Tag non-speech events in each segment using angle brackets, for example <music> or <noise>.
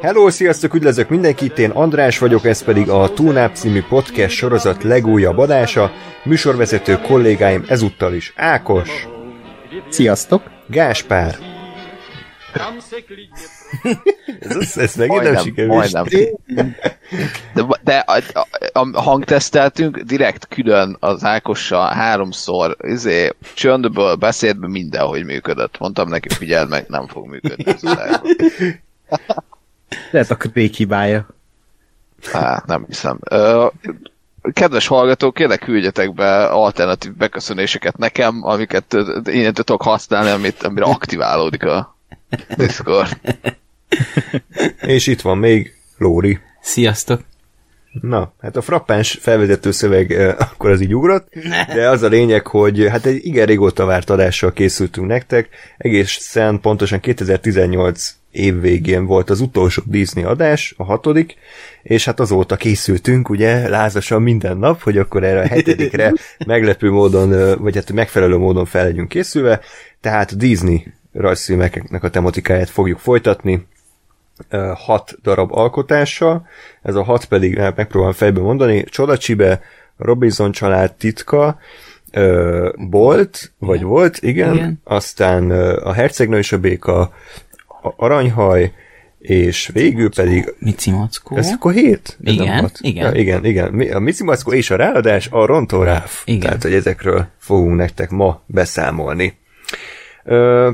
Hello, sziasztok, üdvözlök mindenkit, én András vagyok, ez pedig a Túnáp című podcast sorozat legújabb adása. Műsorvezető kollégáim ezúttal is Ákos, Sziasztok! Gáspár. <laughs> ez, ez megint nem sikerült. majdnem. De, de a, a, a hangteszteltünk direkt külön az Ákossal háromszor izé, csöndből, beszédből mindenhogy működött. Mondtam neki, figyeld meg, nem fog működni. <laughs> Lehet a krék hibája. Á, nem hiszem. Ö, kedves hallgatók, kérlek küldjetek be alternatív beköszönéseket nekem, amiket innentől tudok használni, amit, amire aktiválódik a Discord. És itt van még Lóri. Sziasztok! Na, hát a frappáns felvezető szöveg eh, <laughs> akkor az így ugrott, de az a lényeg, hogy hát egy igen régóta várt adással készültünk nektek, egészen pontosan 2018 év végén volt az utolsó Disney adás, a hatodik, és hát azóta készültünk, ugye, lázasan minden nap, hogy akkor erre a hetedikre <laughs> meglepő módon, eh, vagy hát megfelelő módon fel legyünk készülve, tehát Disney rajzfilmeknek a tematikáját fogjuk folytatni, hat darab alkotással, ez a hat pedig hát megpróbálom fejbe mondani, Csodacsibe, Robinson család titka, ö, Bolt, vagy volt, igen, Igen. aztán ö, a Hercegnő és a Béka, a Aranyhaj, és végül pedig Mici Mackó. ez akkor hét? Ez Igen, igen. Ja, igen, igen. A Mici Mackó és a ráadás a Rontoráf. Igen. Tehát, hogy ezekről fogunk nektek ma beszámolni.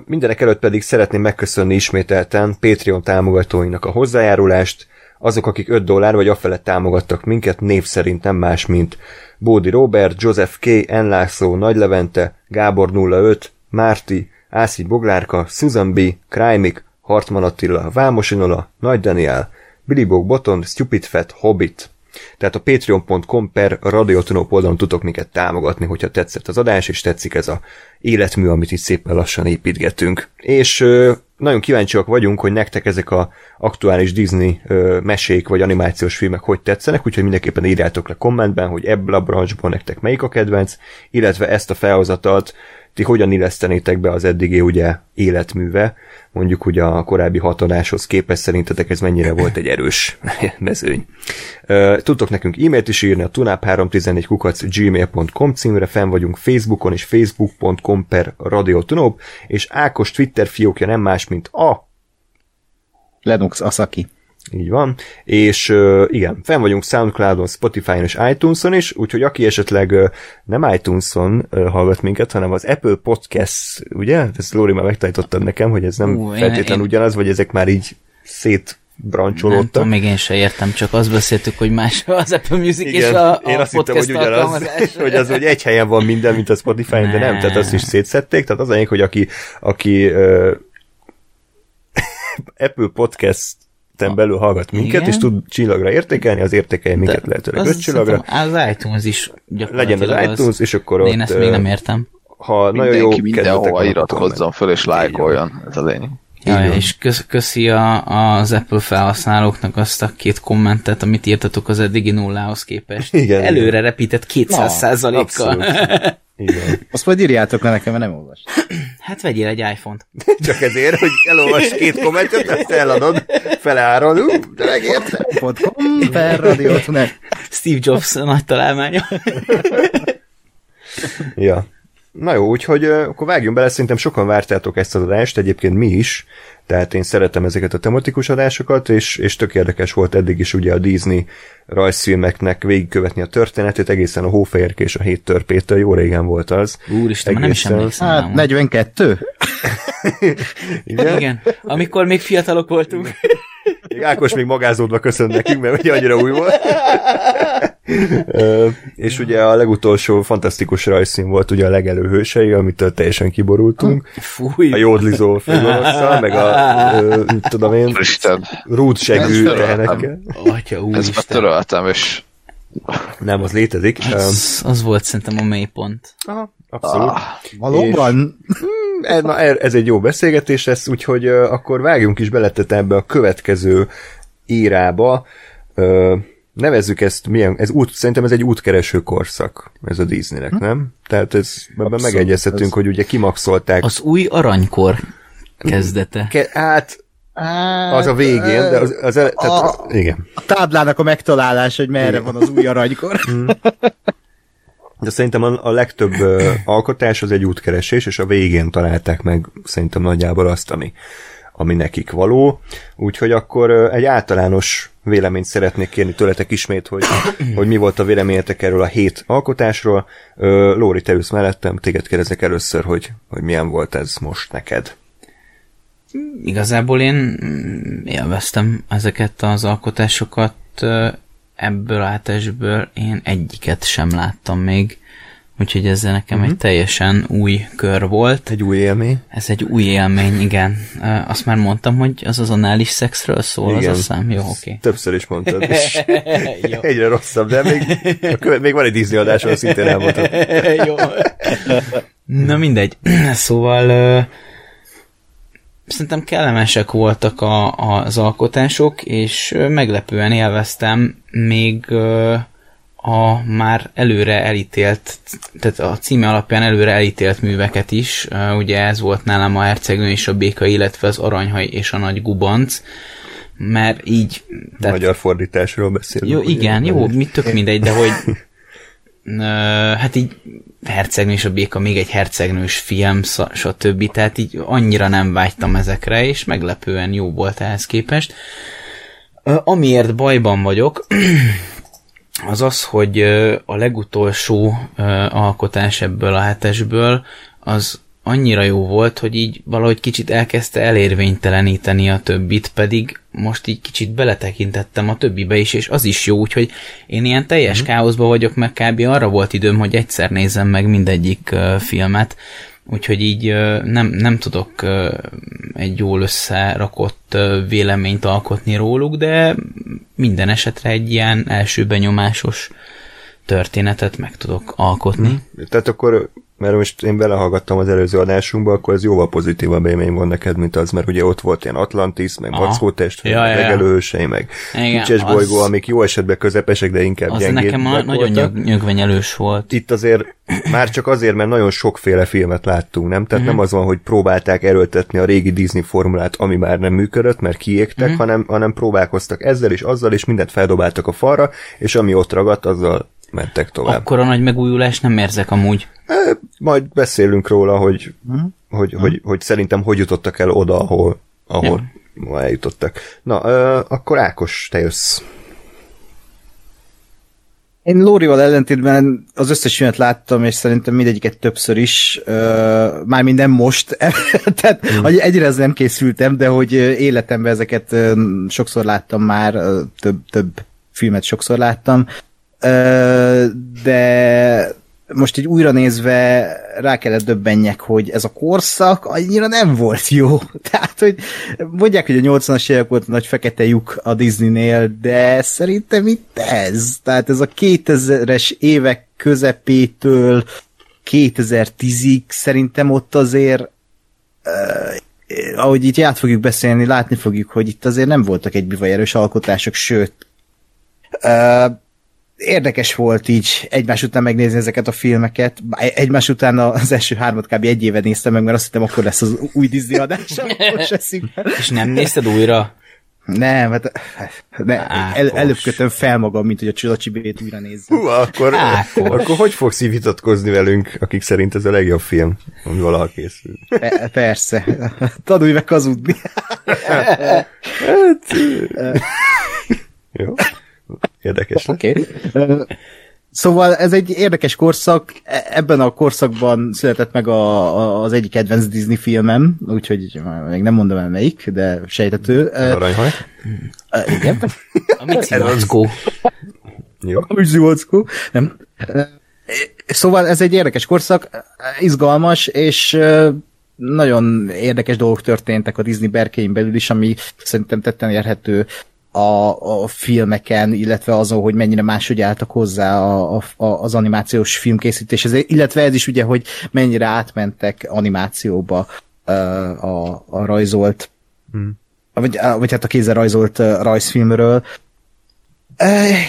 Mindenek előtt pedig szeretném megköszönni ismételten Patreon támogatóinak a hozzájárulást, azok, akik 5 dollár vagy afelett támogattak minket, név szerint nem más, mint Bódi Robert, Joseph K., Enlászló, Nagy Levente, Gábor 05, Márti, Ászi Boglárka, Susan B., Krajmik, Hartman Attila, Vámos Inola, Nagy Daniel, Billy Bog Botond, Stupid Fat, Hobbit. Tehát a patreon.com per radiotonop oldalon tudok minket támogatni, hogyha tetszett az adás, és tetszik ez a életmű, amit itt szépen lassan építgetünk. És ö, nagyon kíváncsiak vagyunk, hogy nektek ezek a aktuális Disney ö, mesék vagy animációs filmek hogy tetszenek, úgyhogy mindenképpen írjátok le kommentben, hogy ebből a branchból nektek melyik a kedvenc, illetve ezt a felhozatalt ti hogyan illesztenétek be az eddigi ugye életműve, mondjuk ugye a korábbi hatadáshoz képest szerintetek ez mennyire volt egy erős <laughs> mezőny. Tudtok nekünk e-mailt is írni a tunap314 kukac gmail.com címre, fenn vagyunk Facebookon és facebook.com per radiotunop, és Ákos Twitter fiókja nem más, mint a Lennox Asaki. Így van, és uh, igen, fenn vagyunk Soundcloudon, Spotify-on és iTunes-on is, úgyhogy aki esetleg uh, nem iTunes-on uh, hallgat minket, hanem az Apple Podcast, ugye? Ezt Lóri már megtanítottad nekem, hogy ez nem Ú, feltétlenül én- ugyanaz, vagy ezek már így szét Nem brancsolódtak. tudom, még én se értem, csak azt beszéltük, hogy más <laughs> az Apple Music és Igen, a, a én azt hittem, hogy ugyanaz, <laughs> hogy az, hogy egy helyen van minden, mint a Spotify-on, de nem, Nem. tehát azt is szétszették, tehát az lényeg, hogy aki, aki uh, <laughs> Apple Podcast belül hallgat minket, Igen. és tud csillagra értékelni, az értékelje minket lehetőleg öt csillagra. Az iTunes is Legyen gyakorlatilag az iTunes, és akkor ott, én ezt még nem értem. ha nagyon jó mindenhova iratkozzon föl és lájkoljon. Ez a lényeg. Ja, és kösz, köszi a, az Apple felhasználóknak azt a két kommentet, amit írtatok az eddigi nullához képest. <laughs> Igen, Előre igen. repített 200 százalékkal. Abszolút. Így van. <laughs> Azt majd írjátok le nekem, mert nem olvas. Hát vegyél egy iPhone-t. <laughs> Csak ezért, hogy elolvas két kommentet, azt eladod, feleárad, ú, de megérte. .com per radiotunel. Steve Jobs nagy találmánya. Ja. Na jó, úgyhogy akkor vágjunk bele, szerintem sokan vártátok ezt az adást, egyébként mi is, tehát én szeretem ezeket a tematikus adásokat, és, és tök érdekes volt eddig is ugye a Disney rajzfilmeknek végigkövetni a történetét, egészen a Hófehérke és a Hét törpétől, jó régen volt az. Úristen, már nem is Egészen- emlékszem. Hát, rámon. 42? Igen? Igen, amikor még fiatalok voltunk. Még Ákos még magázódva köszön nekünk, mert ugye annyira új volt. Ö, és ugye a legutolsó fantasztikus rajzszín volt ugye a legelőhősei, amitől teljesen kiborultunk. Fúj. A jódlizó főgonosszal, <laughs> meg a, ö, mit tudom én, Isten, rúd seggű Ez tehenekkel. Atya ezt úristen. betöröltem, és Nem, az létezik. Az, az volt szerintem a mélypont. Aha, Abszolút. Ah, Valóban? Ez, na, er- ez egy jó beszélgetés lesz, úgyhogy uh, akkor vágjunk is beletett ebbe a következő írába. Uh, nevezzük ezt milyen, ez út, szerintem ez egy útkereső korszak, ez a Disneynek, hm? nem? Tehát ez, ebben megegyezhetünk, ez- hogy ugye kimaxolták. Az új aranykor kezdete. Ke- hát az a végén, de az, az ele- tehát, A- igen. A táblának a megtalálása, hogy merre van az új aranykor. De szerintem a, a legtöbb ö, alkotás az egy útkeresés, és a végén találták meg szerintem nagyjából azt, ami, ami nekik való. Úgyhogy akkor ö, egy általános véleményt szeretnék kérni tőletek ismét, hogy, hogy mi volt a véleményetek erről a hét alkotásról. Lóri, te ülsz mellettem, téged kérdezek először, hogy, hogy milyen volt ez most neked. Igazából én mm, élveztem ezeket az alkotásokat, ebből a átesből én egyiket sem láttam még, úgyhogy ez nekem Mhm. egy teljesen új kör volt. Egy új élmény? Ez egy új élmény, igen. Azt már mondtam, hogy az az anális szexről szól, Igen. az a szám. Jó, oké. Többször is mondtad, <laughs> és <laughs> egyre rosszabb, de még, követ, még van egy Disney adás, ahol szintén elmondtad. <laughs> Jó. Na mindegy. <clears throat> Szóval szerintem kellemesek voltak a, az alkotások, és meglepően élveztem még a már előre elítélt, tehát a címe alapján előre elítélt műveket is. Ugye ez volt nálam a Hercegnő és a Béka, illetve az Aranyhaj és a Nagy Gubanc, mert így... tehát- Magyar fordításról beszélünk. jó, igen, jó, mit tök mindegy, de hogy <laughs> hát így hercegnő és a béka, még egy hercegnős film, stb. Tehát így annyira nem vágytam ezekre, és meglepően jó volt ehhez képest. Amiért bajban vagyok, <clears throat> az az, hogy a legutolsó alkotás ebből a hetesből, az annyira jó volt, hogy így valahogy kicsit elkezdte elérvényteleníteni a többit, pedig most így kicsit beletekintettem a többibe is, és az is jó, úgyhogy én ilyen teljes mm. káoszba vagyok, meg kb. arra volt időm, hogy egyszer nézem meg mindegyik uh, filmet, úgyhogy így nem, nem tudok egy jól összerakott véleményt alkotni róluk, de minden esetre egy ilyen első benyomásos történetet meg tudok alkotni. Tehát akkor, mert most én belehallgattam az előző adásunkba, akkor ez jóval pozitívabb élmény van neked, mint az, mert ugye ott volt ilyen Atlantis, meg. Mackó testvér, Ja, meg legelősei, meg Kicses bolygó, amik jó esetben közepesek, de inkább Az gyengébbek nekem nagyon nyög, nyögvenyelős volt. Itt azért már csak azért, mert nagyon sokféle filmet láttunk, nem? Tehát Mhm. nem az van, hogy próbálták erőltetni a régi Disney formulát, ami már nem működött, mert kiégtek, Mhm. hanem, hanem próbálkoztak ezzel és azzal, és mindent feldobáltak a falra, és ami ott ragadt, azzal mentek tovább. Akkor a nagy megújulás nem érzek amúgy. E, majd beszélünk róla, hogy, Mhm. hogy, hogy, hogy szerintem hogy jutottak el oda, ahol, ahol ja. eljutottak. Na, akkor Ákos, te jössz. Én Lórival ellentétben az összes filmet láttam, és szerintem mindegyiket többször is, uh, mármint nem most, <laughs> tehát mm. hogy egyre ez nem készültem, de hogy életemben ezeket sokszor láttam már, több, több filmet sokszor láttam, uh, de most így újra nézve rá kellett döbbenjek, hogy ez a korszak annyira nem volt jó. <laughs> Tehát, hogy mondják, hogy a 80-as évek volt nagy fekete lyuk a Disneynél, de szerintem itt ez. Tehát ez a 2000-es évek közepétől 2010-ig szerintem ott azért uh, ahogy itt át fogjuk beszélni, látni fogjuk, hogy itt azért nem voltak egy bivajerős alkotások, sőt, uh, érdekes volt így egymás után megnézni ezeket a filmeket. Bár Egymás után az első hármat kb. egy éve néztem meg, mert azt hittem, akkor lesz az új Disney adás. <laughs> És nem nézted újra? Nem, hát ne, Ákos. el, előbb kötöm fel magam, mint hogy a Csillacsibét újra nézzem. Hú, akkor, Ákos. akkor hogy fogsz így vitatkozni velünk, akik szerint ez a legjobb film, ami valaha készül? Pe- persze. Tanulj meg hazudni. Jó? Érdekes. Oké. Okay. Szóval ez egy érdekes korszak, E- ebben a korszakban született meg a, a, az egyik kedvenc Disney filmem, úgyhogy még nem mondom el melyik, de sejtető. Aranyhaj. Uh, igen, A Mici Mackó. Jó. Zsivackó. Nem. Ö, Szóval ez egy érdekes korszak, izgalmas, és nagyon érdekes dolgok történtek a Disney berkein belül is, ami szerintem tetten érhető a, a filmeken, illetve azon, hogy mennyire máshogy álltak hozzá a, a, az animációs filmkészítéshez, illetve ez is ugye, hogy mennyire átmentek animációba a, a, a rajzolt, hmm. vagy, vagy hát a kézzel rajzolt rajzfilmről.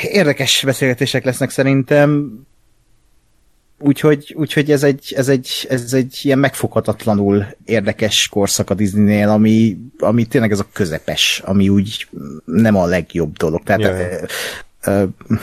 Érdekes beszélgetések lesznek szerintem, Úgyhogy, úgyhogy ez, egy, ez, egy, ez egy ilyen megfoghatatlanul érdekes korszak a Disneynél, ami, ami tényleg ez a közepes, ami úgy nem a legjobb dolog. Tehát Jaj.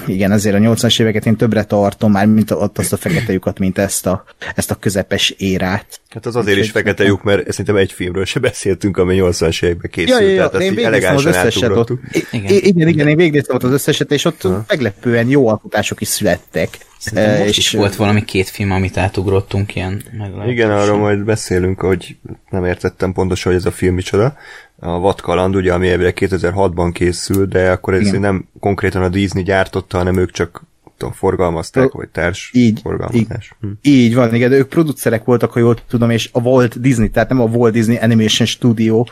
Igen, ezért a 80-as éveket én többre tartom már, mint azt a fekete lyukat, mint ezt a, ezt a közepes érát. Hát az azért Úgy, is fekete lyuk, mert szerintem egy filmről se beszéltünk, ami 80-as években készült. Ja, ja, ja. Tehát én az összeset ott. Igen. igen, igen, én végignéztem ott az összeset, és ott ha. meglepően jó alkotások is születtek. Szerintem most és is volt valami két film, amit átugrottunk ilyen Igen, arról majd beszélünk, hogy nem értettem pontosan, hogy ez a film micsoda. A Vatkaland, ugye, ami 2006-ban készült, de akkor ez Igen. nem konkrétan a Disney gyártotta, hanem ők csak tudom, forgalmazták, vagy társ így, forgalmazás. Így, hm. így van, igen, ők producerek voltak, ha jól tudom, és a Walt Disney, tehát nem a Walt Disney Animation Studio,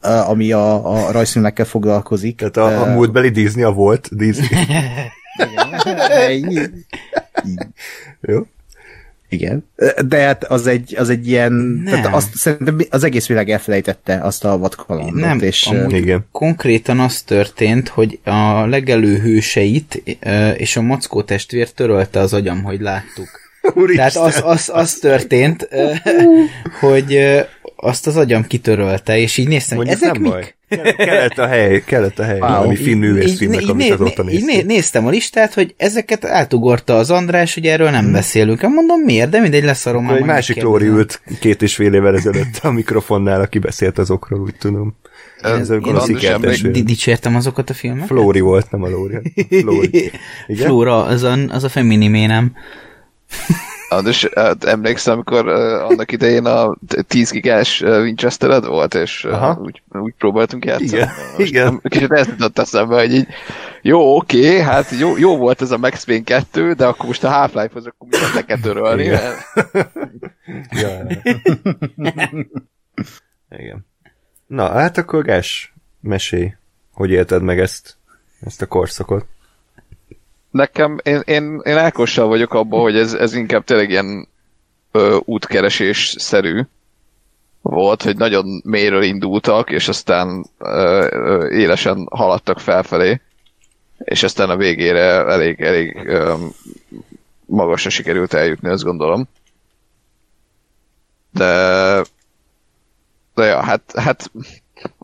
ami a, a rajzfilmekkel foglalkozik. Tehát a, a múltbeli Disney a volt Disney. <laughs> Igen. <laughs> Jó. Igen. De hát az egy, az egy ilyen, nem. tehát azt szerintem az egész világ elfelejtette azt a vadkalandot. Nem, és, igen. konkrétan az történt, hogy a legelő hőseit és a mackó testvér törölte az agyam, hogy láttuk. <laughs> Úristen. Tehát az, az, az történt, hogy azt az agyam kitörölte, és így néztem, hogy ezek mik? Baj. Kellett a hely, kellett a hely, wow. ami filmnővész filmek, amit azóta néztem. Így néztem a listát, hogy ezeket átugorta az András, hogy erről nem hmm. beszélünk. Hát mondom, miért? De mindegy, lesz a Egy másik Lóri ült két és fél évvel ezelőtt a mikrofonnál, aki beszélt azokról, úgy tudom. Ez Dicsértem azokat a filmeket? Flóri volt, nem a Lóri. <laughs> Flóra, az a, az a feminiménem. András, hát emlékszem, amikor annak idején a 10 gigás Winchestered volt, és uh, úgy, úgy próbáltunk játszani. Igen, Most igen. Kicsit ezt jutott eszembe, hogy így jó, oké, okay, hát jó, jó volt ez a Max Payne 2, de akkor most a Half-Life-hoz akkor mindent le kell törölni. Igen. <laughs> ja. igen. Na, hát akkor Gás, mesélj, hogy élted meg ezt, ezt a korszakot nekem, én, én, én Ákossal vagyok abban, hogy ez, ez inkább tényleg ilyen ö, útkeresés-szerű volt, hogy nagyon mélyről indultak, és aztán ö, ö, élesen haladtak felfelé, és aztán a végére elég, elég ö, magasra sikerült eljutni, azt gondolom. De, de ja, hát, hát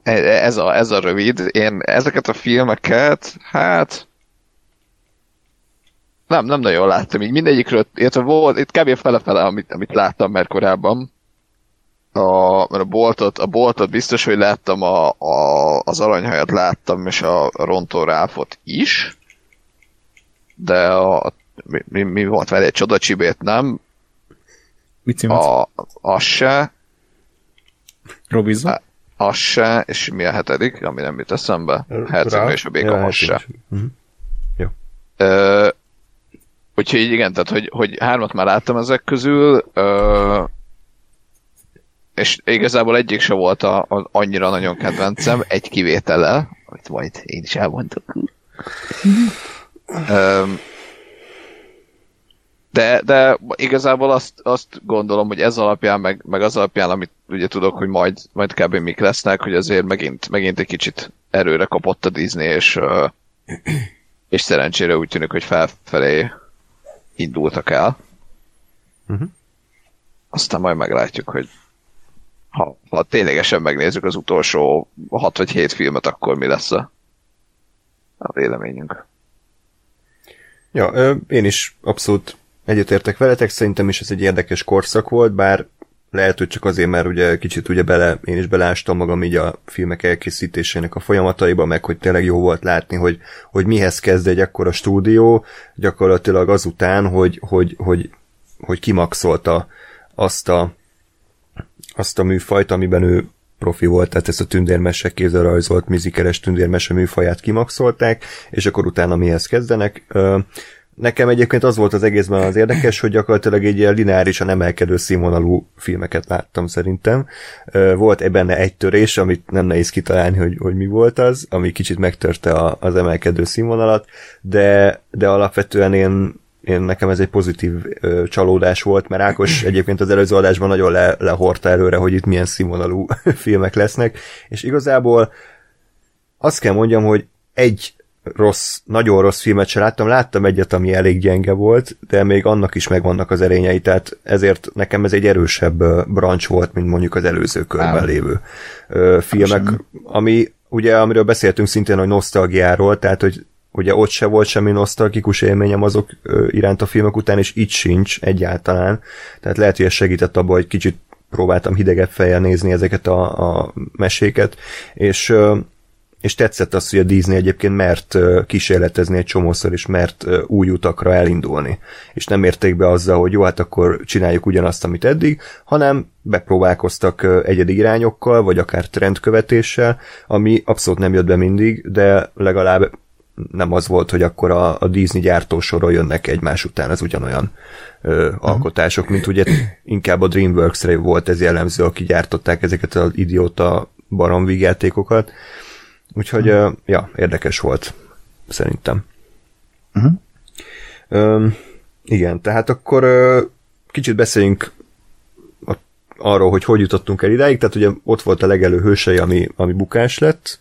ez a, ez a rövid. Én ezeket a filmeket, hát nem, nem nagyon láttam így. Mindegyikről, illetve volt, itt kb. fele-fele, amit, amit láttam már korábban. A, mert a boltot, a boltot biztos, hogy láttam, a, a, az aranyhajat láttam, és a, rontó ráfot is. De a, mi, mi, mi volt vele egy csodacsibét, nem? Mit a, az se. Robinson? Az se, és mi a hetedik, ami nem jut eszembe? Herceg és a béka, ja, az se. Uh-huh. Jó. Ö, Úgyhogy igen, tehát hogy, hogy hármat már láttam ezek közül, ö, és igazából egyik se volt a, a, annyira nagyon kedvencem, egy kivétellel, amit majd én is elmondok. ö, de, de igazából azt, azt gondolom, hogy ez alapján, meg, meg az alapján, amit ugye tudok, hogy majd, majd kb. mik lesznek, hogy azért megint, megint egy kicsit erőre kapott a Disney, és, és szerencsére úgy tűnik, hogy felfelé indultak el. Uh-huh. Aztán majd meglátjuk, hogy ha, ha ténylegesen megnézzük az utolsó 6 vagy 7 filmet, akkor mi lesz a, a véleményünk. Ja, én is abszolút egyetértek veletek, szerintem is ez egy érdekes korszak volt, bár lehet, hogy csak azért, mert ugye kicsit ugye bele, én is belástam magam így a filmek elkészítésének a folyamataiba, meg hogy tényleg jó volt látni, hogy, hogy mihez kezd egy akkora stúdió, gyakorlatilag azután, hogy, hogy, hogy, hogy kimaxolta azt a, azt a műfajt, amiben ő profi volt, tehát ezt a tündérmese kézzel rajzolt mizikeres tündérmese műfaját kimaxolták, és akkor utána mihez kezdenek. Nekem egyébként az volt az egészben az érdekes, hogy gyakorlatilag egy ilyen lineárisan emelkedő színvonalú filmeket láttam szerintem. Volt benne egy törés, amit nem nehéz kitalálni, hogy, hogy mi volt az, ami kicsit megtörte a, az emelkedő színvonalat, de, de alapvetően én én nekem ez egy pozitív ö, csalódás volt, mert Ákos egyébként az előző adásban nagyon le, lehordta előre, hogy itt milyen színvonalú <laughs> filmek lesznek, és igazából azt kell mondjam, hogy egy rossz, nagyon rossz filmet se láttam, láttam egyet, ami elég gyenge volt, de még annak is megvannak az erényei, tehát ezért nekem ez egy erősebb branch volt, mint mondjuk az előző körben lévő ö, filmek, ami ugye, amiről beszéltünk szintén, hogy nosztalgiáról, tehát, hogy ugye ott se volt semmi nosztalgikus élményem azok iránt a filmek után, és itt sincs egyáltalán. Tehát lehet, hogy ez segített abban, hogy kicsit próbáltam hidegebb fejjel nézni ezeket a, a meséket, és és tetszett az, hogy a Disney egyébként mert kísérletezni egy csomószor, és mert új utakra elindulni. És nem érték be azzal, hogy jó, hát akkor csináljuk ugyanazt, amit eddig, hanem bepróbálkoztak egyedi irányokkal, vagy akár trendkövetéssel, ami abszolút nem jött be mindig, de legalább nem az volt, hogy akkor a, a Disney gyártósorról jönnek egymás után az ugyanolyan ö, uh-huh. alkotások, mint ugye inkább a DreamWorks-re volt ez jellemző, aki gyártották ezeket az idióta baromvíg játékokat. Úgyhogy, uh-huh. ja, érdekes volt, szerintem. Uh-huh. Ö, igen, tehát akkor ö, kicsit beszéljünk a, arról, hogy hogy jutottunk el idáig, tehát ugye ott volt a legelő hősei, ami, ami bukás lett,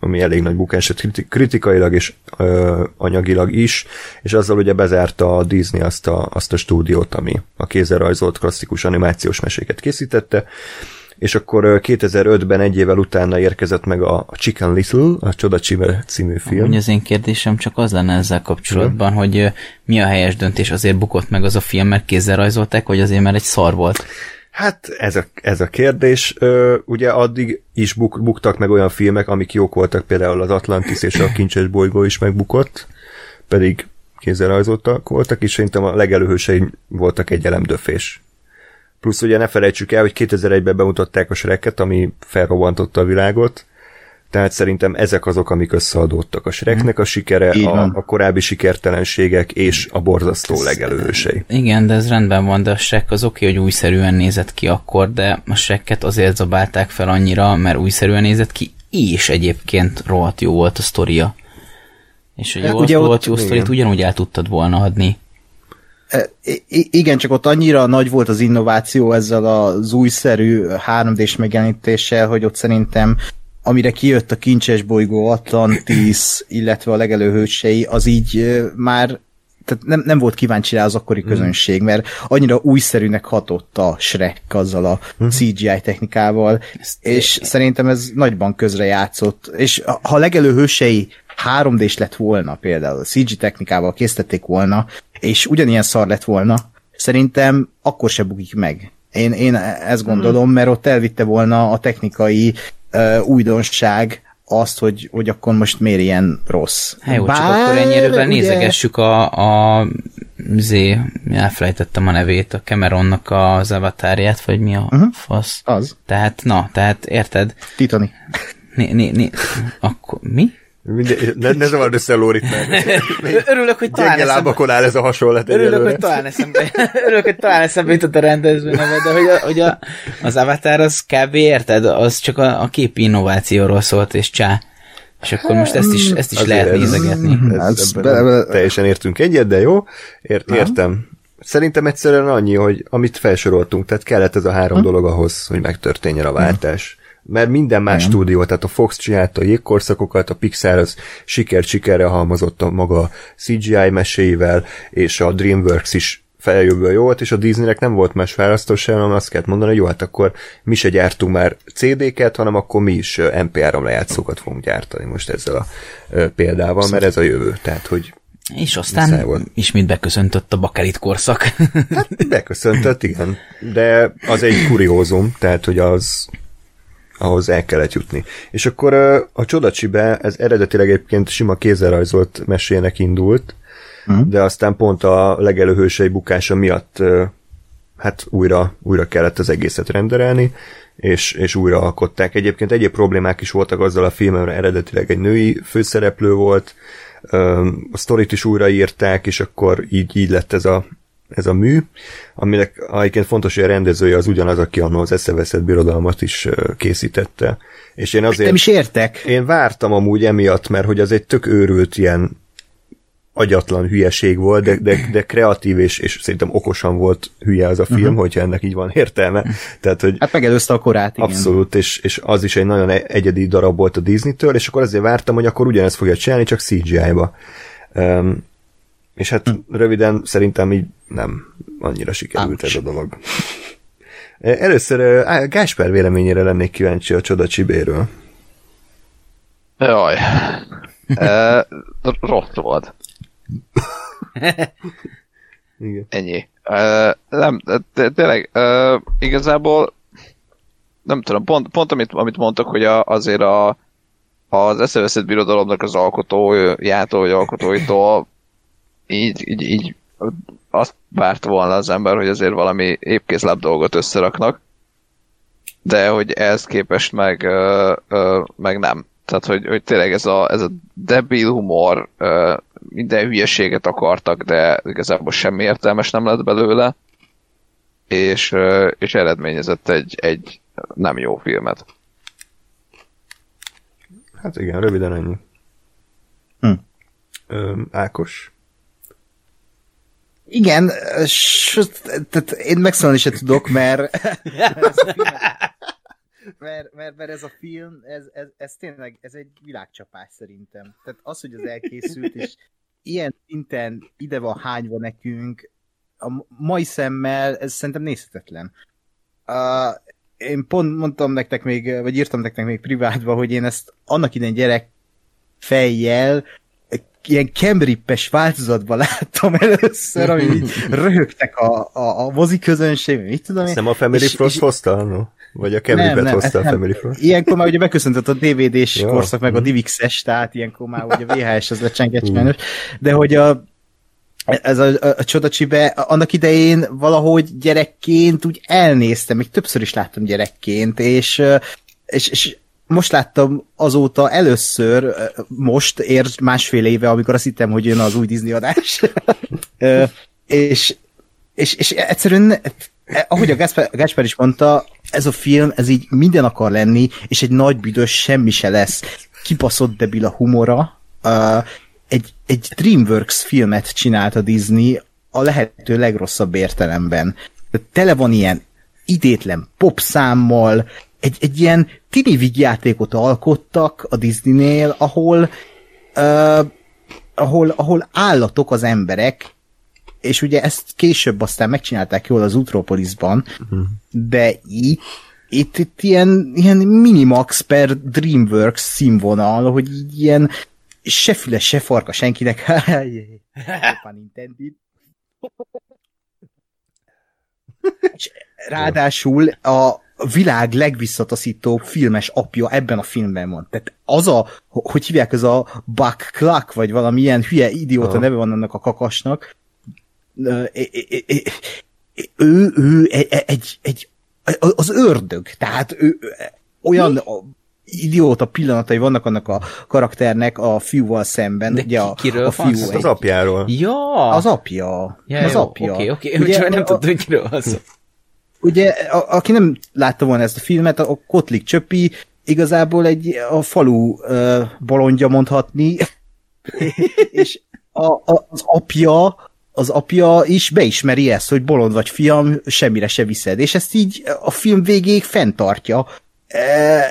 ami elég nagy bukás kritikailag és ö, anyagilag is, és azzal ugye bezárta a Disney azt a, azt a stúdiót, ami a kézzel rajzolt klasszikus animációs meséket készítette, és akkor 2005-ben egy évvel utána érkezett meg a Chicken Little, a Csoda Csive című film. Úgy az én kérdésem csak az lenne ezzel kapcsolatban, hmm. hogy mi a helyes döntés, azért bukott meg az a film, mert kézzel rajzolták, vagy azért, mert egy szar volt? Hát ez a, ez a kérdés. Ö, ugye addig is buk, buktak meg olyan filmek, amik jók voltak, például az Atlantis és a Kincses bolygó is megbukott, pedig kézzel rajzoltak voltak, és szerintem a legelőhősei voltak egy elemdöfés. Plusz ugye ne felejtsük el, hogy 2001-ben bemutatták a Shreket, ami felrobbantotta a világot, tehát szerintem ezek azok, amik összeadódtak. A Shreknek a sikere, a, a korábbi sikertelenségek és a borzasztó legelősei. Igen, de ez rendben van, de a Shrek az oké, hogy újszerűen nézett ki akkor, de a Shreket azért zabálták fel annyira, mert újszerűen nézett ki, és egyébként rohadt jó volt a sztoria. És hogy jó, ugye rohadt jó sztorit ugyanúgy el tudtad volna adni. Igen, csak ott annyira nagy volt az innováció ezzel az újszerű 3D-s megjelenítéssel, hogy ott szerintem amire kijött a kincses bolygó Atlantis, <clears throat> illetve a legelőhősei, az így már tehát nem, nem volt kíváncsi rá az akkori mm. közönség, mert annyira újszerűnek hatott a Shrek azzal a mm. CGI technikával, Ezt és én. szerintem ez nagyban közre játszott, és ha a legelőhősei 3D-s lett volna például, CG technikával készítették volna, és ugyanilyen szar lett volna, szerintem akkor se bukik meg. Én, én ezt gondolom, mert ott elvitte volna a technikai uh, újdonság azt, hogy, hogy akkor most miért ilyen rossz. Hát jó, Bár, csak akkor ennyire ugye... nézegessük a, a zé, elfelejtettem a nevét, a Cameronnak az avatárját, vagy mi a uh-huh. fasz. Az. Tehát, na, tehát érted? Titani. Né, né, né, akkor mi? Minden, ne, ne zavard össze a Lórit meg. <laughs> Örülök, hogy talán eszembe... lábakon áll ez a hasonlat. Örülök, hogy talán eszembe, <laughs> örülök, hogy talán eszembe jutott a rendező neve, de hogy, a, hogy a, az Avatar az kb. érted? Az csak a, a képi innovációról szólt, és csá. És akkor most ezt is, ezt is lehet ez, nézegetni. Ez, ez, be, be, teljesen értünk egyet, de jó, Ért, értem. Szerintem egyszerűen annyi, hogy amit felsoroltunk, tehát kellett ez a három hm? dolog ahhoz, hogy megtörténjen a váltás. Mert minden más Igen. stúdió, tehát a Fox csinálta a jégkorszakokat, a Pixar az siker-sikerre halmozott a maga CGI meséivel, és a DreamWorks is feljövő jó volt, és a Disneynek nem volt más választás, hanem azt kellett mondani, hogy jó, hát akkor mi se gyártunk már CD-ket, hanem akkor mi is MP3 lejátszókat fogunk gyártani most ezzel a példával, mert ez a jövő. Tehát, hogy és aztán ismét beköszöntött a bakelit korszak. Hát beköszöntött, igen. De az egy kuriózum, tehát, hogy az ahhoz el kellett jutni. És akkor a Csodacsibe ez eredetileg egyébként sima kézzelrajzolt mesének indult, uh-huh. de aztán pont a legelőhősei bukása miatt hát újra, újra kellett az egészet renderelni, és, és újra alkották. Egyébként egyéb problémák is voltak azzal a filmmel, eredetileg egy női főszereplő volt, a sztorit is újraírták, és akkor így, így lett ez a, ez a mű, aminek egyébként fontos, hogy a rendezője az ugyanaz, aki annól az eszeveszett birodalmat is készítette. És én azért... Nem is értek. Én vártam amúgy emiatt, mert hogy az egy tök őrült ilyen agyatlan hülyeség volt, de, de, de kreatív és, és szerintem okosan volt hülye az a film, uh-huh. hogyha ennek így van értelme. Tehát, hogy Hát megelőzte a korát, igen. abszolút, és, és az is egy nagyon e- egyedi darab volt a Disney-től, és akkor azért vártam, hogy akkor ugyanezt fogja csinálni, csak CGI-ba. Um, és hát hm. röviden szerintem így nem annyira sikerült Ouch. ez a dolog. Először uh, Gásper véleményére lennék kíváncsi a Csoda Csibéről. Jaj. e, rossz volt. Igen. Ennyi. Uh, nem, de, tényleg, uh, igazából nem tudom, pont, pont amit, amit mondtak, hogy a, azért a, az eszeveszett birodalomnak az alkotójától, vagy alkotóitól így, így, így azt várt volna az ember, hogy azért valami épkézláb dolgot összeraknak, de hogy ehhez képest meg, uh, uh, meg nem. Tehát, hogy, hogy tényleg ez a, ez a debil humor, uh, minden hülyeséget akartak, de igazából semmi értelmes nem lett belőle, és, uh, és eredményezett egy, egy nem jó filmet. Hát igen, röviden ennyi. Hm. Ö, Ákos? Igen, tehát én megszólalni se tudok, mert mert, mert, mert ez a film, ez, ez, ez tényleg, ez egy világcsapás szerintem. Tehát az, hogy az elkészült, és ilyen szinten ide van hányva nekünk, a mai szemmel ez szerintem nézhetetlen. Uh, én pont mondtam nektek még, vagy írtam nektek még privátba, hogy én ezt annak idején gyerek fejjel ilyen kemrippes változatban láttam először, ami így röhögtek a, a, a mozi közönség, mit tudom én. Ezt nem a Family és- Frost és- hozta? No? Vagy a Kemribet hozta a. Family Frost? Ilyenkor már ugye beköszöntött a DVD-s Ja. korszak, meg a Mhm. DivX-es, tehát ilyenkor már ugye a VHS az lecsengett sajnos, de hogy a ez a, a, a csodacsibe, annak idején valahogy gyerekként úgy elnéztem, még többször is láttam gyerekként, és, és, és most láttam azóta először, most ér másfél éve, amikor azt hittem, hogy jön az új Disney adás. És, és, és egyszerűen, eh, ahogy a Gáspár, Gáspár is mondta, ez a film, ez így minden akar lenni, és egy nagy büdös semmi se lesz. Kibaszott debil a humora. Egy, egy DreamWorks filmet csinált a Disney a lehető legrosszabb értelemben. Tele van ilyen idétlen popszámmal, egy, egy ilyen tini vígjátékot alkottak a Disneynél, ahol uh, ahol, ahol állatok az emberek, és ugye ezt később aztán megcsinálták jól az Utropolisban, de itt, itt, itt ilyen, ilyen minimax per DreamWorks színvonal, hogy így ilyen se füle, se farka senkinek. <laughs> Ráadásul a világ legvisszataszítóbb filmes apja ebben a filmben van. Tehát az a, hogy hívják, ez a Buck Cluck, vagy valami ilyen hülye idióta Aha. neve van annak a kakasnak, ő, ő egy, egy, egy, az ördög, tehát ő olyan a, idióta pillanatai vannak annak a karakternek a fiúval szemben. De ugye a, ki- kiről a van fiú egy- az apjáról. Ja! az apja. ja, az jó, apja. Oké, oké, Ugye, csak nem a- tudta, hogy kiről van szó. Ugye, a, aki nem látta volna ezt a filmet, a Kotlik Csöpi igazából egy a falu uh, bolondja mondhatni, <laughs> és a, a, az apja az apja is beismeri ezt, hogy bolond vagy fiam, semmire se viszed, és ezt így a film végéig fenntartja, e,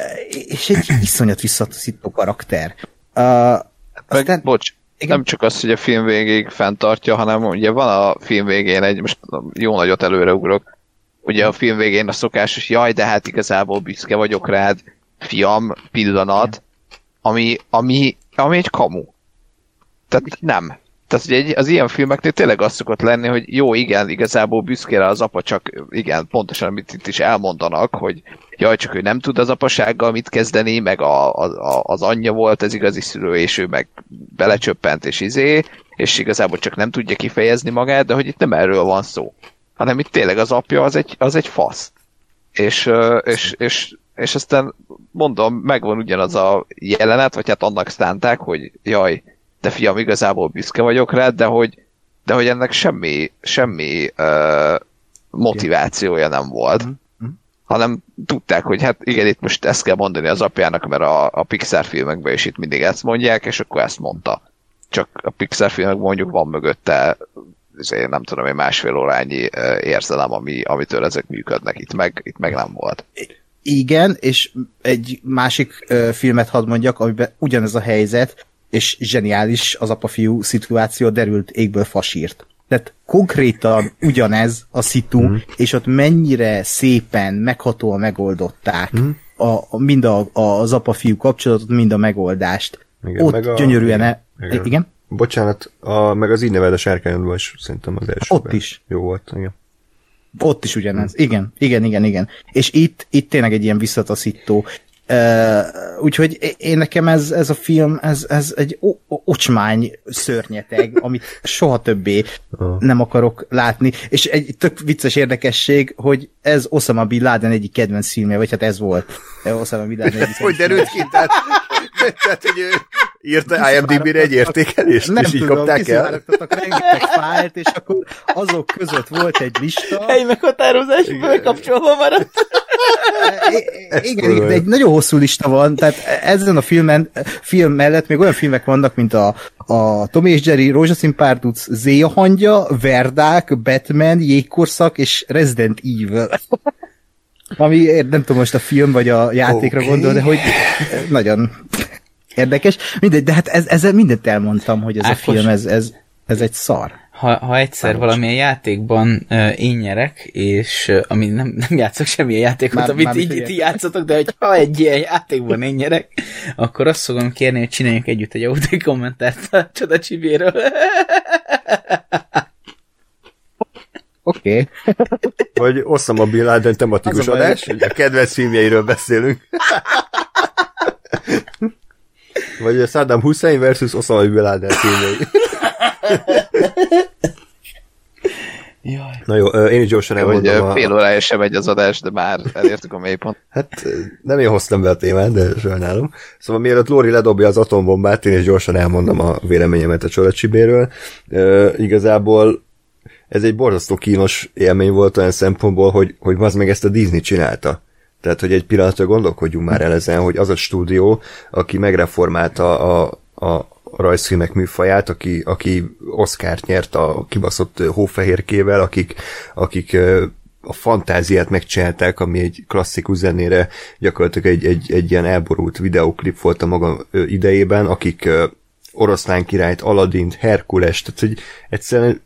és egy <clears throat> iszonyat visszataszító karakter. Uh, Meg, aztán, bocs, igen. nem csak az, hogy a film végéig fenntartja, hanem ugye van a film végén egy, most jó nagyot előreugrok, ugye a film végén a szokásos, jaj, de hát igazából büszke vagyok rád, fiam, pillanat, ami, ami, ami egy kamu. Tehát nem. Tehát ugye egy, az ilyen filmeknél tényleg az szokott lenni, hogy jó, igen, igazából büszke rá az apa, csak igen, pontosan amit itt is elmondanak, hogy jaj, csak ő nem tud az apasággal mit kezdeni, meg a, a, a, az anyja volt az igazi szülő, és ő meg belecsöppent, és izé, és igazából csak nem tudja kifejezni magát, de hogy itt nem erről van szó, hanem itt tényleg az apja az egy, az egy fasz. És, és, és, és aztán mondom, megvan ugyanaz a jelenet, vagy hát annak szánták, hogy jaj, te fiam, igazából büszke vagyok rád, de hogy, de hogy ennek semmi, semmi uh, motivációja nem volt. Mm-hmm. Hanem tudták, hogy hát igen, itt most ezt kell mondani az apjának, mert a, a Pixar filmekben is itt mindig ezt mondják, és akkor ezt mondta. Csak a Pixar filmek mondjuk van mögötte nem tudom, egy másfél órányi érzelem, ami, amitől ezek működnek. Itt meg, itt meg nem volt. Igen, és egy másik ö, filmet hadd mondjak, amiben ugyanez a helyzet, és zseniális az apa-fiú szituáció, derült égből fasírt. Tehát konkrétan ugyanez a szitu, mm. és ott mennyire szépen, meghatóan megoldották mm. a, a, mind a, a, az apa-fiú kapcsolatot, mind a megoldást. Igen, ott meg a... gyönyörűen... Igen. E... igen. igen? Bocsánat, a, meg az így neved a sárkányodban is szerintem az első. Ott is. Jó volt, igen. Ott is ugyanez. Igen, igen, igen, igen. És itt, itt tényleg egy ilyen visszataszító. Uh, úgyhogy én nekem ez, ez a film, ez, ez egy ocsmány szörnyeteg, <laughs> amit soha többé uh. nem akarok látni. És egy tök vicces érdekesség, hogy ez Osama Bin Laden egyik kedvenc filmje, vagy hát ez volt. <laughs> Osama Bin Laden egyik Hogy derült ki? Tehát, <laughs> tehát, hogy ő írta IMDb-re egy értékelést, nem és így tudom, kapták el? rengeteg fájlt, és akkor azok között volt egy lista. Hely meghatározás bekapcsolva maradt. igen, igen, egy nagyon hosszú lista van, tehát ezen a filmen, film mellett még olyan filmek vannak, mint a, a Tom és Jerry, Rózsaszín Párduc, Zéja hangja, Verdák, Batman, Jégkorszak és Resident Evil. Ami nem tudom most a film vagy a játékra okay. gondol, de hogy nagyon érdekes. Mindegy, de hát ez, ezzel mindent elmondtam, hogy ez Ákos, a film, ez, ez, ez egy szar. Ha, ha egyszer Ákos. valamilyen játékban uh, én nyerek, és uh, ami nem, nem játszok semmilyen játékot, már, amit már így ti játszotok, de hogy ha egy ilyen játékban én nyerek, akkor azt fogom kérni, hogy csináljunk együtt egy audio kommentárt a Csoda Csibéről. Oké. Okay. Vagy osszam a Bin Laden tematikus adás, hogy a kedvenc filmjeiről beszélünk. Vagy a Saddam Hussein versus Osama Bin Laden filmjei. Jaj. Na jó, én is gyorsan elmondom. Hogy fél órája sem megy az adás, de már elértük a mélypont. Hát nem én hoztam be a témát, de sajnálom. Szóval mielőtt Lóri ledobja az atombombát, én is gyorsan elmondom a véleményemet a Csolacsibéről. Uh, igazából ez egy borzasztó kínos élmény volt olyan szempontból, hogy, hogy az meg ezt a Disney csinálta. Tehát, hogy egy pillanatra gondolkodjunk már el ezen, hogy az a stúdió, aki megreformálta a, a rajzfilmek műfaját, aki, aki Oscar-t nyert a kibaszott hófehérkével, akik, akik a fantáziát megcsinálták, ami egy klasszikus zenére gyakorlatilag egy, egy, egy ilyen elborult videoklip volt a maga idejében, akik oroszlán királyt, Aladdint, Herkules, tehát hogy egyszerűen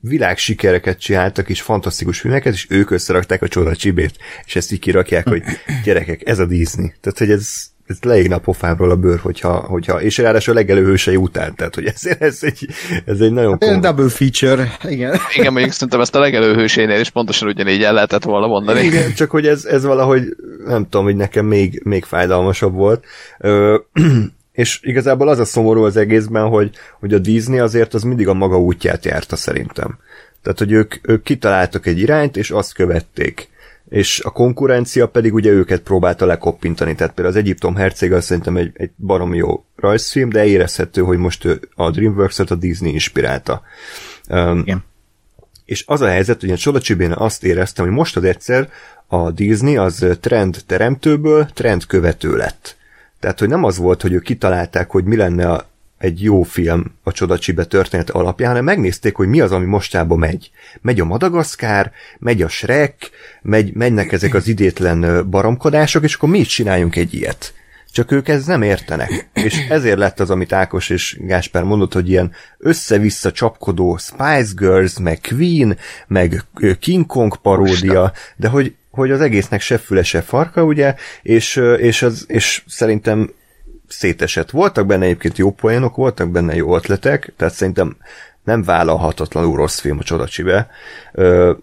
világsikereket csináltak, és fantasztikus filmeket, és ők összerakták a csoda csibét, és ezt így kirakják, hogy <clears throat> gyerekek, ez a Disney. Tehát, hogy ez, ez leégna a pofámról a bőr, hogyha, hogyha és ráadásul a legelőhősei után, tehát hogy ez, ez, egy, ez egy nagyon komoly... Double feature, igen. Igen, mondjuk szerintem ezt a legelőhősénél is pontosan ugyanígy el lehetett volna mondani. Igen, csak hogy ez, ez valahogy, nem tudom, hogy nekem még, még fájdalmasabb volt. Ö, és igazából az a szomorú az egészben, hogy, hogy a Disney azért az mindig a maga útját járta szerintem. Tehát, hogy ők, ők kitaláltak egy irányt, és azt követték. És a konkurencia pedig ugye őket próbálta lekoppintani. Tehát például az Egyiptom herceg az szerintem egy, egy barom jó rajzfilm, de érezhető, hogy most a DreamWorks-ot a Disney inspirálta. Um, Igen. És az a helyzet, hogy a Csodacsibén azt éreztem, hogy most az egyszer a Disney az trend teremtőből trend követő lett. Tehát, hogy nem az volt, hogy ők kitalálták, hogy mi lenne a, egy jó film a Csodacsibe történet alapján, hanem megnézték, hogy mi az, ami mostában megy. Megy a Madagaszkár, megy a Shrek, megy, mennek ezek az idétlen baromkodások, és akkor mi is csináljunk egy ilyet. Csak ők ez nem értenek. És ezért lett az, amit Ákos és Gásper mondott, hogy ilyen össze-vissza csapkodó Spice Girls, meg Queen, meg King Kong paródia, de hogy hogy az egésznek se füle, se farka, ugye, és, és, az, és szerintem szétesett. Voltak benne egyébként jó poénok, voltak benne jó ötletek, tehát szerintem nem vállalhatatlanul rossz film a Csodacsibe,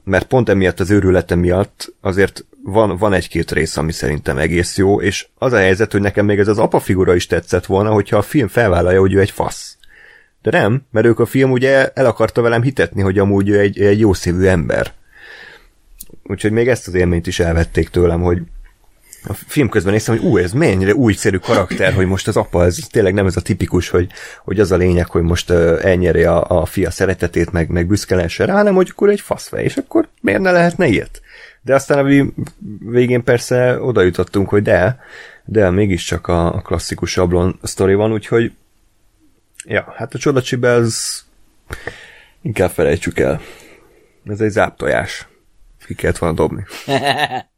mert pont emiatt az őrülete miatt azért van, van egy-két rész, ami szerintem egész jó, és az a helyzet, hogy nekem még ez az apa figura is tetszett volna, hogyha a film felvállalja, hogy ő egy fasz. De nem, mert ők a film ugye el akarta velem hitetni, hogy amúgy ő egy, egy jó szívű ember. Úgyhogy még ezt az élményt is elvették tőlem, hogy a film közben néztem, hogy ú, ez mennyire újszerű karakter, hogy most az apa, ez tényleg nem ez a tipikus, hogy, hogy az a lényeg, hogy most uh, elnyeri a, a fia szeretetét, meg, meg büszke lehessen rá, hanem hogy akkor egy faszfej, és akkor miért ne lehetne ilyet? De aztán a végén persze oda jutottunk, hogy de, de mégiscsak a, a klasszikus sablon sztori van, úgyhogy ja, hát a csodacsibe az inkább felejtsük el. Ez egy záptojás. Ki kellett volna dobni. <laughs>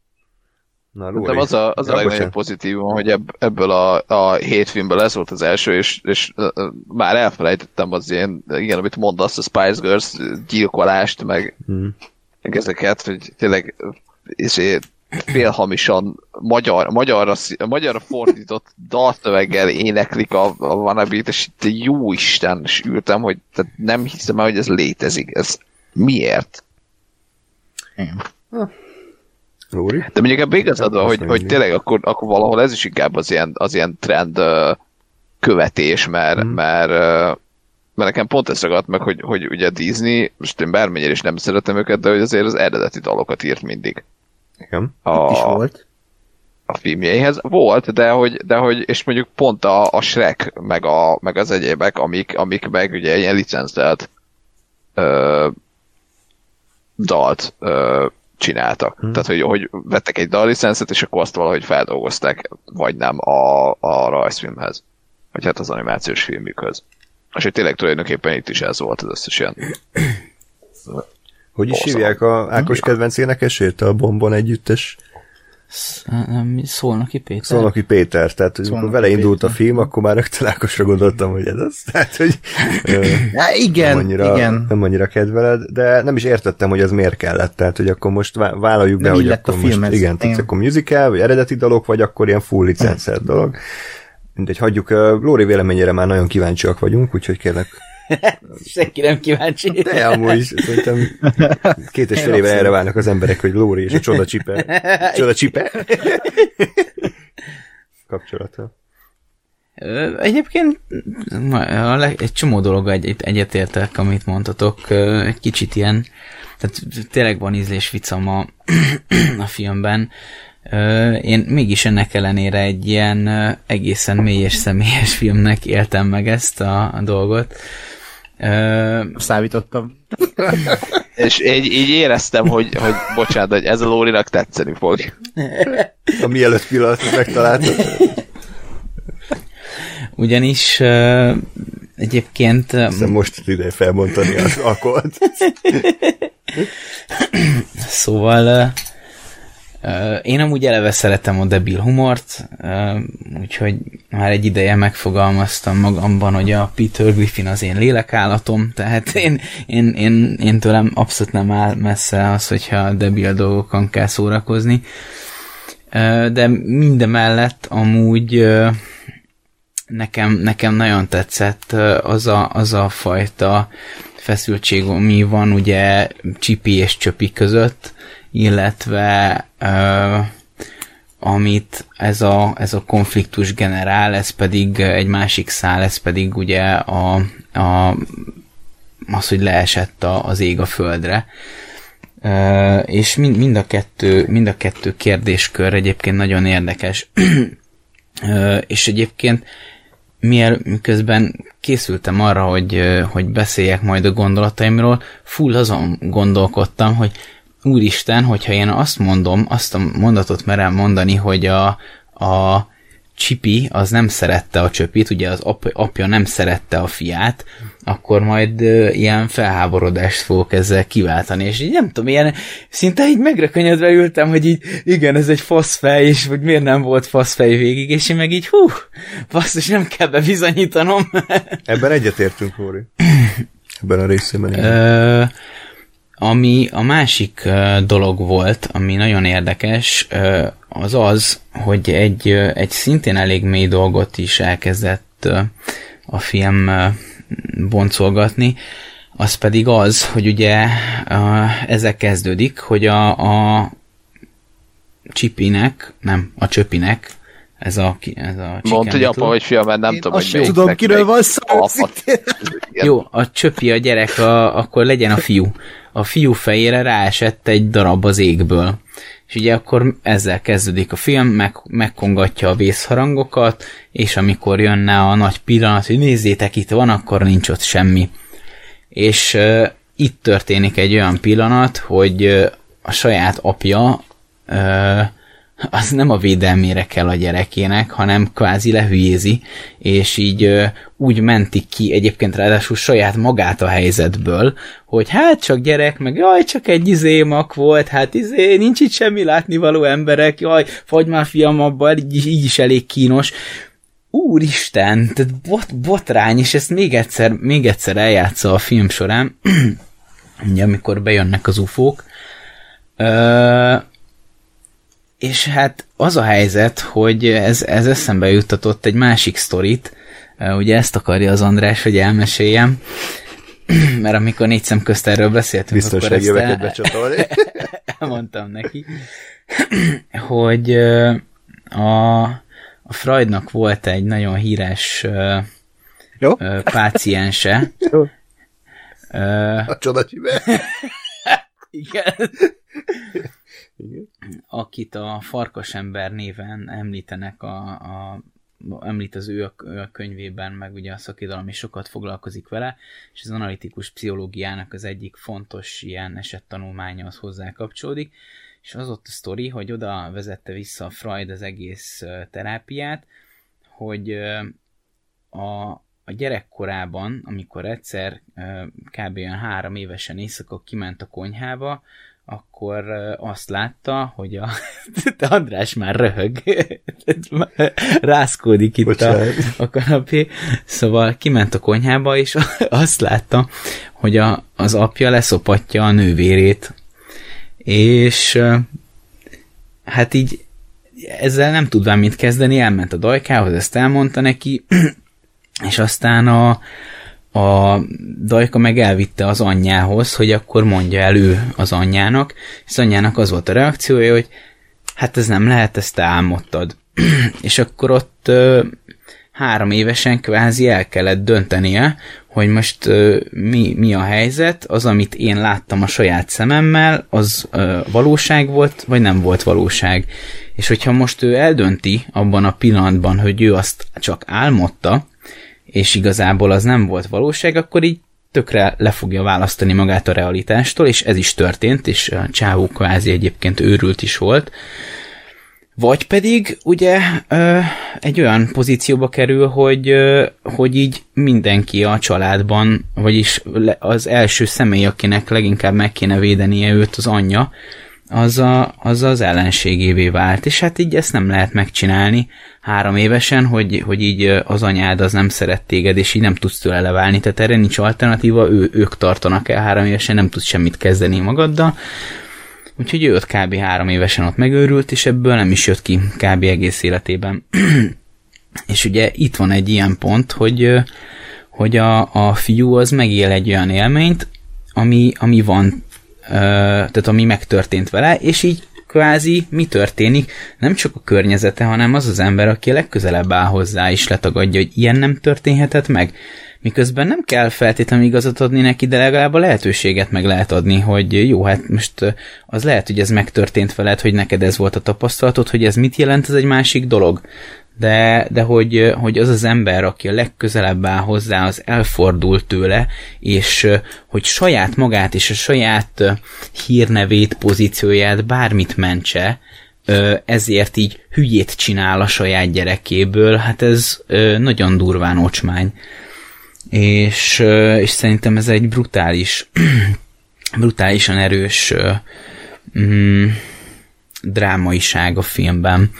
Na, De az a, az a legnagyobb pozitívum, hogy ebb, ebből a, a hét filmből ez volt az első, és, és uh, már elfelejtettem az ilyen, igen, amit mondasz, a Spice Girls gyilkolást, meg, hmm. meg ezeket, hogy tényleg és félhamisan magyar, magyarra, magyarra fordított daltöveggel éneklik a, a Vanabit, és itt jó Isten, és ültem, hogy tehát nem hiszem el, hogy ez létezik. Ez miért? Igen. Lóri? De mondjuk ebben igazad van, hogy, hogy tényleg akkor, akkor valahol ez is inkább az ilyen, az ilyen trend uh, követés, mert, hmm. mert, uh, mert nekem pont ez ragadt meg, hogy, hogy ugye Disney, most én bármennyire is nem szeretem őket, de hogy azért az eredeti dalokat írt mindig. Igen. A, is volt. A filmjeihez volt, de hogy, de hogy és mondjuk pont a, a Shrek, meg, a, meg az egyébek, amik, amik meg ugye ilyen licencelt ö, dalt ö, csináltak. Hmm. Tehát, hogy, hogy vettek egy dallicenszet, és akkor azt valahogy feldolgozták, vagy nem a, a rajzfilmhez. Vagy hát az animációs filmükhöz. És hogy tényleg tulajdonképpen itt is ez volt az összes ilyen. Hogy is hívják a Ákos kedvenc énekesét, a Bombon együttes? Szolnoki Péter. Szolnoki Péter, tehát hogy amikor vele indult Péter. a film, akkor már rögtön Ákosra gondoltam, hogy ez az. <laughs> Tehát, hogy ja, igen, nem annyira, igen. nem annyira kedveled, de nem is értettem, hogy ez miért kellett. Tehát, hogy akkor most vállaljuk be, hogy akkor most, igen, igen. tehát akkor musical, vagy eredeti dolog, vagy akkor ilyen full licencelt dolog. Mindegy, hagyjuk. Lóri véleményére már nagyon kíváncsiak vagyunk, úgyhogy kérlek <laughs> Senki nem kíváncsi. De amúgy is, szerintem két és fél éve erre válnak az emberek, hogy Lóri és a csoda csipe. <laughs> Csoda csipe. Kapcsolata. Egyébként egy csomó dolog egy, egyetértek, amit mondtatok. Egy kicsit ilyen, tehát tényleg van ízlés vicam a, <clears throat> a filmben. Én mégis ennek ellenére egy ilyen egészen mély és személyes filmnek éltem meg ezt a, a dolgot. Számítottam. <laughs> És így, így éreztem, hogy, hogy bocsánat, hogy ez a Lórinak tetszeni fog. A mielőtt pillanatot megtaláltad. Ugyanis uh, egyébként... Hiszem most ide felmondani az akort. szóval uh, én amúgy eleve szeretem a debil humort, úgyhogy már egy ideje megfogalmaztam magamban, hogy a Peter Griffin az én lélekállatom, tehát én, én, én, én tőlem abszolút nem áll messze az, hogyha debil dolgokon kell szórakozni. De mindemellett amúgy nekem, nekem nagyon tetszett az a, az a fajta feszültség, ami van ugye Csipi és Csöpi között, illetve uh, amit ez a, ez a konfliktus generál, ez pedig egy másik szál, ez pedig ugye a, a, az, hogy leesett a, az ég a földre. Uh, és mind, mind, a kettő, mind a kettő kérdéskör egyébként nagyon érdekes. <clears throat> uh, és egyébként miért miközben készültem arra, hogy, hogy beszéljek majd a gondolataimról, full azon gondolkodtam, hogy úristen, hogyha én azt mondom, azt a mondatot merem mondani, hogy a, a Csipi az nem szerette a csöpit, ugye az ap, apja nem szerette a fiát, akkor majd ilyen felháborodást fogok ezzel kiváltani, és így nem tudom, ilyen szinte így megrökönyödve ültem, hogy így igen, ez egy faszfej, és hogy miért nem volt faszfej végig, és én meg így hú, basszus, nem kell bebizonyítanom. Ebben egyetértünk, Hóri. <clears throat> Ebben a részében. Uh, ami a másik dolog volt, ami nagyon érdekes, az az, hogy egy, egy szintén elég mély dolgot is elkezdett a film boncolgatni, az pedig az, hogy ugye ezek kezdődik, hogy a, a csipinek, nem, a csöpinek, ez a, ez a Mondd, hogy apa vagy fia, mert nem Én tudom, hogy melyik. tudom, kiről van szó. Jó, a csöpi a gyerek, a, akkor legyen a fiú. A fiú fejére ráesett egy darab az égből. és ugye akkor ezzel kezdődik a film, meg, megkongatja a vészharangokat, és amikor jönne a nagy pillanat, hogy nézzétek, itt van, akkor nincs ott semmi. És uh, itt történik egy olyan pillanat, hogy uh, a saját apja uh, az nem a védelmére kell a gyerekének, hanem kvázi lehülyézi, és így ö, úgy mentik ki egyébként ráadásul saját magát a helyzetből, hogy hát csak gyerek, meg jaj, csak egy izémak volt, hát izé, nincs itt semmi látnivaló emberek, jaj, fagy már fiam abba, így, így is elég kínos. Úristen, tehát bot, botrány, és ezt még egyszer, még egyszer eljátsza a film során, <clears throat> ugye, amikor bejönnek az ufók, Ö, és hát az a helyzet, hogy ez, ez eszembe juttatott egy másik sztorit, ugye ezt akarja az András, hogy elmeséljem, <clears throat> mert amikor négy szem közt erről beszéltünk, Biztos, akkor hogy ezt el, becsatolni. <laughs> elmondtam neki, <clears throat> hogy a, a Freudnak volt egy nagyon híres Jó? páciense, Jó. A csodacsibe. <laughs> igen, akit a Farkasember néven említenek a, a említ az ő a, könyvében, meg ugye a szakirodalom is sokat foglalkozik vele, és az analitikus pszichológiának az egyik fontos ilyen esettanulmánya az hozzá kapcsolódik, és az ott a sztori, hogy oda vezette vissza Freud az egész terápiát, hogy a, a gyerekkorában, amikor egyszer kb. olyan három évesen éjszaka kiment a konyhába, akkor azt látta, hogy a... <laughs> András már röhög. <laughs> Rászkódik itt a, Bocsánat. a kanapé. Szóval kiment a konyhába, és <laughs> azt látta, hogy a, az apja leszopatja a nővérét. És hát így ezzel nem tudván mit kezdeni, elment a dajkához, ezt elmondta neki, <clears throat> és aztán a, a Dajka meg elvitte az anyjához, hogy akkor mondja el ő az anyjának, és az anyjának az volt a reakciója, hogy hát ez nem lehet, ezt te álmodtad. <clears throat> és akkor ott ö, három évesen kvázi el kellett döntenie, hogy most ö, mi, mi a helyzet, az, amit én láttam a saját szememmel, az ö, valóság volt, vagy nem volt valóság. És hogyha most ő eldönti abban a pillanatban, hogy ő azt csak álmodta, és igazából az nem volt valóság, akkor így tökre le fogja választani magát a realitástól, és ez is történt, és a csávó kvázi egyébként őrült is volt. Vagy pedig ugye egy olyan pozícióba kerül, hogy, hogy így mindenki a családban, vagyis az első személy, akinek leginkább meg kéne védenie őt az anyja, az, a, az az ellenségévé vált, és hát így ezt nem lehet megcsinálni három évesen, hogy, hogy így az anyád az nem szeret téged, és így nem tudsz tőle leválni, tehát erre nincs alternatíva, ő, ők tartanak el három évesen, nem tudsz semmit kezdeni magaddal, úgyhogy ő ott kb. három évesen ott megőrült, és ebből nem is jött ki kb. egész életében. <clears throat> és ugye itt van egy ilyen pont, hogy, hogy a, a fiú az megél egy olyan élményt, ami, ami van tehát ami megtörtént vele, és így kvázi mi történik, nem csak a környezete, hanem az az ember, aki a legközelebb áll hozzá, és letagadja, hogy ilyen nem történhetett meg. Miközben nem kell feltétlenül igazat adni neki, de legalább a lehetőséget meg lehet adni, hogy jó, hát most az lehet, hogy ez megtörtént veled, hogy neked ez volt a tapasztalatod, hogy ez mit jelent, ez egy másik dolog. De, de hogy, hogy az az ember, aki a legközelebb áll hozzá, az elfordul tőle, és hogy saját magát és a saját hírnevét, pozícióját, bármit mentse, ezért így hülyét csinál a saját gyerekéből, hát ez nagyon durván ocsmány. És, és szerintem ez egy brutális, <clears throat> brutálisan erős mm, drámaiság a filmben,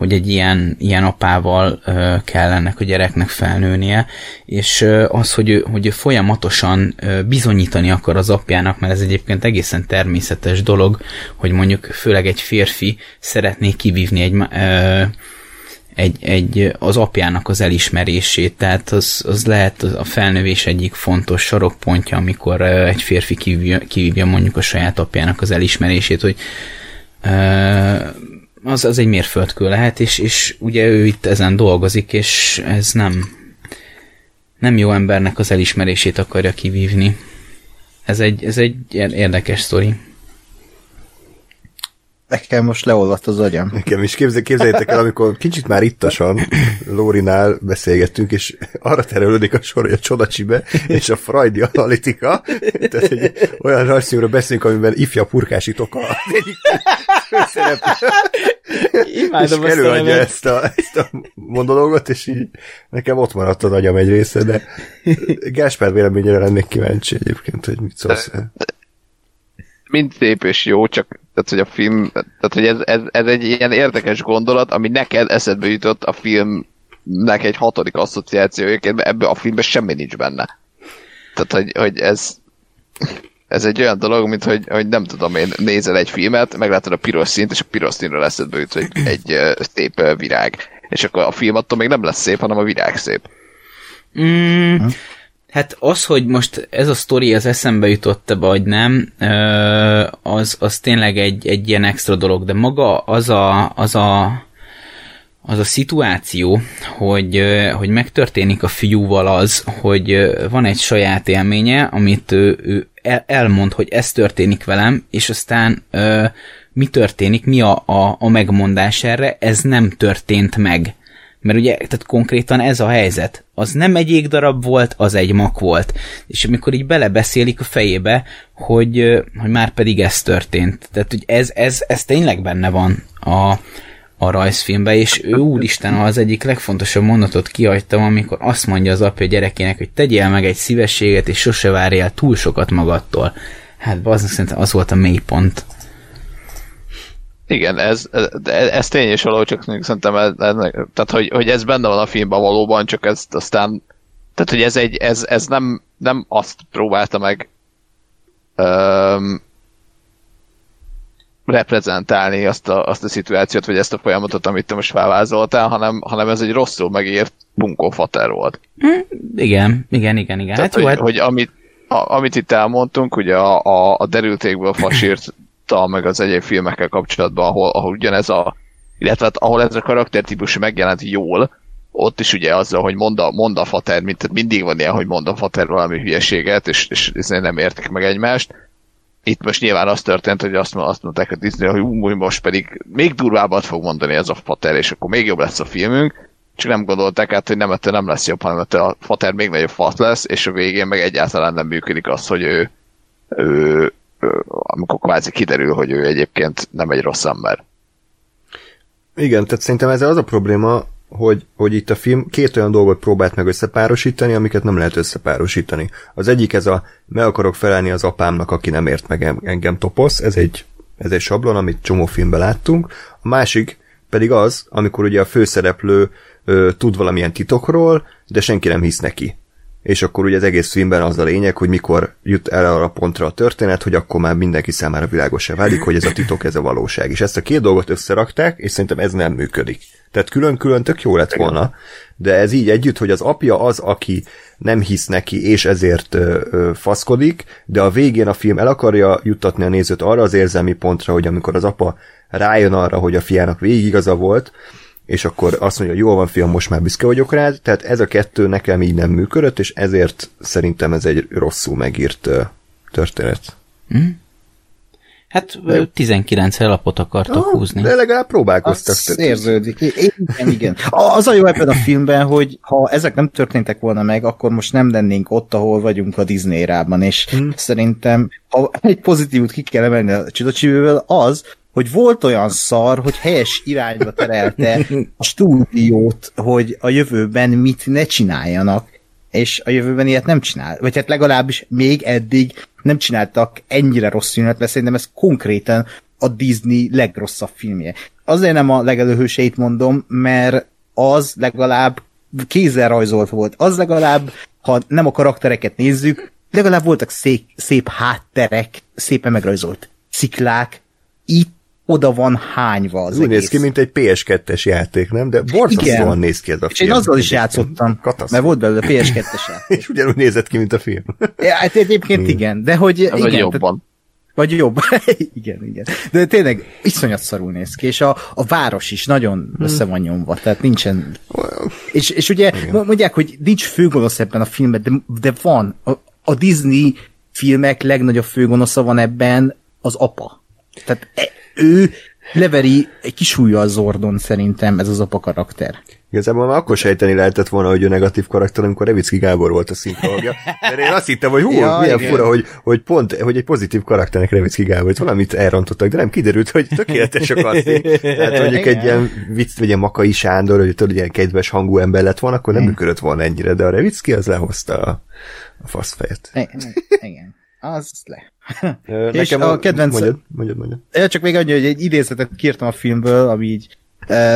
hogy egy ilyen, ilyen apával ö, kell ennek a gyereknek felnőnie, és ö, az, hogy ő, hogy ő folyamatosan ö, bizonyítani akar az apjának, mert ez egyébként egészen természetes dolog, hogy mondjuk főleg egy férfi szeretné kivívni egy, ö, egy, egy, az apjának az elismerését, tehát az, az lehet a felnövés egyik fontos sarokpontja, amikor egy férfi kivívja, kivívja mondjuk a saját apjának az elismerését, hogy az, az egy mérföldkő lehet, és, és ugye ő itt ezen dolgozik, és ez nem nem jó embernek az elismerését akarja kivívni. Ez egy, ez egy érdekes sztori. Nekem most leolvadt az agyam. Nekem is képzel, képzeljétek el, amikor kicsit már ittasan Lórinál beszélgettünk, és arra terelődik a sor, hogy a csodacsibe és a freudi analitika, tehát egy olyan rajzfilmről beszélünk, amiben ifja purkási toka az egyik és Imádom a előadja ezt a, ezt a monológot, és így nekem ott maradt az agyam egy része, de Gáspár véleményére lennék kíváncsi egyébként, hogy mit szólsz. mind szép és jó, csak tehát, hogy a film, tehát, hogy ez, ez, ez, egy ilyen érdekes gondolat, ami neked eszedbe jutott a filmnek egy hatodik asszociációjaként, mert ebben a filmben semmi nincs benne. Tehát, hogy, hogy ez, ez egy olyan dolog, mint hogy, hogy nem tudom én, nézel egy filmet, meglátod a piros színt, és a piros színről eszedbe jut egy, egy szép virág. És akkor a film attól még nem lesz szép, hanem a virág szép. Mm, hát az, hogy most ez a sztori az eszembe jutott vagy nem, az, az tényleg egy, egy ilyen extra dolog, de maga az a, az a az a szituáció, hogy, hogy megtörténik a fiúval az, hogy van egy saját élménye, amit ő, ő el- elmond, hogy ez történik velem, és aztán mi történik, mi a, a, a megmondás erre, ez nem történt meg. Mert ugye, tehát konkrétan ez a helyzet. Az nem egy égdarab volt, az egy mak volt. És amikor így belebeszélik a fejébe, hogy, hogy már pedig ez történt. Tehát, hogy ez, ez, ez tényleg benne van a, a rajzfilmbe, és ő úristen az egyik legfontosabb mondatot kihagytam, amikor azt mondja az apja gyerekének, hogy tegyél meg egy szívességet, és sose várjál túl sokat magadtól. Hát bazd, szerintem az volt a mélypont. Igen, ez, ez, ez tény és való, csak szerintem ez, ez, tehát, hogy, hogy ez benne van a filmben valóban, csak ezt aztán tehát, hogy ez, egy, ez, ez nem, nem azt próbálta meg um, reprezentálni azt a, azt a szituációt, vagy ezt a folyamatot, amit te most felvázoltál, hanem, hanem ez egy rosszul megírt bunkófater volt. Igen, igen, igen, igen. Tehát, Hát hogy, hát hogy amit, a, amit itt elmondtunk, ugye a, a, a derültékből fasírta meg az egyéb filmekkel kapcsolatban, ahol, ahol ugyanez a, illetve hát, ahol ez a karaktertípus megjelent jól, ott is ugye azzal, hogy mond a, mond a fater, mint mindig van ilyen, hogy mond a fater valami hülyeséget, és, és, és nem értik meg egymást. Itt most nyilván az történt, hogy azt, azt mondták a Disney, hogy ú, most pedig még durvábbat fog mondani ez a fater, és akkor még jobb lesz a filmünk, csak nem gondolták át, hogy nem, ettől nem lesz jobb, hanem ettől a fater még nagyobb fat lesz, és a végén meg egyáltalán nem működik az, hogy ő, ő amikor kvázi kiderül, hogy ő egyébként nem egy rossz ember. Igen, tehát szerintem ez az a probléma, hogy, hogy itt a film két olyan dolgot próbált meg összepárosítani, amiket nem lehet összepárosítani. Az egyik ez a meg akarok felelni az apámnak, aki nem ért meg en- engem toposz, ez egy, ez egy sablon, amit csomó filmben láttunk. A másik pedig az, amikor ugye a főszereplő ö, tud valamilyen titokról, de senki nem hisz neki. És akkor ugye az egész filmben az a lényeg, hogy mikor jut el arra pontra a történet, hogy akkor már mindenki számára világosá válik, hogy ez a titok, ez a valóság. És ezt a két dolgot összerakták, és szerintem ez nem működik. Tehát külön-külön tök jó lett volna, de ez így együtt, hogy az apja az, aki nem hisz neki, és ezért ö, ö, faszkodik, de a végén a film el akarja juttatni a nézőt arra az érzelmi pontra, hogy amikor az apa rájön arra, hogy a fiának végig igaza volt, és akkor azt mondja, hogy jól van fiam, most már büszke vagyok rád, tehát ez a kettő nekem így nem működött, és ezért szerintem ez egy rosszul megírt történet. hát ö, 19 lapot akartak húzni. De legalább próbálkoztak. Az tehát- érződik. Igen, igen. <laughs> Az a jó ebben a filmben, hogy ha ezek nem történtek volna meg, akkor most nem lennénk ott, ahol vagyunk a Disney rában, és hmm. szerintem, ha egy pozitívut ki kell emelni a csidocsívővel, az, hogy volt olyan szar, hogy helyes irányba terelte a stúdiót, hogy a jövőben mit ne csináljanak, és a jövőben ilyet nem csinál. Vagy hát legalábbis még eddig nem csináltak ennyire rossz filmet, mert szerintem ez konkrétan a Disney legrosszabb filmje. Azért nem a legelőhőseit mondom, mert az legalább kézzel rajzolt volt. Az legalább, ha nem a karaktereket nézzük, legalább voltak szép, szép hátterek, szépen megrajzolt sziklák. Itt oda van hányva az Ez úgy néz egész. ki, mint egy PS2-es játék, nem? De borzasztóan Igen. néz ki ez a És én film. azzal is játszottam, Katasztrófa. mert volt belőle PS2-es játék. <laughs> És ugyanúgy nézett ki, mint a film. Ja, hát egyébként igen, de hogy igen, Vagy tehát- jobban. Vagy jobb. <laughs> igen, igen. De tényleg iszonyat szarul néz ki, és a, a város is nagyon Hmm. össze van nyomva, tehát nincsen... És, és ugye igen. mondják, hogy nincs főgonosz ebben a filmben, de, de van. A, a Disney filmek legnagyobb főgonosza van ebben az apa. Tehát e, ő leveri egy kis a Zordon szerintem ez az apa karakter. Igazából már akkor sejteni lehetett volna, hogy ő negatív karakter, amikor Revicki Gábor volt a szinkronja. Mert én azt hittem, hogy hú, ja, milyen igen. fura, hogy, hogy pont, hogy egy pozitív karakternek Revicki Gábor, hogy valamit elrontottak, de nem kiderült, hogy tökéletes a casting. Tehát mondjuk egy ilyen vicc, vagy ilyen Makai Sándor, hogy tudod, ilyen kedves hangú ember lett volna, akkor nem működött volna ennyire, de a Revicki az lehozta a, a faszfejet. Igen. Az le. <laughs> Nekem és a, a kedvenc... Mondjad, mondjad, mondjad. Én csak még annyi, hogy egy idézetet kírtam a filmből, ami így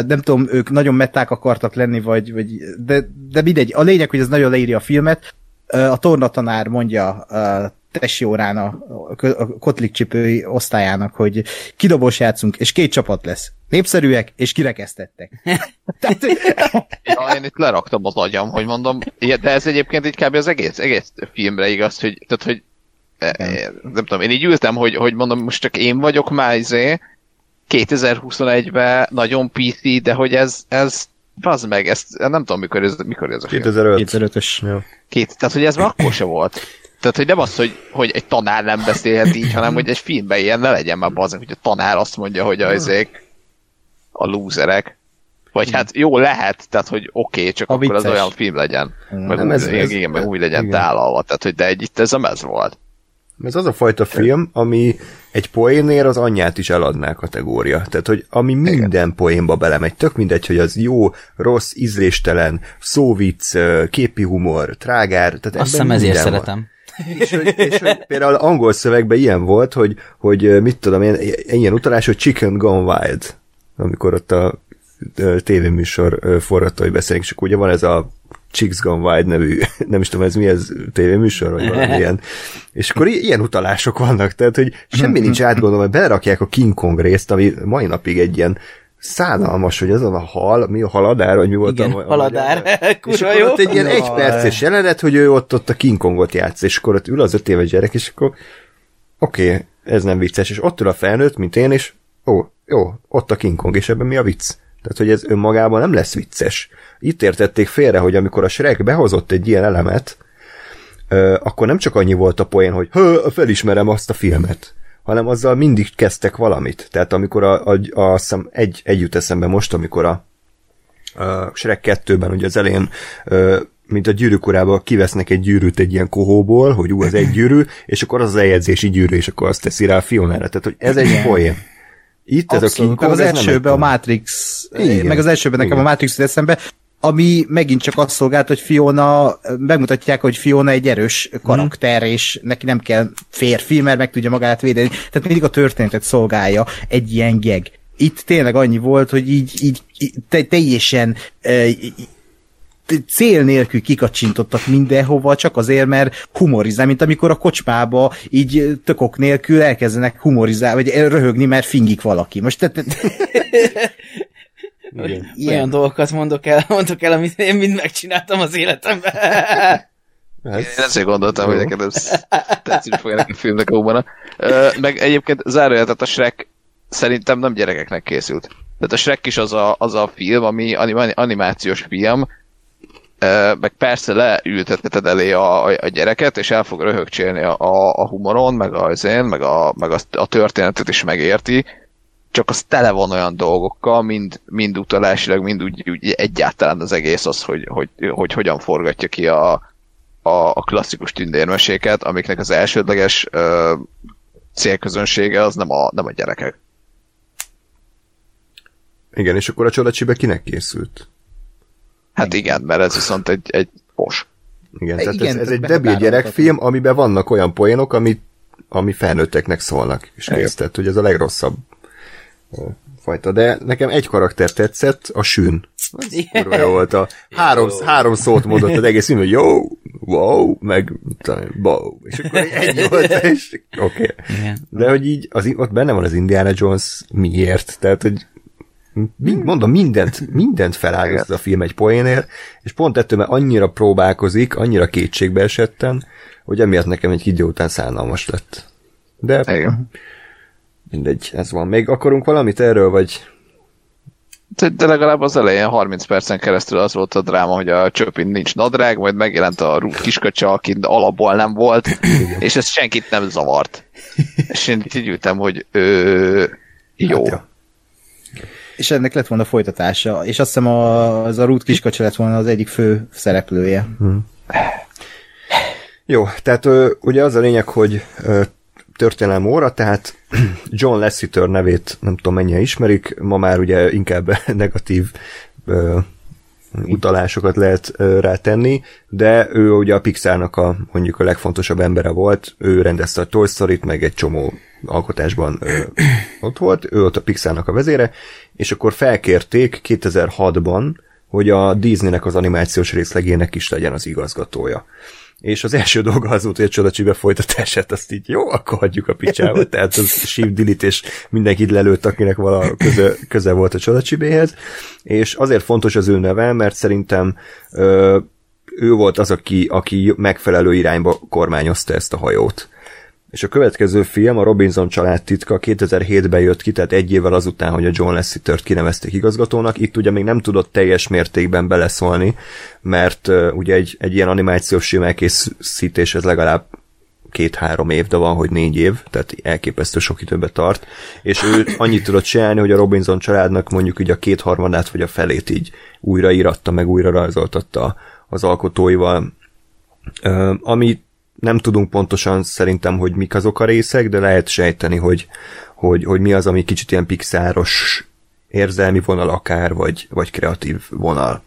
nem tudom, ők nagyon meták akartak lenni, vagy, vagy de, de mindegy. A lényeg, hogy ez nagyon leírja a filmet. A tornatanár mondja a tesi órán a, a kotlikcsipői osztályának, hogy kidobós játszunk, és két csapat lesz. Népszerűek, és kirekesztettek. <laughs> Tehát... ja, én itt leraktam az agyam, hogy mondom, de ez egyébként így kb. az egész, egész filmre igaz, hogy, tehát, hogy nem. nem tudom, én így ültem, hogy, hogy mondom, most csak én vagyok már izé, 2021-ben nagyon PC, de hogy ez, ez az meg, ezt nem tudom, mikor ez, mikor ez a film. 2005. 2005-ös. Két, tehát, hogy ez már akkor se volt. Tehát, hogy nem az, hogy, hogy egy tanár nem beszélhet így, hanem hogy egy filmben ilyen ne legyen már bazen, hogy a tanár azt mondja, hogy a, izék, a lúzerek. Vagy hát jó lehet, tehát hogy oké, okay, csak a akkor vicces. az olyan film legyen. Meg nem, ez, ez, igen, meg úgy legyen tálalva. Tehát, hogy de egy, itt ez a mez volt. Ez az a fajta film, ami egy poénér az anyját is eladná kategória. Tehát, hogy ami minden Igen. poénba belemegy, tök mindegy, hogy az jó, rossz, ízléstelen, szóvic, képi humor, trágár. Tehát Azt hiszem ezért van. szeretem. és, hogy, és hogy például angol szövegben ilyen volt, hogy, hogy mit tudom én, ilyen utalás, hogy Chicken Gone Wild, amikor ott a tévéműsor forgatói beszélünk, és akkor ugye van ez a Chicks Gone Wild nevű, <laughs> nem is tudom ez mi, ez tévéműsor, vagy valami <laughs> ilyen. És akkor ilyen utalások vannak, tehát, hogy semmi nincs átgondolva, mert a King Kong részt, ami mai napig egy ilyen szánalmas, hogy azon a hal, mi a haladár, vagy mi volt Igen, a, haladár, <laughs> és akkor ott egy ilyen egy perces jelenet, hogy ő ott, ott a King Kongot játsz, és akkor ott ül az öt éves gyerek, és akkor oké, okay, ez nem vicces, és ott ül a felnőtt, mint én, és ó, jó, ott a King Kong, és ebben mi a vicc? Tehát, hogy ez önmagában nem lesz vicces. Itt értették félre, hogy amikor a Shrek behozott egy ilyen elemet, akkor nem csak annyi volt a poén, hogy felismerem azt a filmet, hanem azzal mindig kezdtek valamit. Tehát amikor a, a, a, a egy, egy jut eszembe most, amikor a, a Shrek 2-ben ugye az elén mint a gyűrűk urában kivesznek egy gyűrűt egy ilyen kohóból, hogy ú, az egy gyűrű, és akkor az az eljegyzési gyűrű, és akkor azt teszi rá a Fionára. Tehát, hogy ez egy poén. Itt Abszolút, ez a King Kong, meg az elsőben a Matrix, Igen. meg az elsőben nekem Igen. a Matrix eszembe, ami megint csak azt szolgált, hogy Fiona, megmutatják, hogy Fiona egy erős karakter, mm. és neki nem kell férfi, mert meg tudja magát védeni. Tehát mindig a történetet szolgálja egy ilyen geg. Itt tényleg annyi volt, hogy így, így, így teljesen cél nélkül kikacsintottak mindenhova, csak azért, mert humorizál, mint amikor a kocsmába így tökok nélkül elkezdenek humorizálni, vagy röhögni, mert fingik valaki. Most te, te, Igen. Ilyen Olyan dolgokat mondok el, mondok el, amit én mind megcsináltam az életemben. Hát, én ezért gondoltam, jó. hogy neked ez tetszeni fog ennek a filmnek a Meg egyébként zárójel, tehát a Shrek szerintem nem gyerekeknek készült. Tehát a Shrek is az a, az a film, ami animációs film, meg persze leültetheted elé a, a gyereket, és el fog röhögcsélni a, a, a humoron, meg az én, meg, a, meg a, a történetet is megérti, csak az tele van olyan dolgokkal, mind, mind utalásilag, mind úgy, úgy egyáltalán az egész az, hogy, hogy, hogy hogyan forgatja ki a, a, a klasszikus tündérmeséket, amiknek az elsődleges ö, célközönsége az nem a, nem a gyerekek. Igen, és akkor a csodacsibe kinek készült? Hát igen, mert ez viszont egy, egy pos. Igen, tehát igen, ez, ez egy debil gyerekfilm, amiben vannak olyan poénok, ami, ami felnőtteknek szólnak. És kész, tehát hogy ez a legrosszabb fajta. De nekem egy karakter tetszett, a sűn. kurva jó volt. A három, három szót mondott az egész film, hogy jó, wow, meg wow. És akkor <laughs> egy volt, és oké. Okay. De hogy így, az, ott benne van az Indiana Jones miért? Tehát, hogy Mind, mondom, mindent, mindent feláll ez a film egy poénér, és pont ettől, mert annyira próbálkozik, annyira kétségbe esettem, hogy emiatt nekem egy idő után szánalmas lett. De Igen. mindegy, ez van. Még akarunk valamit erről, vagy de legalább az elején 30 percen keresztül az volt a dráma, hogy a csöpin nincs nadrág, majd megjelent a rút kisköcse, aki alapból nem volt, és ez senkit nem zavart. és én így ültem, hogy ö, jó. Hát, ja. És ennek lett volna folytatása, és azt hiszem a, az a Ruth Kiskacsa lett volna az egyik fő szereplője. Jó, tehát ö, ugye az a lényeg, hogy ö, történelem óra, tehát <clears throat> John Lasseter nevét nem tudom mennyien ismerik, ma már ugye inkább <laughs> negatív ö, utalásokat lehet ö, rátenni, de ő ugye a Pixarnak a mondjuk a legfontosabb embere volt, ő rendezte a Toy Story-t, meg egy csomó alkotásban ö, ott volt, ő ott a Pixarnak a vezére, és akkor felkérték 2006-ban, hogy a Disneynek az animációs részlegének is legyen az igazgatója. És az első <laughs> dolga az volt, hogy a csodacsibe folytatását azt így jó, akkor hagyjuk a picsába, tehát az <laughs> shift delete, és mindenkit lelőtt, akinek vala köze, köze volt a csodacsibéhez, és azért fontos az ő neve, mert szerintem ö, ő volt az, aki, aki megfelelő irányba kormányozta ezt a hajót. És a következő film, a Robinson család titka 2007-ben jött ki, tehát egy évvel azután, hogy a John Lasseter-t kinevezték igazgatónak. Itt ugye még nem tudott teljes mértékben beleszólni, mert uh, ugye egy, egy ilyen animációs film elkészítés ez legalább két-három év, de van, hogy négy év, tehát elképesztő sok időbe tart, és ő annyit tudott csinálni, hogy a Robinson családnak mondjuk így a kétharmadát vagy a felét így újra íratta, meg újra rajzoltatta az alkotóival, ami nem tudunk pontosan szerintem, hogy mik azok a részek, de lehet sejteni, hogy, hogy, hogy mi az, ami kicsit ilyen pixáros érzelmi vonal akár, vagy, vagy kreatív vonal.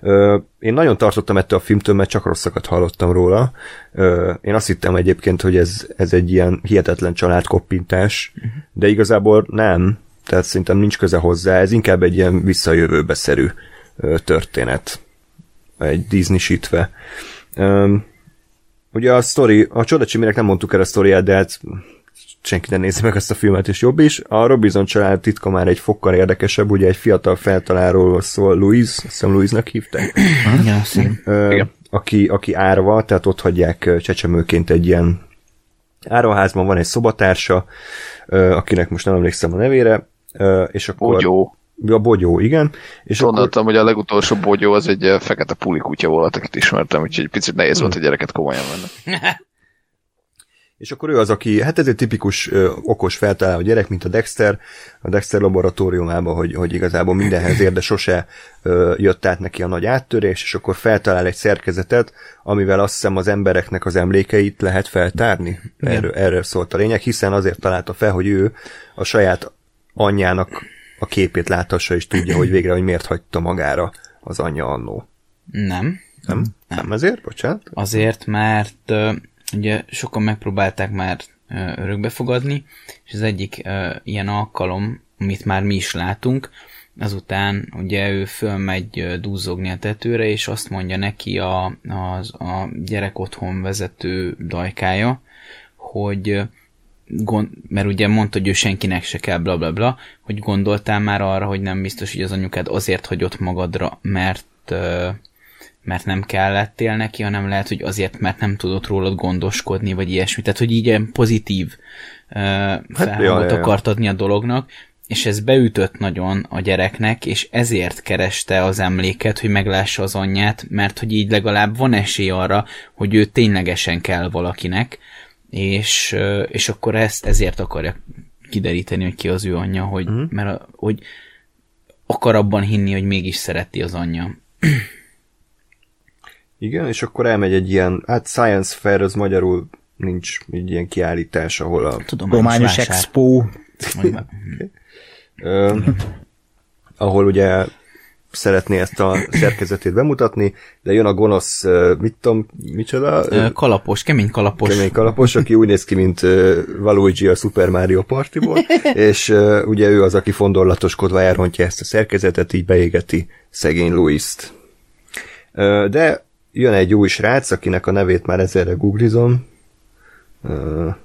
Ö, én nagyon tartottam ettől a filmtől, mert csak rosszakat hallottam róla. Ö, én azt hittem egyébként, hogy ez, ez egy ilyen hihetetlen családkoppintás, de igazából nem, tehát szerintem nincs köze hozzá, ez inkább egy ilyen visszajövőbeszerű ö, történet. Egy Disney-sítve. Ö, Ugye a sztori, a Csodacsiminek nem mondtuk el a sztoriát, de hát senki nem nézi meg ezt a filmet, és jobb is. A Robinson család titka már egy fokkal érdekesebb, ugye egy fiatal feltalálról szól, Louise, azt hiszem Louise-nak hívták. <coughs> Aki, aki árva, tehát ott hagyják csecsemőként egy ilyen árvaházban van egy szobatársa, akinek most nem emlékszem a nevére, és akkor... Bogyó. A bogyó, igen. És Gondoltam, hogy a legutolsó bogyó az egy ö, fekete pulikutya volt, akit ismertem, úgyhogy egy picit nehéz volt a gyereket komolyan venni. <laughs> És akkor ő az, aki, hát ez egy tipikus ö, okos feltaláló gyerek, mint a Dexter, a Dexter laboratóriumában, hogy, hogy igazából mindenhez ér, de sose ö, jött át neki a nagy áttörés, és akkor feltalál egy szerkezetet, amivel azt hiszem az embereknek az emlékeit lehet feltárni. Erről, erről szólt a lényeg, hiszen azért találta fel, hogy ő a saját anyjának a képét láthassa, és tudja, hogy végre, hogy miért hagyta magára az anyja annó. Nem. Nem? Nem ezért? Bocsánat? Azért, mert ö, ugye sokan megpróbálták már ö, örökbe fogadni, és az egyik ilyen alkalom, amit már mi is látunk, azután ugye ő fölmegy dúzogni a tetőre, és azt mondja neki a, az, a gyerek otthon vezető dajkája, hogy gond, mert ugye mondta, hogy ő senkinek se kell, bla bla bla, hogy gondoltál már arra, hogy nem biztos, hogy az anyukád azért hagyott magadra, mert mert nem kellettél neki, hanem lehet, hogy azért, mert nem tudott rólad gondoskodni, vagy ilyesmi. Tehát, hogy így ilyen pozitív uh, felhangot ja. akart adni a dolognak, és ez beütött nagyon a gyereknek, és ezért kereste az emléket, hogy meglássa az anyját, mert hogy így legalább van esély arra, hogy ő ténylegesen kell valakinek, és, és akkor ezt ezért akarja kideríteni, hogy ki az ő anyja, hogy, uh-huh. mert a, hogy akar abban hinni, hogy mégis szereti az anyja. Igen, és akkor elmegy egy ilyen, hát Science Fair, az magyarul nincs egy ilyen kiállítás, ahol a Tudományos. Expo. Ahol ugye szeretné ezt a szerkezetét bemutatni, de jön a gonosz, mit tudom, micsoda? Kalapos, kemény kalapos. kemény kalapos, aki úgy néz ki, mint Waluigi a Super Mario Partyból, <laughs> és ugye ő az, aki fondorlatoskodva elrontja ezt a szerkezetet, így beégeti szegény Louis-t. De jön egy új srác, akinek a nevét már ezerre googlizom.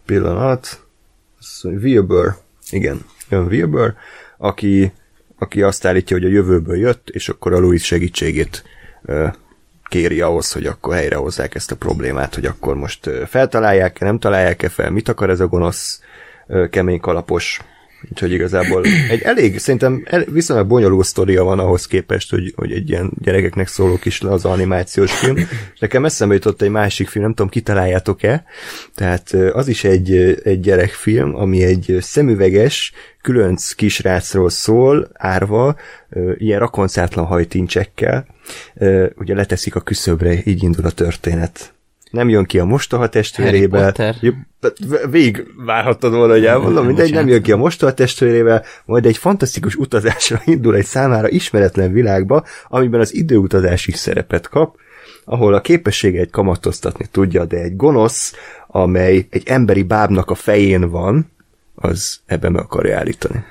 Pillanat. Wilbur. Igen, jön Wilbur, aki, aki azt állítja, hogy a jövőből jött, és akkor a Louis segítségét kéri ahhoz, hogy akkor helyrehozzák ezt a problémát, hogy akkor most feltalálják-e, nem találják-e fel, mit akar ez a gonosz, kemény kalapos. Úgyhogy igazából egy elég, szerintem el, viszonylag bonyolult sztoria van ahhoz képest, hogy, hogy egy ilyen gyerekeknek szóló kis az animációs film. És nekem eszembe jutott egy másik film, nem tudom, kitaláljátok-e. Tehát az is egy, egy gyerekfilm, ami egy szemüveges, különc kisrácról szól, árva, ilyen rakoncátlan hajtincsekkel. Ugye leteszik a küszöbre, így indul a történet nem jön ki a mostoha testvérével. Végig várhattad volna, hogy elmondom, mindegy, nem jön ki a mostoha testvérével, majd egy fantasztikus utazásra <laughs> indul egy számára ismeretlen világba, amiben az időutazás is szerepet kap, ahol a képességeit kamatoztatni tudja, de egy gonosz, amely egy emberi bábnak a fején van, az ebben meg akarja állítani.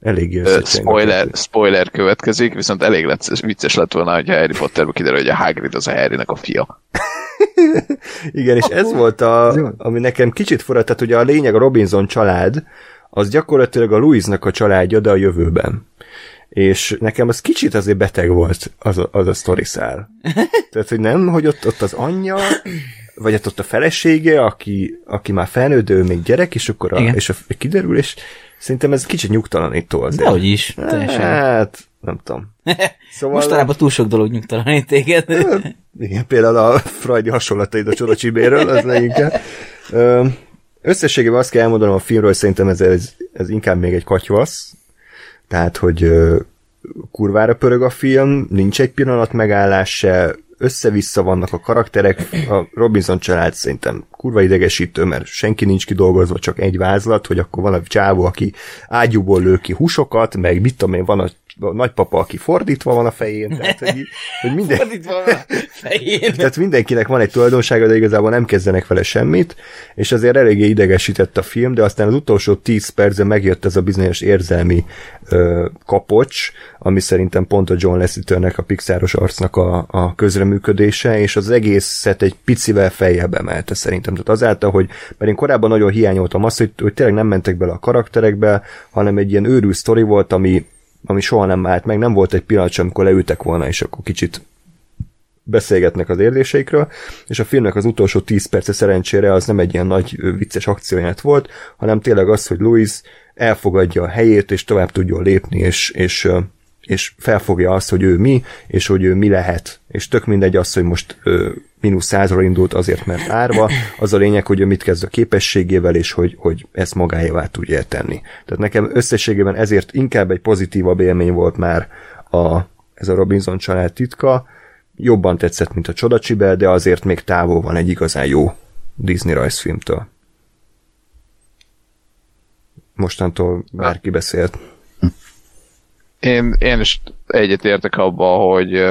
Elég spoiler, spoiler következik, viszont elég lett, vicces lett volna, hogy Harry Potterbe kiderül, hogy a Hagrid az a Harrynek a fia. <laughs> Igen, és ez volt a, ami nekem kicsit fura, tehát ugye a lényeg a Robinson család, az gyakorlatilag a Louisnak a családja, de a jövőben. És nekem az kicsit azért beteg volt az a, az a sztori szál. Tehát, hogy nem, hogy ott, ott az anyja, vagy ott, ott a felesége, aki, aki már felnődő, még gyerek, és akkor a, és a, kiderül, és szerintem ez kicsit nyugtalanító azért. Dehogy is, teljesen. Hát, nem tudom. <laughs> Szóval... Mostanában túl sok dolog nyugtalanít téged. Igen, például a Freudi hasonlataid a Csoda Csibéről, az leginkább. Összességében azt kell elmondanom a filmről, hogy szerintem ez, ez, ez inkább még egy katyvasz, tehát, hogy kurvára pörög a film, nincs egy pillanat megállás se, össze-vissza vannak a karakterek, a Robinson család szerintem kurva idegesítő, mert senki nincs kidolgozva, csak egy vázlat, hogy akkor van a csávó, aki ágyúból lő ki húsokat, meg mit tudom én, van a a nagypapa, aki fordítva van a fején, tehát hogy, hogy minden... fordítva van a fején. tehát mindenkinek van egy tulajdonsága, de igazából nem kezdenek vele semmit, és azért eléggé idegesített a film, de aztán az utolsó 10 percben megjött ez a bizonyos érzelmi ö, kapocs, ami szerintem pont a John Lasseternek, a Pixaros arcnak a, a közreműködése, és az egészet egy picivel feljebb emelte szerintem. Tehát azáltal, hogy mert én korábban nagyon hiányoltam azt, hogy, hogy tényleg nem mentek bele a karakterekbe, hanem egy ilyen őrű sztori volt, ami ami soha nem állt meg, nem volt egy pillanat sem, amikor leültek volna, és akkor kicsit beszélgetnek az érzéseikről, és a filmnek az utolsó 10 perce szerencsére az nem egy ilyen nagy vicces akcióját volt, hanem tényleg az, hogy Louis elfogadja a helyét, és tovább tudjon lépni, és, és, és felfogja azt, hogy ő mi, és hogy ő mi lehet. És tök mindegy az, hogy most mínusz százra indult azért, mert árva, az a lényeg, hogy ő mit kezd a képességével, és hogy, hogy ezt magáévá tudja tenni. Tehát nekem összességében ezért inkább egy pozitívabb élmény volt már a, ez a Robinson család titka, jobban tetszett, mint a Csodacsibe, de azért még távol van egy igazán jó Disney rajzfilmtől. Mostantól bárki beszélt. Én, én is egyetértek abban, hogy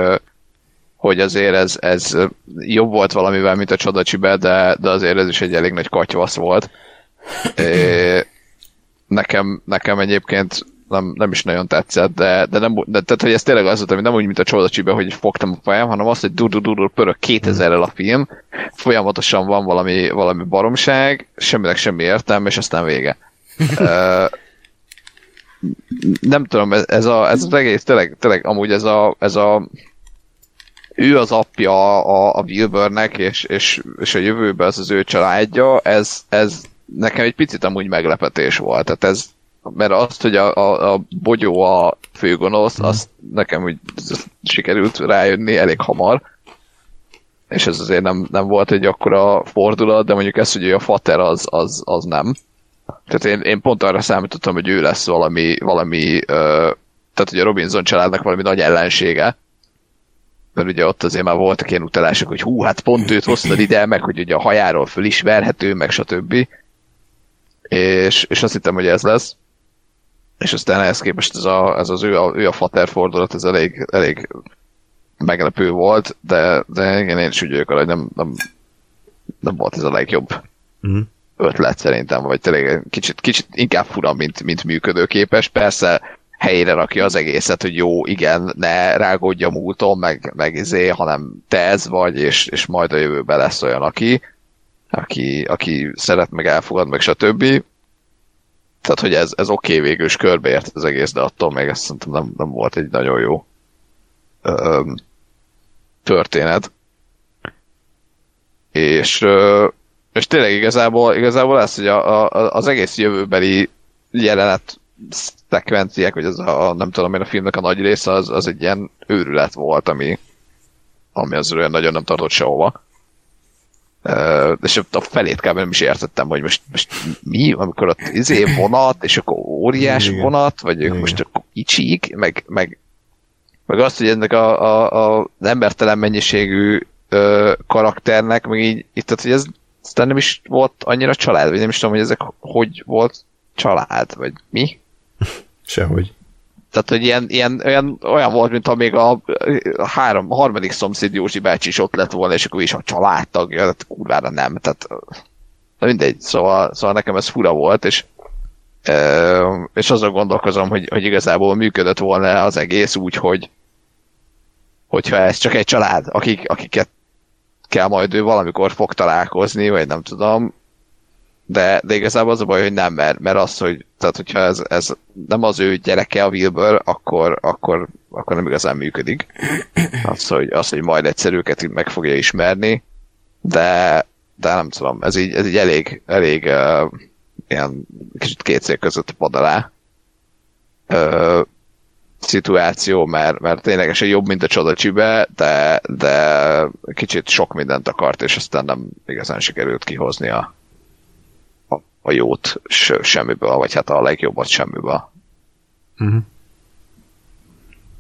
hogy azért ez, ez jobb volt valamivel, mint a csodacsibe, de, de azért ez is egy elég nagy katyvasz volt. <laughs> É, nekem, nekem egyébként nem, nem is nagyon tetszett, de, de nem, de, tehát, hogy ez tényleg az volt, hogy nem úgy, mint a csodacsibe, hogy fogtam a fejem, hanem azt, hogy dur pörög 2000-rel a film, folyamatosan van valami, valami baromság, semminek semmi értelme, és aztán vége. <laughs> nem tudom, ez, a, ez az egész, tényleg, tényleg amúgy ez a, ez a ő az apja a, a Wilburnek, és, és, és a jövőben az az ő családja, ez, ez nekem egy picit amúgy meglepetés volt. Tehát ez, mert azt, hogy a, a, a bogyó a főgonosz, mm. azt nekem úgy sikerült rájönni elég hamar, és ez azért nem, nem volt egy akkora fordulat, de mondjuk ez, hogy ő a fater, az, az, az nem. Tehát én, én pont arra számítottam, hogy ő lesz valami, valami ö, tehát hogy a Robinson családnak valami nagy ellensége, mert ugye ott azért már voltak ilyen utalások, hogy hú, hát pont őt hoztad ide, meg hogy ugye a hajáról fölismerhető, meg stb. És, és azt hittem, hogy ez lesz. És aztán ehhez képest ez, a, ez az ő a, ő a fater fordulat, ez elég, elég meglepő volt, de, de igen, én is úgy vagyok, hogy nem, nem, nem volt ez a legjobb uh-huh. Ötlet szerintem, vagy tényleg kicsit, kicsit inkább fura, mint, mint működőképes. Persze helyre rakja az egészet, hogy jó, igen, ne rágódj a múlton, meg, meg izé, hanem te ez vagy, és, és majd a jövőben lesz olyan, aki, aki, aki szeret, meg elfogad, meg stb. Tehát, hogy ez, ez oké, okay, végül is körbeért az egész, de attól még ezt szerintem nem, nem volt egy nagyon jó ö, történet. És, ö, és tényleg igazából, igazából lesz, hogy a, a, az egész jövőbeli jelenet szekvenciák, vagy az a, nem tudom én, a filmnek a nagy része, az, az egy ilyen őrület volt, ami, ami az olyan nagyon nem tartott sehova. Uh, és a felét kb. nem is értettem, hogy most, most mi, amikor ott izé vonat, és akkor óriás Igen. vonat, vagy ők Igen. most akkor kicsik, meg, meg, meg azt, hogy ennek a, a, a embertelen mennyiségű ö, karakternek, meg így, itt, tehát, hogy ez aztán nem is volt annyira család, vagy nem is tudom, hogy ezek hogy volt család, vagy mi? <laughs> Sehogy. Tehát, hogy ilyen, ilyen olyan, olyan volt, mint ha még a, három, a harmadik szomszéd Józsi bácsi is ott lett volna, és akkor is a családtagja, tehát kurvára nem. Tehát, na mindegy, szóval, szóval nekem ez fura volt, és és azon gondolkozom, hogy, hogy igazából működött volna az egész úgy, hogy hogyha ez csak egy család, akik, akiket kell majd ő valamikor fog találkozni, vagy nem tudom, de, de igazából az a baj, hogy nem, mert, mert az, hogy tehát hogyha ez, ez nem az ő gyereke a Wilbur, akkor, akkor, akkor nem igazán működik. Az, hogy, az, hogy majd egyszer őket meg fogja ismerni, de, de nem tudom, ez így, ez így elég, elég uh, ilyen kicsit két szék között pad alá uh, szituáció, mert, mert ténylegesen jobb, mint a csodacsibe, de, de kicsit sok mindent akart, és aztán nem igazán sikerült kihozni a, a, a jót se- semmiből, vagy hát a legjobbat semmiből.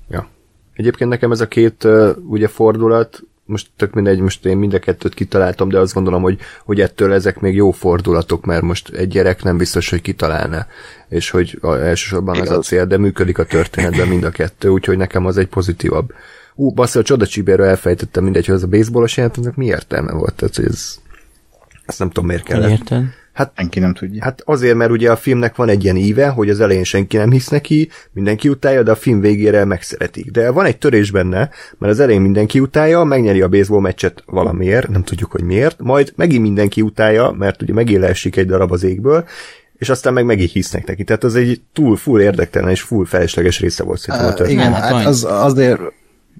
Ja. Egyébként nekem ez a két uh, ugye fordulat, most tök mindegy, most én mind a kettőt kitaláltam, de azt gondolom, hogy, hogy ettől ezek még jó fordulatok, mert most egy gyerek nem biztos, hogy kitalálná, és hogy a, elsősorban ez a Igaz. cél, de működik a történetben mind a kettő, úgyhogy nekem az egy pozitívabb. Ú, bassza, a csodacsibéről elfejtettem mindegy, hogy az a baseballos jelenetnek mi értelme volt, tehát hogy ez, ezt nem tudom miért kellett. érted? Hát Senki nem tudja. Hát azért, mert ugye a filmnek van egy ilyen íve, hogy az elején senki nem hisz neki, mindenki utálja, de a film végére megszeretik. De van egy törés benne, mert az elején mindenki utálja, megnyeri a baseball meccset valamiért, nem tudjuk, hogy miért, majd megint mindenki utálja, mert ugye megint leesik egy darab az égből, és aztán meg megint hisznek neki. Tehát az egy túl full érdektelen és full felesleges része volt szerintem a történet. igen, Hát hát az, azért,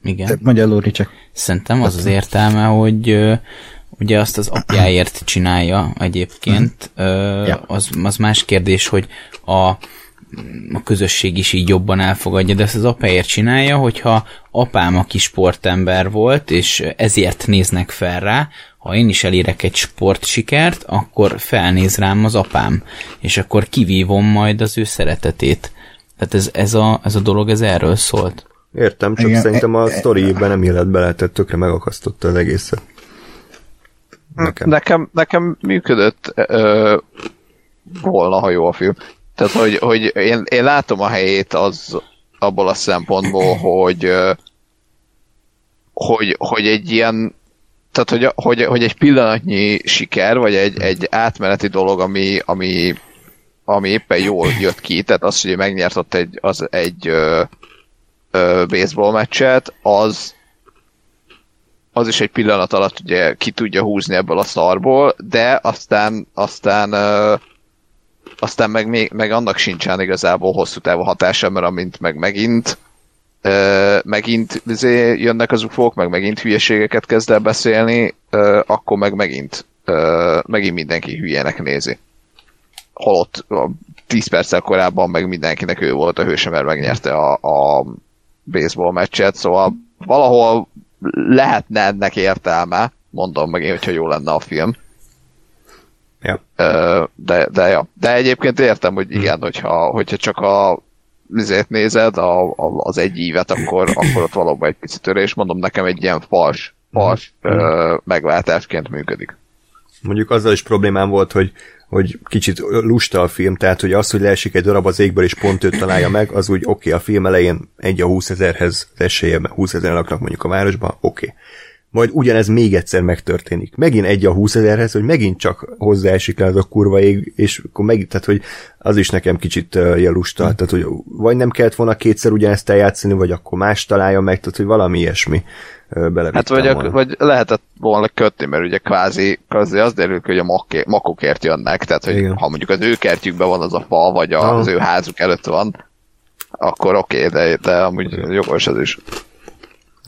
Igen. mondja Lóri csak. Szerintem az az értelme, hogy ö, ugye azt az apjáért csinálja egyébként, ö, Ja. az, az más kérdés, hogy a, a közösség is így jobban elfogadja, de ezt az apáért csinálja, hogyha apám, aki sportember volt, és ezért néznek fel rá, ha én is elérek egy sportsikert, akkor felnéz rám az apám, és akkor kivívom majd az ő szeretetét. Tehát ez, ez, a, ez a dolog, ez erről szólt. Értem, csak Igen, szerintem a e- e- sztoriében nem élet bele, tehát tökre megakasztotta az egészet. Nekem. Nekem, nekem működött ö, volna, ha jó a film. Tehát, hogy, hogy én, én látom a helyét az abból a szempontból, hogy ö, hogy, hogy egy ilyen tehát, hogy, hogy, hogy egy pillanatnyi siker, vagy egy, egy átmeneti dolog, ami, ami, ami éppen jól jött ki, tehát az, hogy ő megnyert ott egy, az egy ö, ö, baseball meccset, az, az is egy pillanat alatt ugye ki tudja húzni ebből a szarból, de aztán, aztán ö, aztán meg, még, meg annak sincsen igazából hosszú távú hatása, mert amint meg megint ö, megint izé, jönnek az ufók, meg megint hülyeségeket kezd el beszélni, ö, akkor meg megint ö, megint mindenki hülyének nézi. Holott a 10 perccel korábban meg mindenkinek ő volt a hőse, mert megnyerte a, a baseball meccset, szóval valahol lehetne ennek értelme, mondom meg én, hogyha jó lenne a film. Ja. De, de, ja. de egyébként értem, hogy igen, hogyha, hogyha csak a vizét nézed, a, a, az egy ívet, akkor, akkor ott valóban egy picit törés. Mondom, nekem egy ilyen fals, fals ö, megváltásként működik. Mondjuk azzal is problémám volt, hogy, hogy kicsit lusta a film, tehát hogy az, hogy leesik egy darab az égből és pont őt találja meg, az úgy oké, okay, a film elején egy a 20 ezerhez az esélye, 20 ezer laknak mondjuk a városban, oké. Okay. Majd ugyanez még egyszer megtörténik. Megint egy a 20 ezerhez, hogy megint csak hozzáesik le az a kurva ég, és akkor megint, tehát hogy az is nekem kicsit uh, ilyen lusta, tehát hogy vagy nem kellett volna kétszer ugyanezt eljátszani, vagy akkor más találja meg, tehát hogy valami ilyesmi belevittem Hát vagy, volna. a, vagy lehetett volna kötni, mert ugye kvázi, kvázi az derül hogy a maké, makokért jönnek, tehát hogy Igen. ha mondjuk az ő kertjükben van az a fa, vagy a, az ő házuk előtt van, akkor oké, okay, de, de amúgy jogos az is.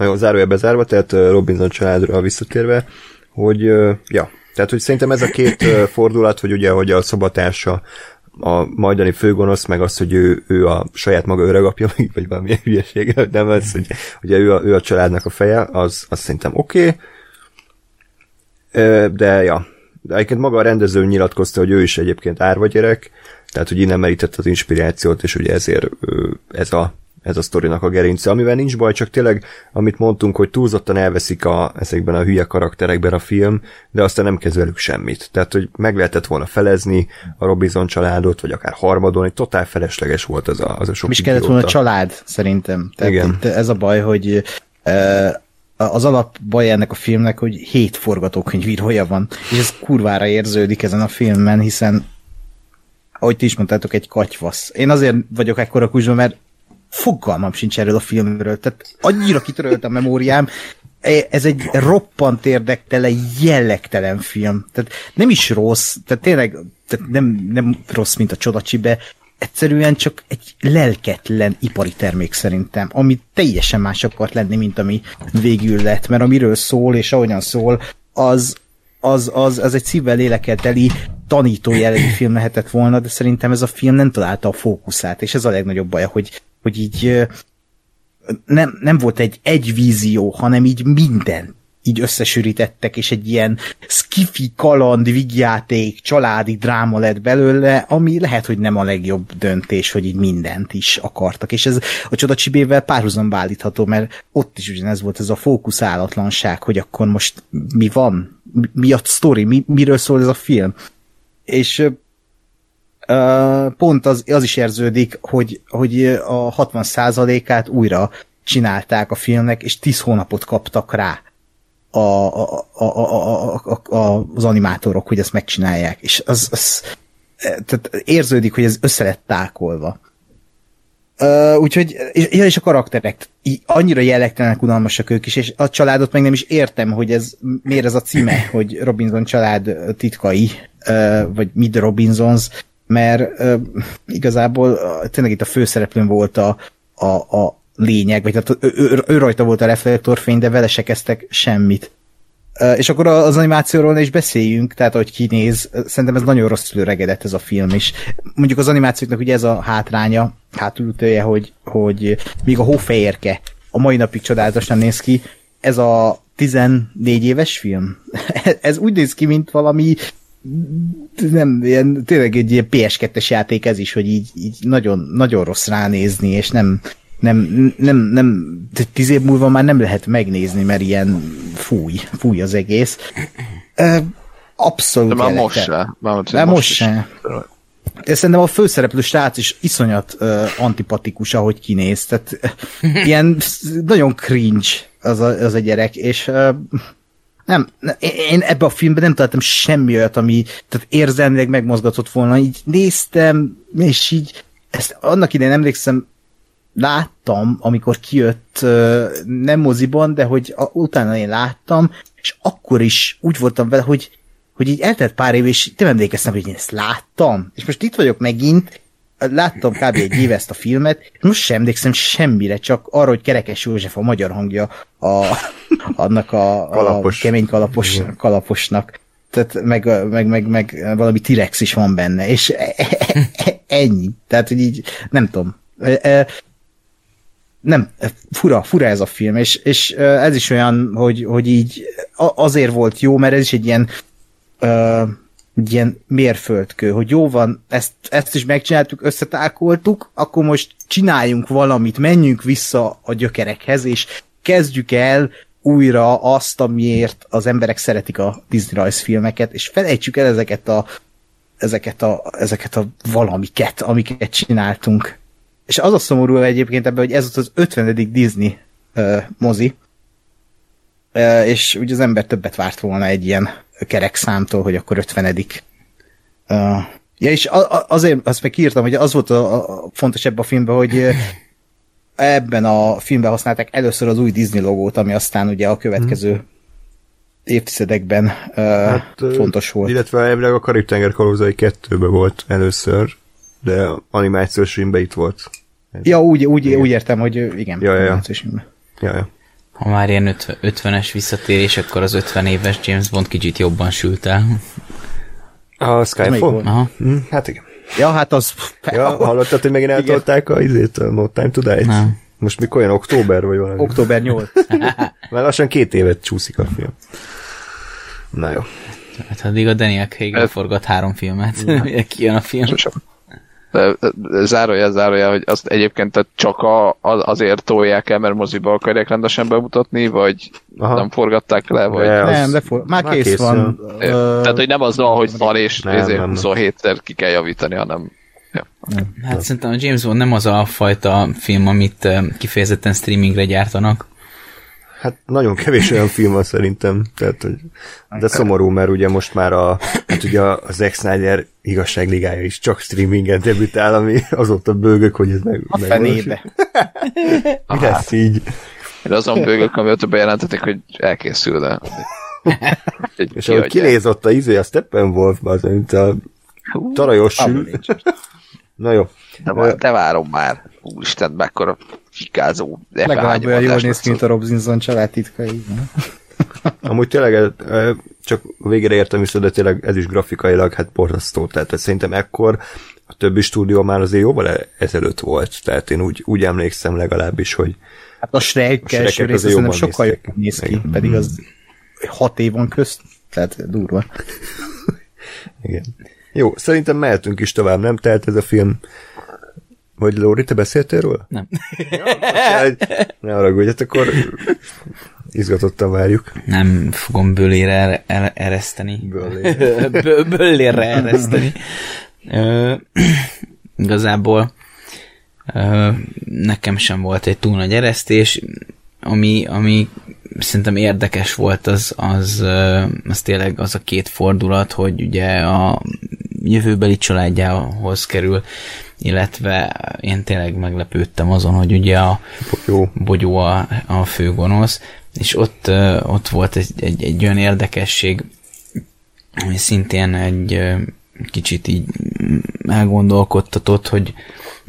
Na jó, zárójelbe zárva, tehát Robinson családra visszatérve, hogy ja, tehát hogy szerintem ez a két fordulat, hogy ugye, hogy a szobatársa a majdani főgonosz, meg az, hogy ő, ő a saját maga öregapja, vagy valamilyen <laughs> hülyeség, nem az, hogy ugye ő a, ő a családnak a feje, az, az szerintem oké. Okay. De ja, de egyébként maga a rendező nyilatkozta, hogy ő is egyébként árva gyerek, tehát hogy innen merített az inspirációt, és ugye ezért ez a ez a sztorinak a gerince, amivel nincs baj, csak tényleg, amit mondtunk, hogy túlzottan elveszik a, ezekben a hülye karakterekben a film, de aztán nem kezd velük semmit. Tehát, hogy meg lehetett volna felezni a Robinson családot, vagy akár harmadon, egy totál felesleges volt az a, az a sok Mi is kellett volna a család, szerintem. Tehát Igen. Ez a baj, hogy az alap baj ennek a filmnek, hogy hét forgatókönyvírója van, és ez kurvára érződik ezen a filmen, hiszen ahogy ti is mondtátok, egy katyvasz. Én azért vagyok ekkora kuzsma, mert fogalmam sincs erről a filmről, tehát annyira kitörölt a memóriám, e, ez egy roppant érdektelen, jellegtelen film. Tehát nem is rossz, tehát tényleg tehát nem, nem rossz, mint a Csodacsibe, egyszerűen csak egy lelketlen ipari termék szerintem, ami teljesen más akart lenni, mint ami végül lett, mert amiről szól, és ahogyan szól, az, az, az, az egy szívvel lélekkel teli tanító jellegű film lehetett volna, de szerintem ez a film nem találta a fókuszát, és ez a legnagyobb baj, hogy hogy így nem, nem volt egy, egy vízió, hanem így minden így összesűrítettek, és egy ilyen skifi, kaland, vigjáték, családi dráma lett belőle, ami lehet, hogy nem a legjobb döntés, hogy így mindent is akartak. És ez a csodacsibével párhuzamba állítható, mert ott is ugyanez volt ez a fókuszálatlanság, hogy akkor most mi van? Mi a sztori? Mi, miről szól ez a film? És pont az, az is érződik, hogy, hogy a 60%-át újra csinálták a filmnek, és 10 hónapot kaptak rá a, a, a, a, a, a, az animátorok, hogy ezt megcsinálják. És az, az tehát érződik, hogy ez össze lett tákolva. Uh, úgyhogy, és, és a karakterek annyira jellegtelenek, unalmasak ők is, és a családot meg nem is értem, hogy ez miért ez a címe, hogy Robinson család titkai, uh, vagy Mid Robinsons, mert uh, igazából tényleg itt a főszereplőn volt a, a, a lényeg, vagy tehát ő, ő, ő rajta volt a reflektorfény, de vele se kezdtek semmit. Uh, és akkor az animációról is beszéljünk, tehát hogy kinéz, szerintem ez nagyon rosszul öregedett ez a film is. Mondjuk az animációknak ugye ez a hátránya, hátulütője, hogy, hogy még a hófehérke a mai napig csodálatosan néz ki, ez a 14 éves film. <laughs> ez úgy néz ki, mint valami nem, ilyen, tényleg egy ilyen PS2-es játék ez is, hogy így, így nagyon, nagyon rossz ránézni, és nem, nem, nem, nem, tíz év múlva már nem lehet megnézni, mert ilyen fúj, fúj az egész. Abszolút. De már most se. Már, most, most, most se. De szerintem a főszereplő srác is iszonyat uh, antipatikus, ahogy kinéz. Tehát uh, ilyen nagyon cringe az a, az a gyerek, és uh, nem, én ebbe a filmben nem találtam semmi olyat, ami tehát érzelmileg megmozgatott volna. Így néztem, és így ezt annak idején emlékszem, láttam, amikor kijött nem moziban, de hogy a, utána én láttam, és akkor is úgy voltam vele, hogy, hogy így eltelt pár év, és nem emlékeztem, hogy én ezt láttam. És most itt vagyok megint, láttam kb. egy éve ezt a filmet, és most sem emlékszem semmire, csak arra, hogy Kerekes József a magyar hangja a, annak a, Kalapos. a kemény kalapos, kalaposnak. Tehát meg, meg, meg, meg valami T-rex is van benne, és e, e, e, ennyi. Tehát, hogy így, nem tudom. Nem, fura, fura ez a film, és, és ez is olyan, hogy, hogy így azért volt jó, mert ez is egy ilyen egy ilyen mérföldkő, hogy jó van, ezt, ezt is megcsináltuk, összetákoltuk, akkor most csináljunk valamit, menjünk vissza a gyökerekhez, és kezdjük el újra azt, amiért az emberek szeretik a Disney rajzfilmeket, és felejtsük el ezeket a, ezeket a, ezeket a valamiket, amiket csináltunk. És az a szomorú egyébként ebben, hogy ez volt az 50. Disney uh, mozi, uh, és ugye az ember többet várt volna egy ilyen kerek számtól, hogy akkor 50 uh, Ja, és azért azt meg írtam, hogy az volt a, a fontos ebben a filmben, hogy ebben a filmben használták először az új Disney logót, ami aztán ugye a következő hmm. évtizedekben uh, hát, fontos volt. Illetve elvileg a Karib-tenger kalózai kettőben volt először, de animációs filmben itt volt. Ja, úgy, úgy, úgy értem, hogy igen, ja, ja, ja. Ja, ja. Ha már ilyen 50-es visszatérés, akkor az 50 éves James Bond kicsit jobban sült el. A Skyfall? Aha. Hm, hát igen. Ja, hát az... Ja, hallottad, hogy megint eltolták a izét, a No Time to Die-t? Nem. Most mikor olyan október vagy valami? Október 8. <laughs> Már lassan két évet csúszik a film. Na jó. Hát addig a Daniel Craig leforgat három filmet. Mire <laughs> kijön a film. De, zárója, zárója, hogy azt egyébként csak a, az, azért tolják el, mert moziba akarják rendesen bemutatni, vagy Aha. Nem forgatták le, vagy... De az- Nem, de for... már, már kész, kész van. Ö, Ö, Tehát, hogy nem az van, hogy szar és Nem, ezért nem, nem. 27-szer ki kell javítani, hanem ja. Hát szerintem a James Bond nem az a fajta film, amit kifejezetten streamingre gyártanak. Hát nagyon kevés olyan film van szerintem, tehát, hogy de szomorú, mert ugye most már a, hát ugye a Zack Snyder igazságligája is csak streamingen debütál, ami azóta bőgök, hogy ez meg, a fenébe. <laughs> Mi lesz így? Én azon bőgök, amióta bejelentették, hogy elkészül, de... Egy <laughs> És ahogy kinézott a izé, a Steppenwolf, az, mint a tarajos sül. Na jó. De, vár- de várom már. Úristen, mekkora fikázó. Legalább olyan jól néz ki, mint a Robinson család titkai. <laughs> Amúgy tényleg eh, csak végére értem vissza, de tényleg ez is grafikailag hát borzasztó. Tehát szerintem ekkor a többi stúdió már azért jóval e- ezelőtt volt. Tehát én úgy, úgy emlékszem legalábbis, hogy Hát a Shrek első rész azért szerintem sokkal jobban néz ki, Igen. pedig az hat év van közt. Tehát durva. <laughs> igen. Jó, szerintem mehetünk is tovább, nem? Tehát ez a film vagy Lóri, te beszéltél róla? Nem. Bocsánat, ne haragudj, hát akkor izgatottan várjuk. Nem fogom bőlére er- er- ereszteni. Bőlére. <laughs> Bö- bőlére ereszteni. Ö, igazából ö, nekem sem volt egy túl nagy eresztés, ami, ami szerintem érdekes volt, az, az, az tényleg az a két fordulat, hogy ugye a jövőbeli családjához kerül, illetve én tényleg meglepődtem azon, hogy ugye a, Jó. Bogyó a, a főgonosz, és ott, ott volt egy, egy, egy olyan érdekesség, ami szintén egy kicsit így elgondolkodtatott, hogy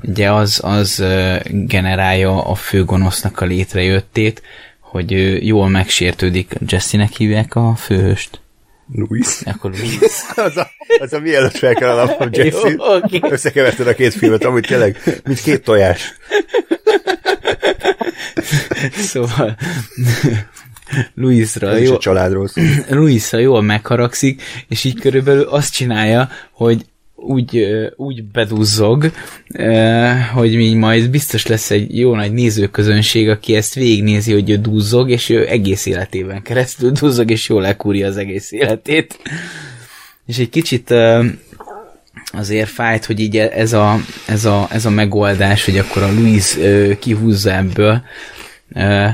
ugye az, az generálja a főgonosznak a létrejöttét, hogy jól megsértődik. Jesse-nek hívják a főhőst? Louis. Akkor Louis. <laughs> Az a, az a mielőtt fel kell alapom, Jesse. Jó, oké. Összekeverted a két filmet, amúgy tényleg, mint két tojás. Szóval Louisra Ez is jó, a családról szól. Luisa jól megharagszik, és így körülbelül azt csinálja, hogy úgy, úgy beduzzog, ö, hogy mi majd biztos lesz egy jó nagy nézőközönség, aki ezt végignézi, hogy ő duzzog, és ő egész életében keresztül duzzog, és jól lekúrja az egész életét. És egy kicsit azért fájt, hogy így ez a, ez a, ez a megoldás, hogy akkor a Louis ö, kihúzza ebből,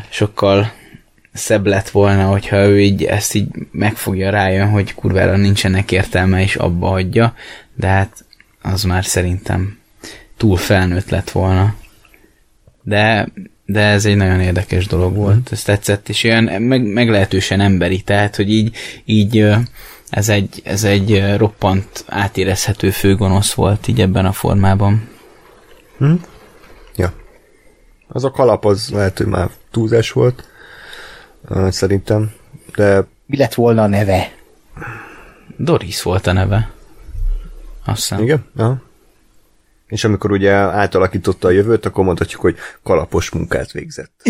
sokkal szebb lett volna, hogyha ő így ezt így megfogja rájön, hogy kurvára nincsenek értelme, és abba hagyja, de hát az már szerintem túl felnőtt lett volna. De, de ez egy nagyon érdekes dolog volt, ez tetszett, és olyan meg, meglehetősen emberi, tehát, hogy így, így ez egy, ez egy roppant átérezhető főgonosz volt így ebben a formában. Ja. Az a kalap az lehet, hogy már túlzás volt. Szerintem. De Mi lett volna a neve? Doris volt a neve. Azt hiszem. igen? Aha. És amikor ugye átalakította a jövőt, akkor mondhatjuk, hogy kalapos munkát végzett. <laughs>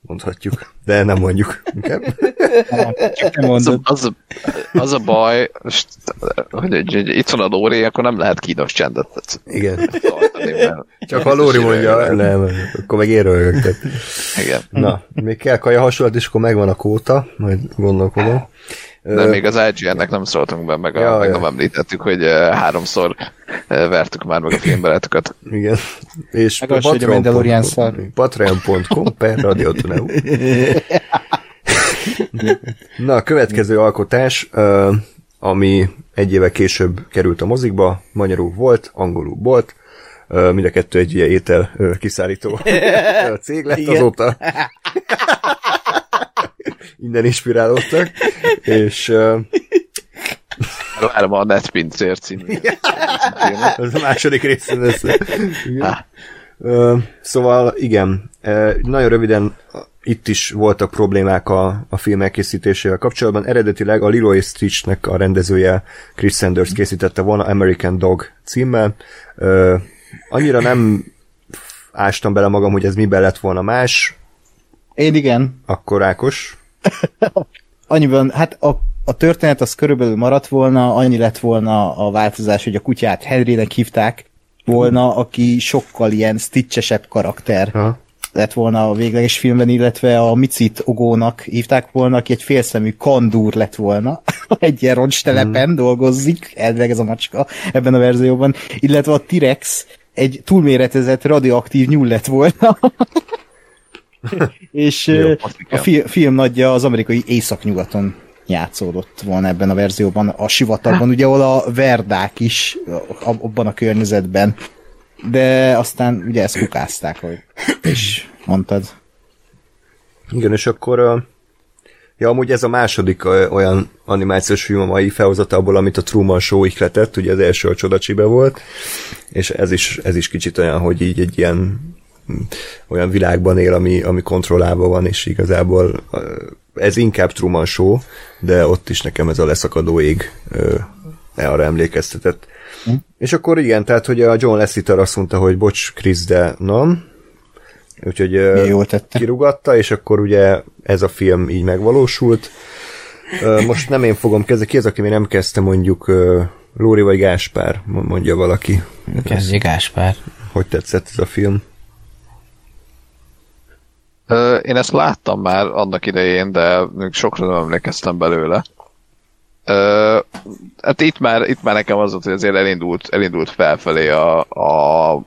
Mondhatjuk, de nem mondjuk. Inkább. <laughs> Csak nem Az a, az, a, az a baj, most, hogy, hogy, hogy itt van a Lóri, akkor nem lehet kínos csendet Igen. tartani, Csak ha Lóri mondja, nem, akkor meg én röhögök. Tehát. Igen. Na, még kell kaja hasonlat, és akkor megvan a kóta, majd gondolkodom. De még az IGN-nek nem szóltunk be, meg, a, Ja, meg ja. nem említettük, hogy háromszor vertük már meg a filmbeletüket. Igen. És Meg az, hogy a Mandalorian szar. patreon.com per radiotuneu. <laughs> <laughs> Na, a következő alkotás, ami egy éve később került a mozikba, magyarul volt, angolul volt, mind a kettő egy ilyen étel kiszállító ö, <laughs> cég lett Igen. azóta. <laughs> Innen inspirálódtak, és Várom a Netpincér című. Ez a második része lesz. Igen. Szóval igen, nagyon röviden itt is voltak problémák a, a film elkészítésével kapcsolatban. Eredetileg a Lilo és Stitchnek a rendezője Chris Sanders készítette volna American Dog címmel. Ö, annyira nem ástam bele magam, hogy ez miben lett volna más. Én igen. Akkor Ákos? <laughs> Annyiban, hát a, a történet az körülbelül maradt volna, annyi lett volna a változás, hogy a kutyát Henrynek hívták volna, aki sokkal ilyen stitchesebb karakter. Aha. Lett volna a végleges filmben, illetve a Micit Ogónak hívták volna, aki egy félszemű kandúr lett volna. <laughs> egy ilyen roncstelepen mm. dolgozik, elvileg ez a macska ebben a verzióban, illetve a T-Rex egy túlméretezett radioaktív nyúl lett volna. <laughs> És Jó, a fi- film nagyja az amerikai északnyugaton játszódott volna ebben a verzióban, a sivatagban, ugye ahol a verdák is abban a környezetben. De aztán ugye ezt kukázták, hogy és mondtad. Igen, és akkor ja, amúgy ez a második olyan animációs film a mai felhozatából, amit a Truman Show ihletett, ugye az első a Csodacsibe volt, és ez is, ez is kicsit olyan, hogy így egy ilyen mm, olyan világban él, ami, ami kontrollálva van, és igazából ez inkább Truman Show, de ott is nekem ez a leszakadó ég arra emlékeztetett. Hm? És akkor igen, tehát hogy a John Lasseter azt mondta, hogy bocs, Chris, de nem, úgyhogy jól tette. kirugatta, és akkor ugye ez a film így megvalósult. Most nem én fogom kezdeni, ki az, aki még nem kezdte mondjuk Lóri vagy Gáspár, mondja valaki. Kezdje Gáspár. Hogy tetszett ez a film? Én ezt láttam már annak idején, de még sokra nem emlékeztem belőle. Ö, Hát itt már, itt már nekem az volt, hogy azért elindult, elindult felfelé a, a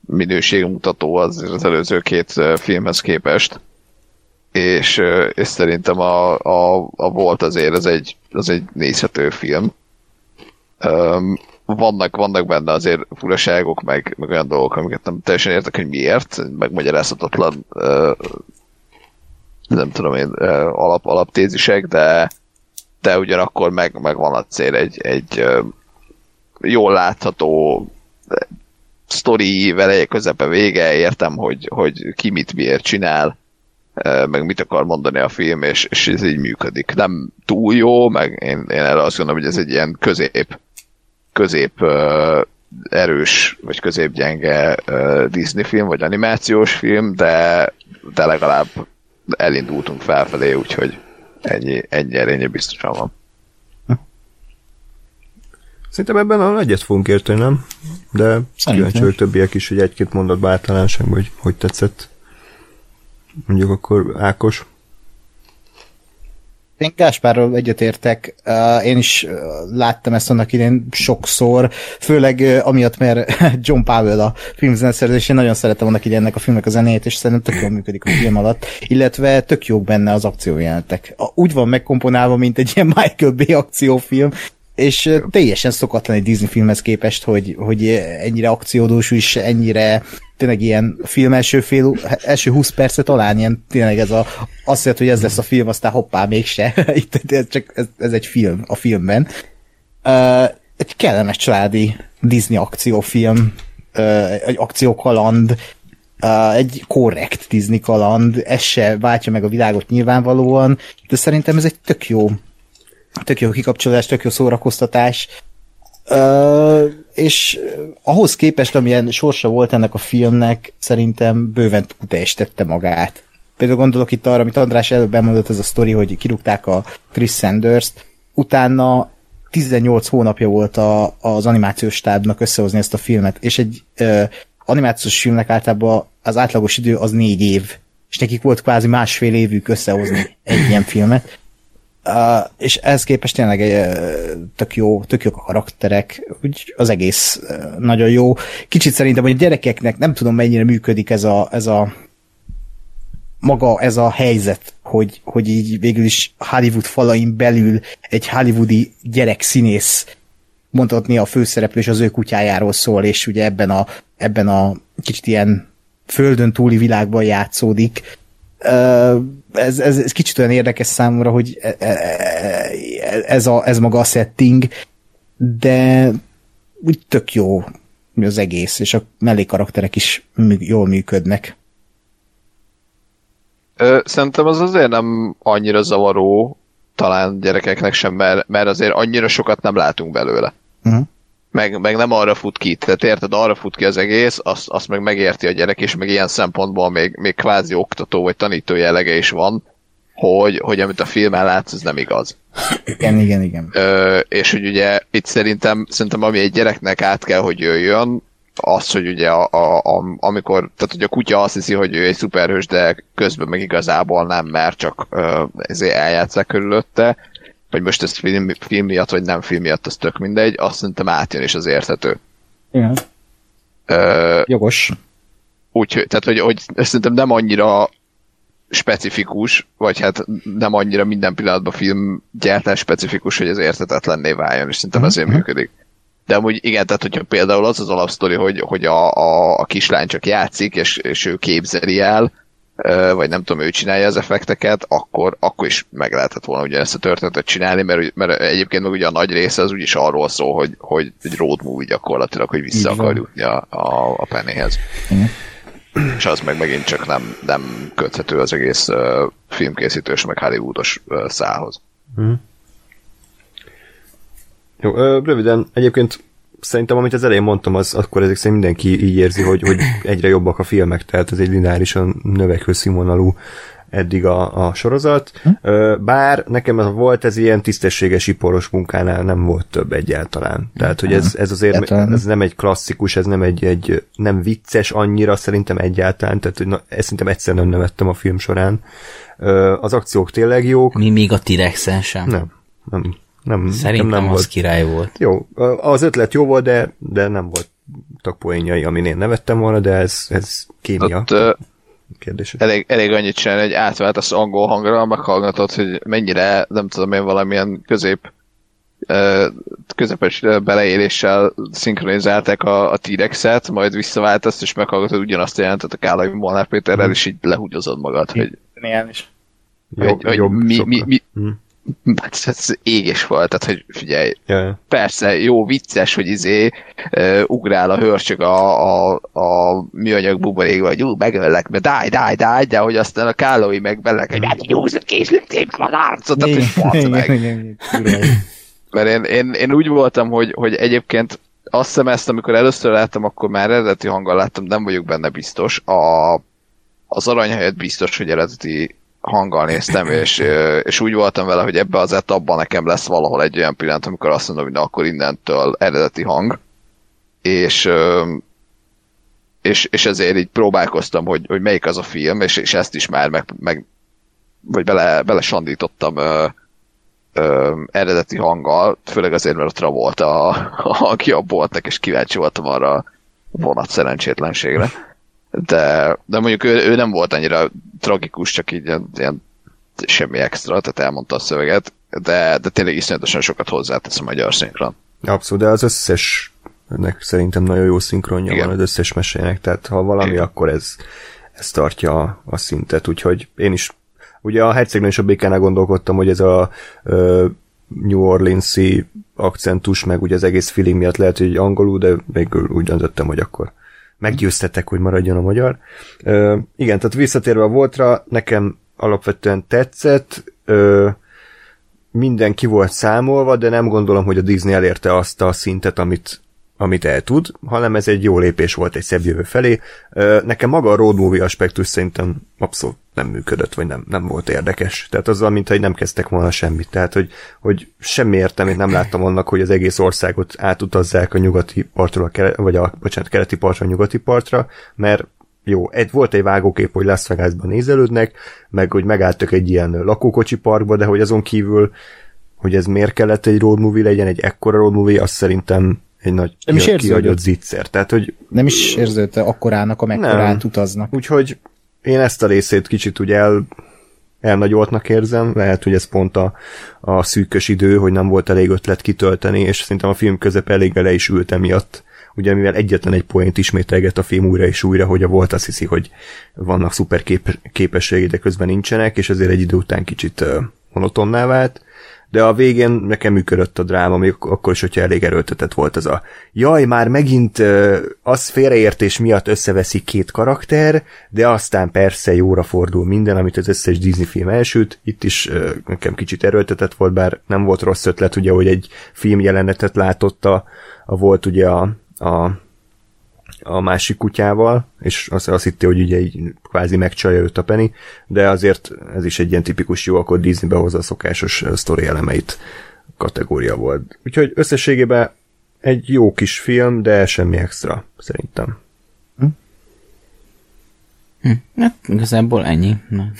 minőségmutató az, az előző két filmhez képest. És, és szerintem a, a, a volt azért az egy, az egy nézhető film. Öm, vannak, vannak benne azért furaságok, meg, meg olyan dolgok, amiket nem teljesen értek, hogy miért, megmagyarázhatatlan ö, nem tudom én, alap, alaptézisek, de de ugyanakkor meg, meg van a cél egy, egy jól látható sztori veleje közepe vége, értem, hogy, hogy ki mit miért csinál, meg mit akar mondani a film, és, és ez így működik. Nem túl jó, meg én, én erre azt gondolom, hogy ez egy ilyen közép közép erős, vagy középgyenge Disney film, vagy animációs film, de, de legalább elindultunk felfelé, úgyhogy ennyi, ennyi erénye biztosan van. Szerintem ebben a egyet fogunk érteni, nem? De kíváncsi vagyok többiek is, hogy egy-két mondatba általánosan, hogy hogy tetszett. Mondjuk akkor Ákos. Én Gáspárral egyetértek, én is láttam ezt annak idén sokszor, főleg amiatt, mert <laughs> John Powell a filmzeneszerző, és én nagyon szeretem annak idén ennek a filmnek a zenéjét, és szerintem tök jól működik a film alatt, illetve tök jók benne az akciójelentek. Úgy van megkomponálva, mint egy ilyen Michael Bay akciófilm, és teljesen szokatlan egy Disney filmhez képest, hogy, hogy ennyire akciódús is, ennyire tényleg ilyen film első, fél, első 20 percet talán ilyen tényleg ez a, azt jelenti, hogy ez lesz a film, aztán hoppá, mégse. <laughs> Itt ez, csak, ez, ez egy film a filmben. Uh, egy kellemes családi Disney akciófilm, uh, egy akciókaland, uh, egy korrekt Disney kaland, ez se váltja meg a világot nyilvánvalóan, de szerintem ez egy tök jó tök jó kikapcsolás, tök jó szórakoztatás. Uh, és ahhoz képest, amilyen sorsa volt ennek a filmnek, szerintem bőven túlteljesítette magát. Például gondolok itt arra, amit András előbb elmondott, ez a sztori, hogy kirúgták a Chris Sanders-t, utána 18 hónapja volt a, az animációs stábnak összehozni ezt a filmet, és egy uh, animációs filmnek általában az átlagos idő az négy év, és nekik volt kvázi másfél évük összehozni egy ilyen filmet. Uh, és ehhez képest tényleg uh, tök jó, tök jók a karakterek, úgy az egész uh, nagyon jó. Kicsit szerintem, hogy a gyerekeknek nem tudom mennyire működik ez a, ez a maga ez a helyzet, hogy, hogy így végül is Hollywood falain belül egy hollywoodi gyerek színész mondhatni a főszereplő és az ő kutyájáról szól, és ugye ebben a, ebben a kicsit ilyen földön túli világban játszódik. Ö, ez, ez, ez kicsit olyan érdekes számomra, hogy e- e- e- ez, a, ez maga a setting, de úgy tök jó az egész, és a mellékarakterek is jól működnek. Ö, szerintem az azért nem annyira zavaró, talán gyerekeknek sem, mert, mert azért annyira sokat nem látunk belőle. Uh-huh. Meg, meg nem arra fut ki, tehát érted, arra fut ki az egész, azt, azt meg megérti a gyerek, és meg ilyen szempontból még, még kvázi oktató vagy tanító jellege is van, hogy, hogy amit a filmen látsz, ez nem igaz. Igen, igen, igen. Ö, és hogy ugye itt szerintem, szerintem ami egy gyereknek át kell, hogy jöjjön, az, hogy ugye a, a, a, amikor, tehát hogy a kutya azt hiszi, hogy ő egy szuperhős, de közben meg igazából nem, mert csak ö, ezért eljátszák körülötte, vagy most ez film, film miatt, vagy nem film miatt, az tök mindegy, azt szerintem átjön és az érthető. Igen. Ö, Jogos. Úgyhogy, tehát hogy, hogy szerintem nem annyira specifikus, vagy hát nem annyira minden pillanatban filmgyártás specifikus, hogy ez érthetetlenné váljon, és szerintem ezért működik. De amúgy igen, tehát hogyha például az az alapsztori, hogy, hogy a, a, a kislány csak játszik, és, és ő képzeli el, vagy nem tudom, ő csinálja az effekteket, akkor, akkor is meg lehetett volna ugye ezt a történetet csinálni, mert, mert egyébként meg ugye a nagy része az úgyis arról szól, hogy, hogy egy road movie gyakorlatilag, hogy vissza akar jutni a, a, a pennéhez. Igen. És az meg megint csak nem, nem köthető az egész uh, filmkészítős, meg Hollywoodos uh, szához. Jó, ö, röviden, egyébként szerintem, amit az elején mondtam, az akkor ezek szerint mindenki így érzi, hogy, hogy egyre jobbak a filmek, tehát ez egy lineárisan növekvő színvonalú eddig a, a sorozat. Ö, Bár nekem ez volt ez ilyen tisztességes iparos munkánál nem volt több egyáltalán. Tehát, hogy ez, ez azért Egyáltalán. ez nem egy klasszikus, ez nem egy, egy nem vicces annyira szerintem egyáltalán, tehát hogy na, ezt szerintem egyszer nem nevettem a film során. Az akciók tényleg jók. Mi még a T-Rexen sem. Nem, nem, nem, Szerintem nem az volt. király volt. Jó, az ötlet jó volt, de, de nem voltak poénjai, amin én nevettem volna, de ez, ez kémia Ott kérdése. elég, elég annyit csinálni, hogy átvált az angol hangra, meghallgatod, hogy mennyire, nem tudom én, valamilyen közép közepes beleéléssel szinkronizálták a, a T-Rexet, majd visszavált azt, és meghallgatod ugyanazt a jelentet a Kálai Molnár Péterrel, és így lehúgyozod magad, hogy, Geniális. hogy, hogy mi, sokkal. mi, mi, Hm. Hát ez égés volt, tehát hogy figyelj, ja. persze, jó, vicces, hogy izé uh, ugrál a hörcsög a, a, a műanyag buborékba, hogy ú, megöllek, mert dáj, dáj, dáj, de hogy aztán a kálói meg belek, hogy hát józat készültél az arcot, tehát hogy meg. Mert én, én, én, úgy voltam, hogy, hogy egyébként azt hiszem ezt, amikor először láttam, akkor már eredeti hanggal láttam, nem vagyok benne biztos. A, az arany helyett biztos, hogy eredeti hanggal néztem, és, és úgy voltam vele, hogy ebbe az etapban nekem lesz valahol egy olyan pillanat, amikor azt mondom, hogy na, akkor innentől eredeti hang, és, és, és ezért így próbálkoztam, hogy, hogy melyik az a film, és, és ezt is már meg, meg vagy bele, bele sandítottam ö, ö, eredeti hanggal, főleg azért, mert a Travolta a, a hangja a boltnak, és kíváncsi voltam arra a vonat szerencsétlenségre. De, de mondjuk ő, ő nem volt annyira tragikus, csak így ilyen, ilyen semmi extra, tehát elmondta a szöveget, de, de tényleg iszonyatosan sokat hozzátesz a magyar szinkron. Abszolút, de az összes ennek szerintem nagyon jó szinkronja Igen. van az összes mesének, tehát ha valami, Igen. akkor ez, ez tartja a, a szintet, úgyhogy én is ugye a hercegnő és a békánál gondolkodtam, hogy ez a ö, New Orleans-i akcentus, meg ugye az egész feeling miatt lehet, hogy angolul, de végül úgy döntöttem, hogy akkor meggyőztetek, hogy maradjon a magyar. Ö, igen, tehát visszatérve a voltra, nekem alapvetően tetszett, ö, minden volt számolva, de nem gondolom, hogy a Disney elérte azt a szintet, amit, amit el tud, hanem ez egy jó lépés volt egy szebb jövő felé. Nekem maga a road movie aspektus szerintem abszolút nem működött, vagy nem, nem volt érdekes. Tehát az, mint hogy nem kezdtek volna semmit. Tehát, hogy, hogy semmi értelmét nem láttam annak, hogy az egész országot átutazzák a nyugati partról, a kele, vagy a, bocsánat, keleti partra a nyugati partra, mert jó, egy, volt egy vágókép, hogy Las Vegasban nézelődnek, meg hogy megálltak egy ilyen lakókocsi parkba, de hogy azon kívül, hogy ez miért kellett egy road movie legyen, egy ekkora road movie, azt szerintem egy nagy Nem is ki- érződött. kihagyott zicser. Tehát, hogy Nem is érződte akkorának, amekkorát utaznak. Úgyhogy én ezt a részét kicsit ugye el, elnagyoltnak érzem, lehet, hogy ez pont a, a szűkös idő, hogy nem volt elég ötlet kitölteni, és szerintem a film közep elég le is ült emiatt. Ugye mivel egyetlen egy poént ismételget a film újra és újra, hogy a volt azt hiszi, hogy vannak szuper kép- képességei, de közben nincsenek, és ezért egy idő után kicsit monotonná vált. De a végén nekem működött a dráma, még akkor is, hogyha elég erőltetett volt az a jaj, már megint az félreértés miatt összeveszik két karakter, de aztán persze jóra fordul minden, amit az összes Disney film elsőt. Itt is nekem kicsit erőltetett volt, bár nem volt rossz ötlet, ugye, hogy egy film jelenetet látott a, a volt ugye a, a a másik kutyával, és azt, azt hitti, hogy ugye így kvázi megcsalja őt a Penny, de azért ez is egy ilyen tipikus jó, akkor Disney behozza a szokásos sztori elemeit kategória volt. Úgyhogy összességében egy jó kis film, de semmi extra, szerintem. Hm. Hát igazából ennyi. Na.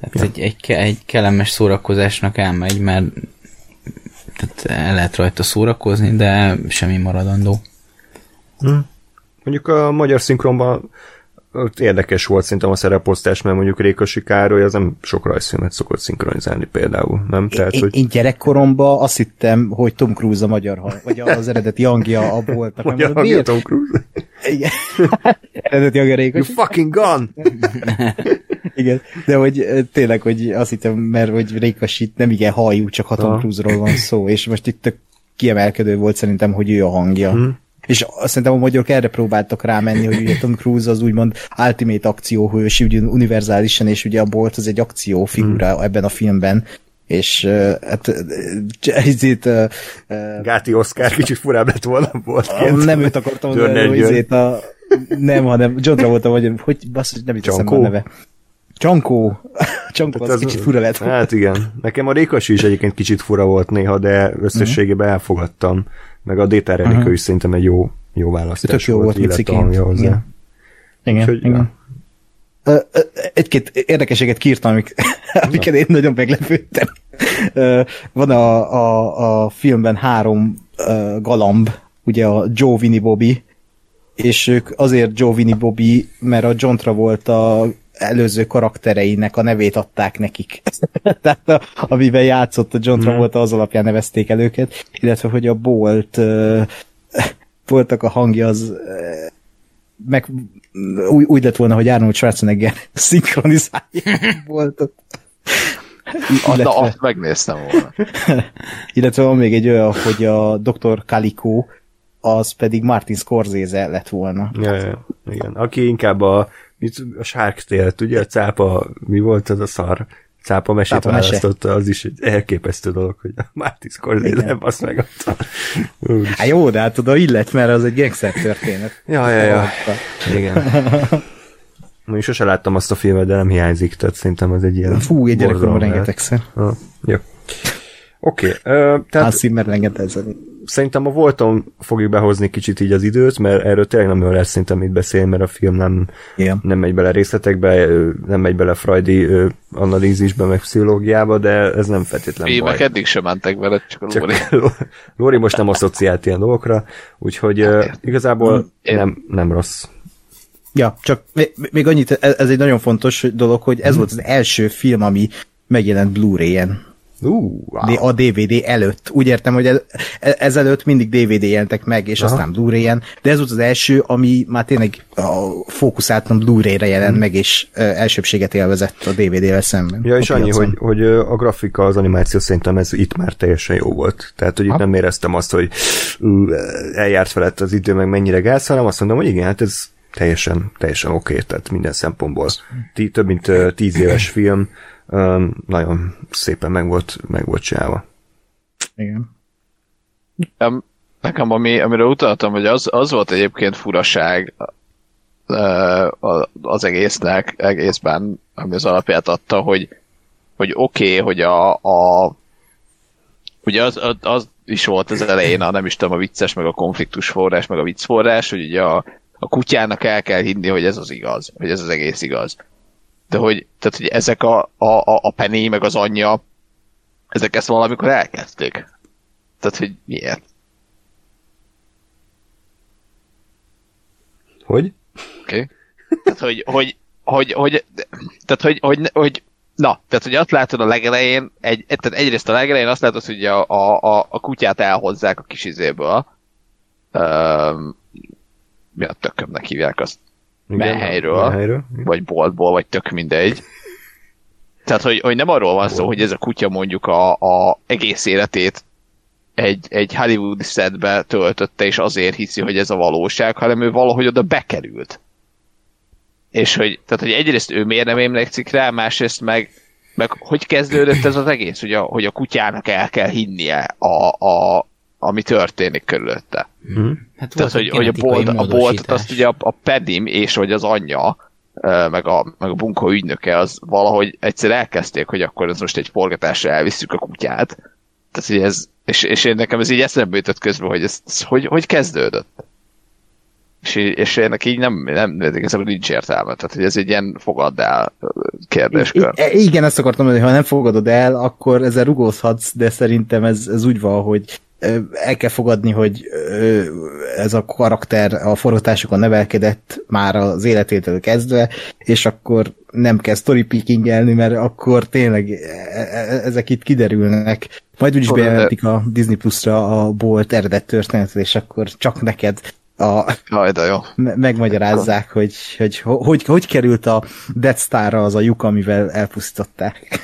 hát egy, egy, egy kellemes szórakozásnak elmegy, mert tehát el lehet rajta szórakozni, de semmi maradandó. Hm. Mondjuk a magyar szinkronban ott érdekes volt szerintem a szereposztás, mert mondjuk Rékosi Károly az nem sok rajzfilmet szokott szinkronizálni például, nem? Tehát, én, hogy... én gyerekkoromban azt hittem, hogy Tom Cruise a magyar hang, vagy az eredeti hangja a voltak. Magyar hangja miért? Tom Cruise? Igen. <laughs> eredeti hangja Rékosi. You fucking gun! <laughs> Igen, de hogy tényleg, hogy azt hittem, mert hogy Rékosi nem igen hajú, csak ha Tom Cruise-ról van szó, és most itt kiemelkedő volt szerintem, hogy ő a hangja. Hmm. És szerintem a magyarok erre próbáltak rámenni, hogy ugye Tom Cruise az úgymond ultimate akcióhős, ugye univerzálisan, és ugye a Bolt az egy akciófigura hmm. ebben a filmben, és uh, hát <laughs> ezért... Uh, uh, Gáti Oscar kicsit furább lett volna volt. Nem őt akartam mondani, ezért a... Nem, hanem John Travolta vagy, hogy basszus, nem itt a neve. Csankó. <laughs> Csankó az, az kicsit fura lett. Hát igen. Nekem a Rékasi is egyébként kicsit fura volt néha, de összességében elfogadtam. Meg a Data Renika uh-huh. is szerintem egy jó, jó választás Tök jó volt, volt hozzá. Igen, igen. Úgyhogy, igen. Ja. Egy-két érdekességet kírtam, amik, amiket én nagyon meglepődtem. Van a, a, a filmben három galamb, ugye a Joe, Vinnie, Bobby, és ők azért Joe, Vinnie, Bobby, mert a John Travolta előző karaktereinek a nevét adták nekik. <laughs> Tehát a, amiben játszott a John Travolta, az alapján nevezték el őket, illetve hogy a Bolt uh, voltak a hangja az uh, meg úgy, úgy lett volna, hogy Arnold Schwarzenegger <laughs> szinkronizálja Boltot. Illetve, Na, azt megnéztem volna. <laughs> illetve van még egy olyan, hogy a Dr. Calico az pedig Martin Scorsese lett volna. Ja, ja, igen. Aki inkább a mit, a Shark Tale, ugye a cápa, mi volt az a szar? Cápa mesét cápa választotta, mese. az is egy elképesztő dolog, hogy a Martin Scorsese azt megadta. Hát jó, de hát oda illet, mert az egy gangster történet. Ja, ja, ja. Igen. Én sose láttam azt a filmet, de nem hiányzik, tehát szerintem az egy ilyen... Fú, egy gyerekkorban rengetegszer. Ah, jó. Oké. Okay, uh, tehát... Hans rengeteg szerintem a volton fogjuk behozni kicsit így az időt, mert erről tényleg nem lesz szerintem mit beszélni, mert a film nem, yeah. nem megy bele részletekbe, nem megy bele Freudi analízisbe, meg pszichológiába, de ez nem feltétlenül Filmek eddig sem mentek vele, csak a Lóri. Csak Lóri most nem asszociált ilyen dolgokra, úgyhogy uh, igazából nem, nem rossz. Ja, csak még annyit, ez egy nagyon fontos dolog, hogy ez hmm. volt az első film, ami megjelent Blu-ray-en. Uh, wow. A DVD előtt. Úgy értem, hogy ez, ezelőtt mindig DVD jelentek meg, és Aha. aztán Blu-ray-en, de ez volt az első, ami már tényleg a fókuszáltan Blu-ray-re jelent hmm. meg, és uh, elsőbséget élvezett a DVD-vel szemben. Ja, és annyi, hogy, hogy a grafika, az animáció szerintem ez itt már teljesen jó volt. Tehát, hogy itt ha. nem éreztem azt, hogy uh, eljárt felett az idő, meg mennyire gáz, hanem azt mondom, hogy igen, hát ez teljesen, teljesen oké, okay, tehát minden szempontból. T- több mint tíz éves film, nagyon szépen meg volt, meg volt csinálva. Igen. Um, nekem ami, amire utaltam, hogy az, az volt egyébként furaság az egésznek, egészben, ami az alapját adta, hogy, hogy oké, okay, hogy a, a ugye az, az, az is volt az elején, a nem is tudom, a vicces, meg a konfliktus forrás, meg a vicc forrás, hogy ugye a, a kutyának el kell hinni, hogy ez az igaz, hogy ez az egész igaz de hogy, tehát, hogy ezek a, a, a Penny, meg az anyja, ezek ezt valamikor elkezdték. Tehát, hogy miért? Hogy? Oké. Okay. Tehát, hogy, hogy, hogy, hogy, tehát, hogy, hogy, hogy, na, tehát, hogy azt látod a legelején, egy, tehát egyrészt a legelején azt látod, hogy a, a, a, kutyát elhozzák a kis izéből. Um, mi a tökömnek hívják azt? Menhelyről, menhelyről, vagy boltból, vagy tök mindegy. Tehát, hogy, hogy nem arról van szó, hogy ez a kutya mondjuk a, a egész életét egy, egy Hollywood setbe töltötte, és azért hiszi, hogy ez a valóság, hanem ő valahogy oda bekerült. És hogy, tehát, hogy egyrészt ő miért nem emlékszik rá, másrészt meg, meg hogy kezdődött ez az egész, hogy a, hogy a kutyának el kell hinnie, a, a, ami történik körülötte. Hát Tehát, hogy, hogy a, bolt, a boltot azt ugye a, a Pedim és vagy az anyja, meg a, meg a bunkó ügynöke, az valahogy egyszer elkezdték, hogy akkor ez most egy forgatásra elviszük a kutyát. Tehát, hogy ez, és, és én nekem ez így eszembe jutott közben, hogy ez, ez hogy, hogy kezdődött. És, és ennek így nem, nem, nem igazából nincs értelme. Tehát, hogy ez egy ilyen fogadd el kérdéskör. I- igen, ezt akartam mondani, hogy ha nem fogadod el, akkor ezzel rugózhatsz, de szerintem ez, ez úgy van, hogy el kell fogadni, hogy ez a karakter a forgatásokon nevelkedett már az életétől kezdve, és akkor nem kell storypickingelni, mert akkor tényleg e- e- ezek itt kiderülnek. Majd úgyis bejelentik a Disney Plus-ra a Bolt eredet történetet, és akkor csak neked a, Jaj, de jó. me- megmagyarázzák, hogy hogy, hogy hogy hogy került a Death Star-ra az a lyuk, amivel elpusztították.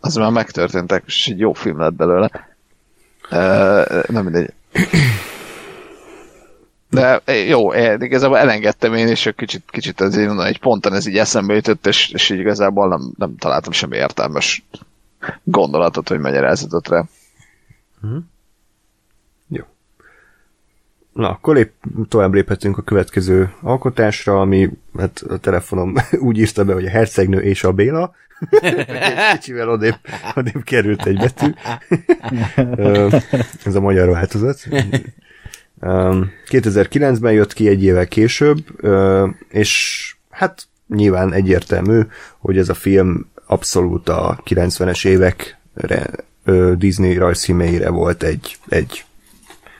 Az már megtörténtek, és egy jó film lett belőle. Uh, nem mindegy. De jó, igazából elengedtem én, és egy kicsit, kicsit ez így, egy ponton ez így eszembe jutott, és, és így igazából nem, nem találtam semmi értelmes gondolatot, hogy magyarázatot rá. Na, akkor lép, tovább léphetünk a következő alkotásra, ami hát a telefonom <laughs> úgy írta be, hogy a hercegnő és a Béla. Kicsivel odébb, odébb került egy betű. Ez a magyar változat. Öm, 2009-ben jött ki egy évvel később, és hát nyilván egyértelmű, hogy ez a film abszolút a 90-es évekre Disney rajzfilmeire volt egy, egy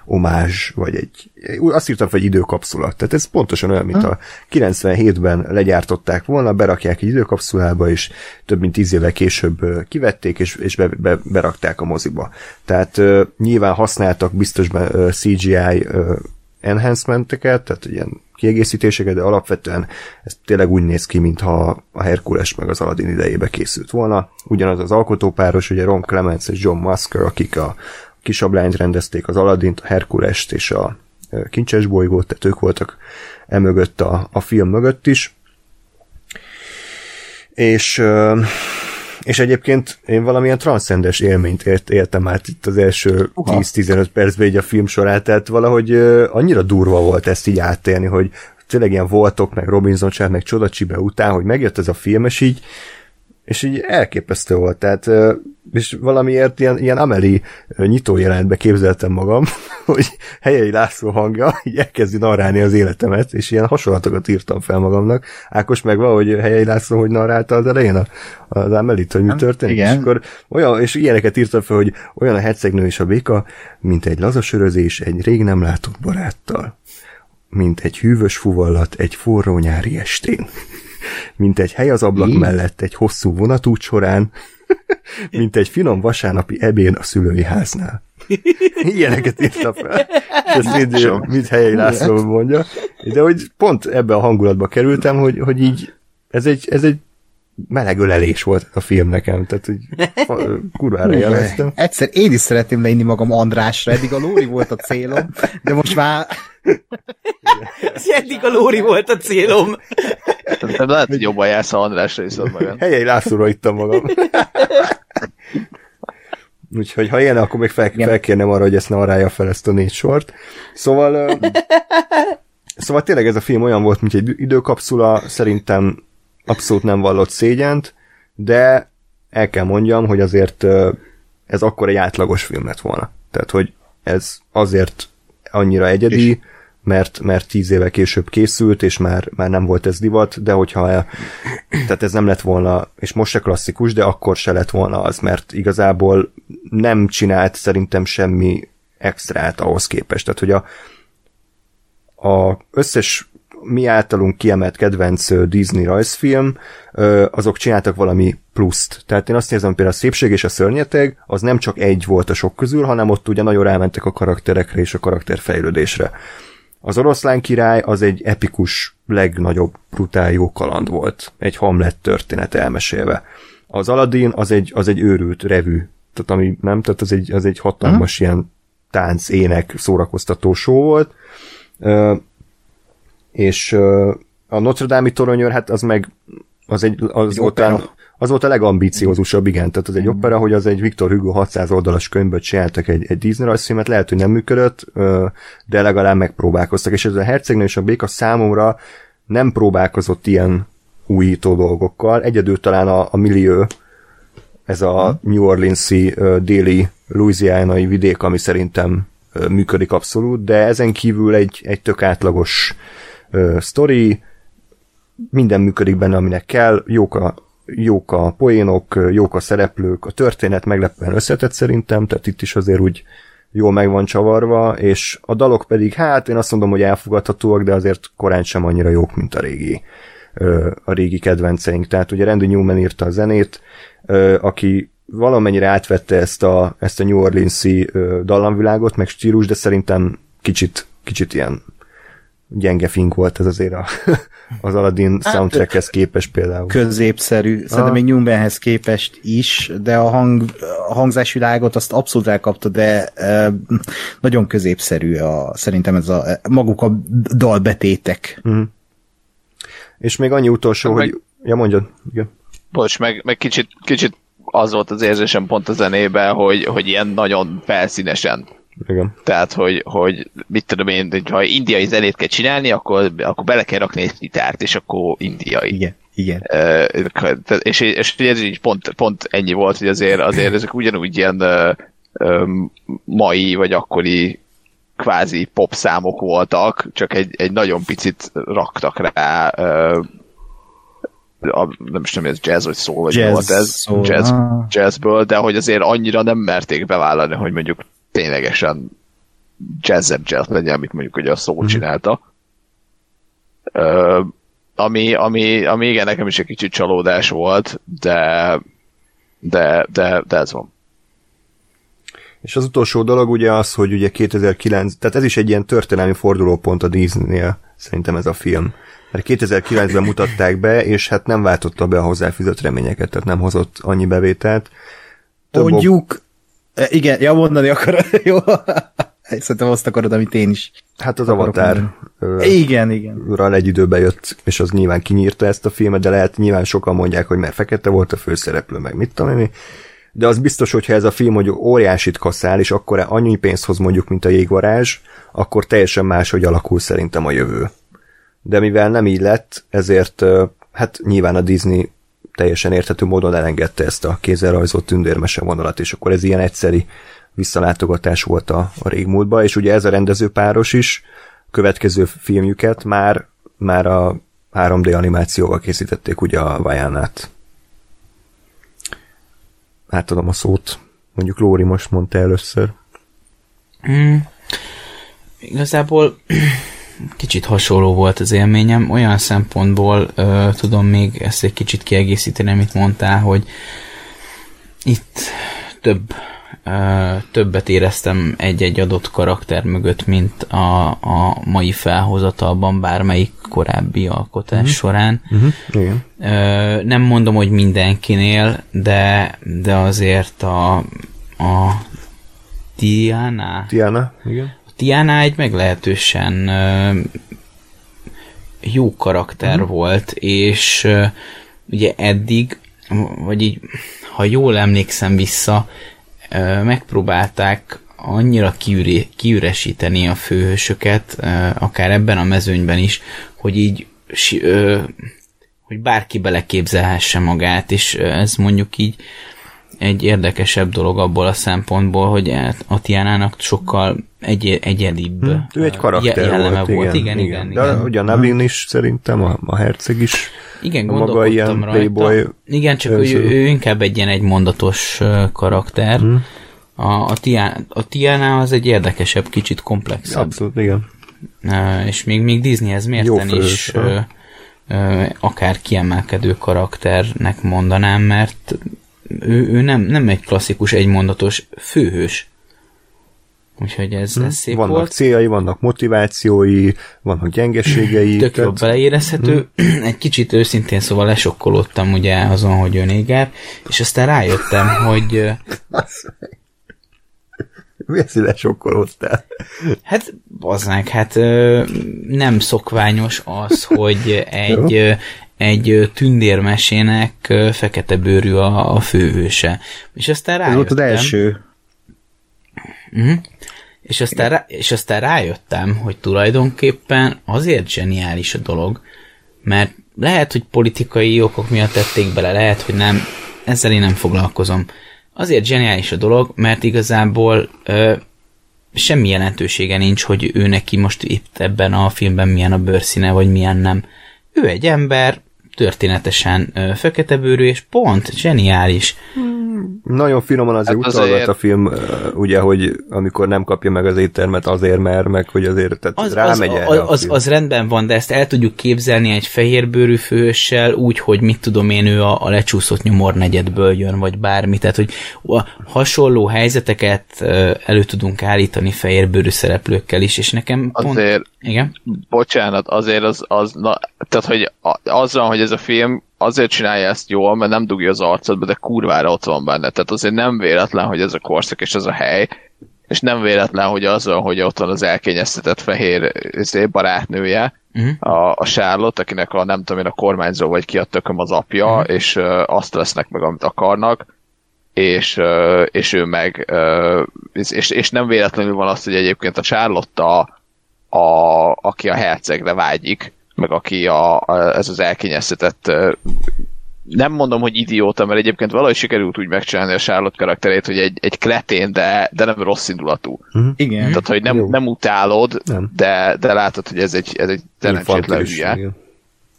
omázs, vagy egy, azt írtam egy időkapszula. Tehát ez pontosan olyan, mint a 97-ben legyártották volna, berakják egy időkapszulába, és több mint tíz évvel később kivették, és, és be, be, berakták a moziba. Tehát ö, nyilván használtak biztos ö, CGI ö, enhancementeket, tehát ilyen kiegészítéseket, de alapvetően ez tényleg úgy néz ki, mintha a Herkules meg az Aladdin idejébe készült volna. Ugyanaz az alkotópáros, ugye Ron Clements és John Musker, akik a kisablányt rendezték, az Aladdint, a Herkulest és a Kincses bolygót, tehát ők voltak emögött a, a film mögött is. És és egyébként én valamilyen transzcendes élményt ért, éltem át itt az első 10-15 percben így a film során, tehát valahogy annyira durva volt ezt így átélni, hogy tényleg ilyen voltok, meg Robinson Család, meg Csodacsibe után, hogy megjött ez a film, és így és így elképesztő volt, tehát és valamiért ilyen, ilyen Ameli nyitójelentbe képzeltem magam, <laughs> hogy Helyei László hangja így elkezdi narrálni az életemet, és ilyen hasonlatokat írtam fel magamnak. Ákos meg van, hogy Helyei László hogy narrálta az elején az Amelit, hogy mi történik, igen. és akkor olyan, és ilyeneket írtam fel, hogy olyan a hercegnő és a béka, mint egy lazasörözés egy rég nem látott baráttal mint egy hűvös fuvallat egy forró nyári estén, mint egy hely az ablak Mi? mellett egy hosszú vonatút során, <laughs> mint egy finom vasárnapi ebén a szülői háznál. <laughs> Ilyeneket írta fel. És ezt mind, mind Helyei László mondja. De hogy pont ebbe a hangulatba kerültem, hogy, hogy így ez egy, ez egy meleg ölelés volt a film nekem, tehát hogy kurvára <laughs> élveztem. Egyszer én is szeretném leínni magam Andrásra, eddig a Lóri volt a célom, de most már <laughs> Eddig a Lóri volt a célom. Szerintem lehet, hogy jobban jársz, ha Andrásra iszod magad. <laughs> Helyei Lászlóra ittam magam. Úgyhogy ha ilyen, akkor még fel, felkérnem arra, hogy ezt narrálja fel ezt a négy sort. Szóval, szóval tényleg ez a film olyan volt, mint egy időkapszula, szerintem abszolút nem vallott szégyent, de el kell mondjam, hogy azért ez akkor egy átlagos film lett volna. Tehát, hogy ez azért annyira egyedi, mert, mert tíz éve később készült, és már, már nem volt ez divat, de hogyha el, tehát ez nem lett volna, és most se klasszikus, de akkor se lett volna az, mert igazából nem csinált szerintem semmi extrát ahhoz képest. Tehát, hogy a, a összes mi általunk kiemelt kedvenc Disney rajzfilm, azok csináltak valami pluszt. Tehát én azt érzem, például a Szépség és a Szörnyeteg, az nem csak egy volt a sok közül, hanem ott ugye nagyon rámentek a karakterekre és a karakterfejlődésre. Az oroszlán király az egy epikus, legnagyobb, brutál jó kaland volt. Egy Hamlet történet elmesélve. Az Aladdin az egy, az egy őrült revű. Tehát ami nem, tehát az egy, az egy hatalmas uh-huh. ilyen tánc, ének, szórakoztató show volt. És a Notre Dame-i toronyőr, hát az meg az, egy, az, egy volt a, az volt a legambiciózusabb, igen, tehát az egy opera, hogy az egy Viktor Hugo 600 oldalas könyvből csináltak egy, egy Disney rajzfilmet, lehet, hogy nem működött, de legalább megpróbálkoztak, és ez a hercegnő és a béka számomra nem próbálkozott ilyen újító dolgokkal, egyedül talán a, a millió, ez a New Orleans-i déli Louisianai vidék, ami szerintem működik abszolút, de ezen kívül egy, egy tök átlagos uh, sztori, minden működik benne, aminek kell, jók a, jók a poénok, jók a szereplők, a történet meglepően összetett szerintem, tehát itt is azért úgy jól meg van csavarva, és a dalok pedig, hát én azt mondom, hogy elfogadhatóak, de azért korán sem annyira jók, mint a régi, a régi kedvenceink. Tehát ugye Randy Newman írta a zenét, aki valamennyire átvette ezt a, ezt a New Orleans-i dallamvilágot, meg stílus, de szerintem kicsit, kicsit ilyen gyenge fink volt ez azért a, <laughs> az Aladdin hát, soundtrackhez képest például. Középszerű, szerintem még Newmanhez képest is, de a, hang, a hangzásvilágot azt abszolút elkapta, de e, nagyon középszerű a, szerintem ez a, maguk a dalbetétek. Mm. És még annyi utolsó, meg, hogy... Ja, mondjad. Igen. Bocs, meg, meg kicsit, kicsit az volt az érzésem pont a zenében, hogy, hogy ilyen nagyon felszínesen igen. Tehát, hogy, hogy mit tudom én, hogy ha indiai zenét kell csinálni, akkor, akkor bele kell rakni egy gitárt, és akkor indiai. Igen. Igen. Uh, és, és ez így pont, pont ennyi volt, hogy azért, azért ezek ugyanúgy ilyen uh, mai vagy akkori kvázi pop számok voltak, csak egy, egy nagyon picit raktak rá uh, a, nem is tudom, ez jazz vagy szó, vagy jazz, volt ez, szó, jazz, jazzből, de hogy azért annyira nem merték bevállalni, hogy mondjuk ténylegesen jazzebb jazz legyen, amit mondjuk ugye a szó mm. csinálta. Ö, ami, ami, ami igen, nekem is egy kicsit csalódás volt, de, de, de, de ez van. És az utolsó dolog ugye az, hogy ugye 2009, tehát ez is egy ilyen történelmi fordulópont a Disney-nél, szerintem ez a film. Mert 2009-ben mutatták be, és hát nem váltotta be a hozzáfűzött reményeket, tehát nem hozott annyi bevételt. Több Mondjuk, igen, ja, mondani akarod, <laughs> jó. Szerintem azt akarod, amit én is. Hát az Avatar. igen, igen. Ral egy időbe jött, és az nyilván kinyírta ezt a filmet, de lehet nyilván sokan mondják, hogy mert fekete volt a főszereplő, meg mit tudom én. De az biztos, hogyha ez a film hogy óriásit kaszál, és akkor annyi pénzt hoz mondjuk, mint a jégvarázs, akkor teljesen más, hogy alakul szerintem a jövő. De mivel nem így lett, ezért hát nyilván a Disney teljesen érthető módon elengedte ezt a kézzel rajzolt tündérmese vonalat, és akkor ez ilyen egyszeri visszalátogatás volt a, a régmúltba, és ugye ez a rendező páros is következő filmjüket már, már a 3D animációval készítették ugye a Vajánát. Átadom a szót. Mondjuk Lóri most mondta először. Mm. Igazából kicsit hasonló volt az élményem, olyan szempontból ö, tudom még ezt egy kicsit kiegészíteni, amit mondtál, hogy itt több ö, többet éreztem egy-egy adott karakter mögött, mint a, a mai felhozatalban bármelyik korábbi alkotás uh-huh. során. Uh-huh. Igen. Ö, nem mondom, hogy mindenkinél, de, de azért a, a Tiana. Tiana, igen Tiana egy meglehetősen jó karakter uh-huh. volt, és ugye eddig, vagy így, ha jól emlékszem vissza, megpróbálták annyira kiüre, kiüresíteni a főhősöket, akár ebben a mezőnyben is, hogy így hogy bárki beleképzelhesse magát, és ez mondjuk így egy érdekesebb dolog abból a szempontból, hogy a Tiánának sokkal egy, egyedibb hm, ő egy karakter jelleme volt, volt. Igen, igen, igen. De igen. ugye a Navin is szerintem, a, a herceg is igen, maga ilyen rajta. playboy. Igen, csak ő, ő inkább egy ilyen egymondatos karakter. Hmm. A, a, Tiana, a Tiana az egy érdekesebb, kicsit komplexebb. Abszolút, igen. És még, még Disneyhez mérten is ö, ö, akár kiemelkedő karakternek mondanám, mert ő, ő nem, nem egy klasszikus egymondatos főhős. Úgyhogy ez, ez szép vannak volt. céljai, vannak motivációi, vannak gyengeségei. Tök jobb beleérezhető. <clears throat> Egy kicsit őszintén szóval lesokkolódtam ugye azon, hogy ő néger, és aztán rájöttem, hogy <laughs> Mi ezt lesokkolódtál? hát bazdmeg, hát nem szokványos az, hogy <laughs> egy, egy tündérmesének fekete bőrű a, a főhőse. És aztán Ez rájöttem... volt az első. Mhm. És aztán, rá, és aztán rájöttem, hogy tulajdonképpen azért zseniális a dolog, mert lehet, hogy politikai okok miatt tették bele, lehet, hogy nem, ezzel én nem foglalkozom. Azért zseniális a dolog, mert igazából ö, semmi jelentősége nincs, hogy ő neki most itt ebben a filmben milyen a bőrszíne, vagy milyen nem. Ő egy ember, történetesen fekete bőrű, és pont, zseniális. Nagyon finoman azért Hát utalgat azért- a film, ugye, hogy amikor nem kapja meg az éttermet azért, mert meg, hogy azért tehát Az, az, rámegy erre az, a az, film. az rendben van, de ezt el tudjuk képzelni egy fehérbőrű főssel, úgy, hogy mit tudom én, ő a, a lecsúszott nyomornegyedből jön, vagy bármi. Tehát, hogy a hasonló helyzeteket elő tudunk állítani fehérbőrű szereplőkkel is, és nekem pont... Azért, Igen? bocsánat, azért az, az na, tehát, hogy a- azzal, hogy ez a film azért csinálja ezt jól, mert nem dugja az arcodba, de kurvára ott van benne. Tehát azért nem véletlen, hogy ez a korszak és ez a hely, és nem véletlen, hogy azzal, hogy ott van az elkényeztetett fehér izé, barátnője, Mhm. a, a Charlotte, akinek a nem tudom én a kormányzó vagy ki a tököm az apja, Mhm. és uh, azt lesznek meg, amit akarnak, és, uh, és ő meg, uh, és, és nem véletlenül van az, hogy egyébként a Charlotte a, a, aki a hercegre vágyik, meg aki a, a, ez az elkényeztetett nem mondom, hogy idióta, mert egyébként valahogy sikerült úgy megcsinálni a Charlotte karakterét, hogy egy, egy kretén, de, de nem rossz indulatú. Igen. Tehát, hogy nem, Jó. nem utálod, Nem. De, de látod, hogy ez egy, ez egy szerencsétlen hülye. igen.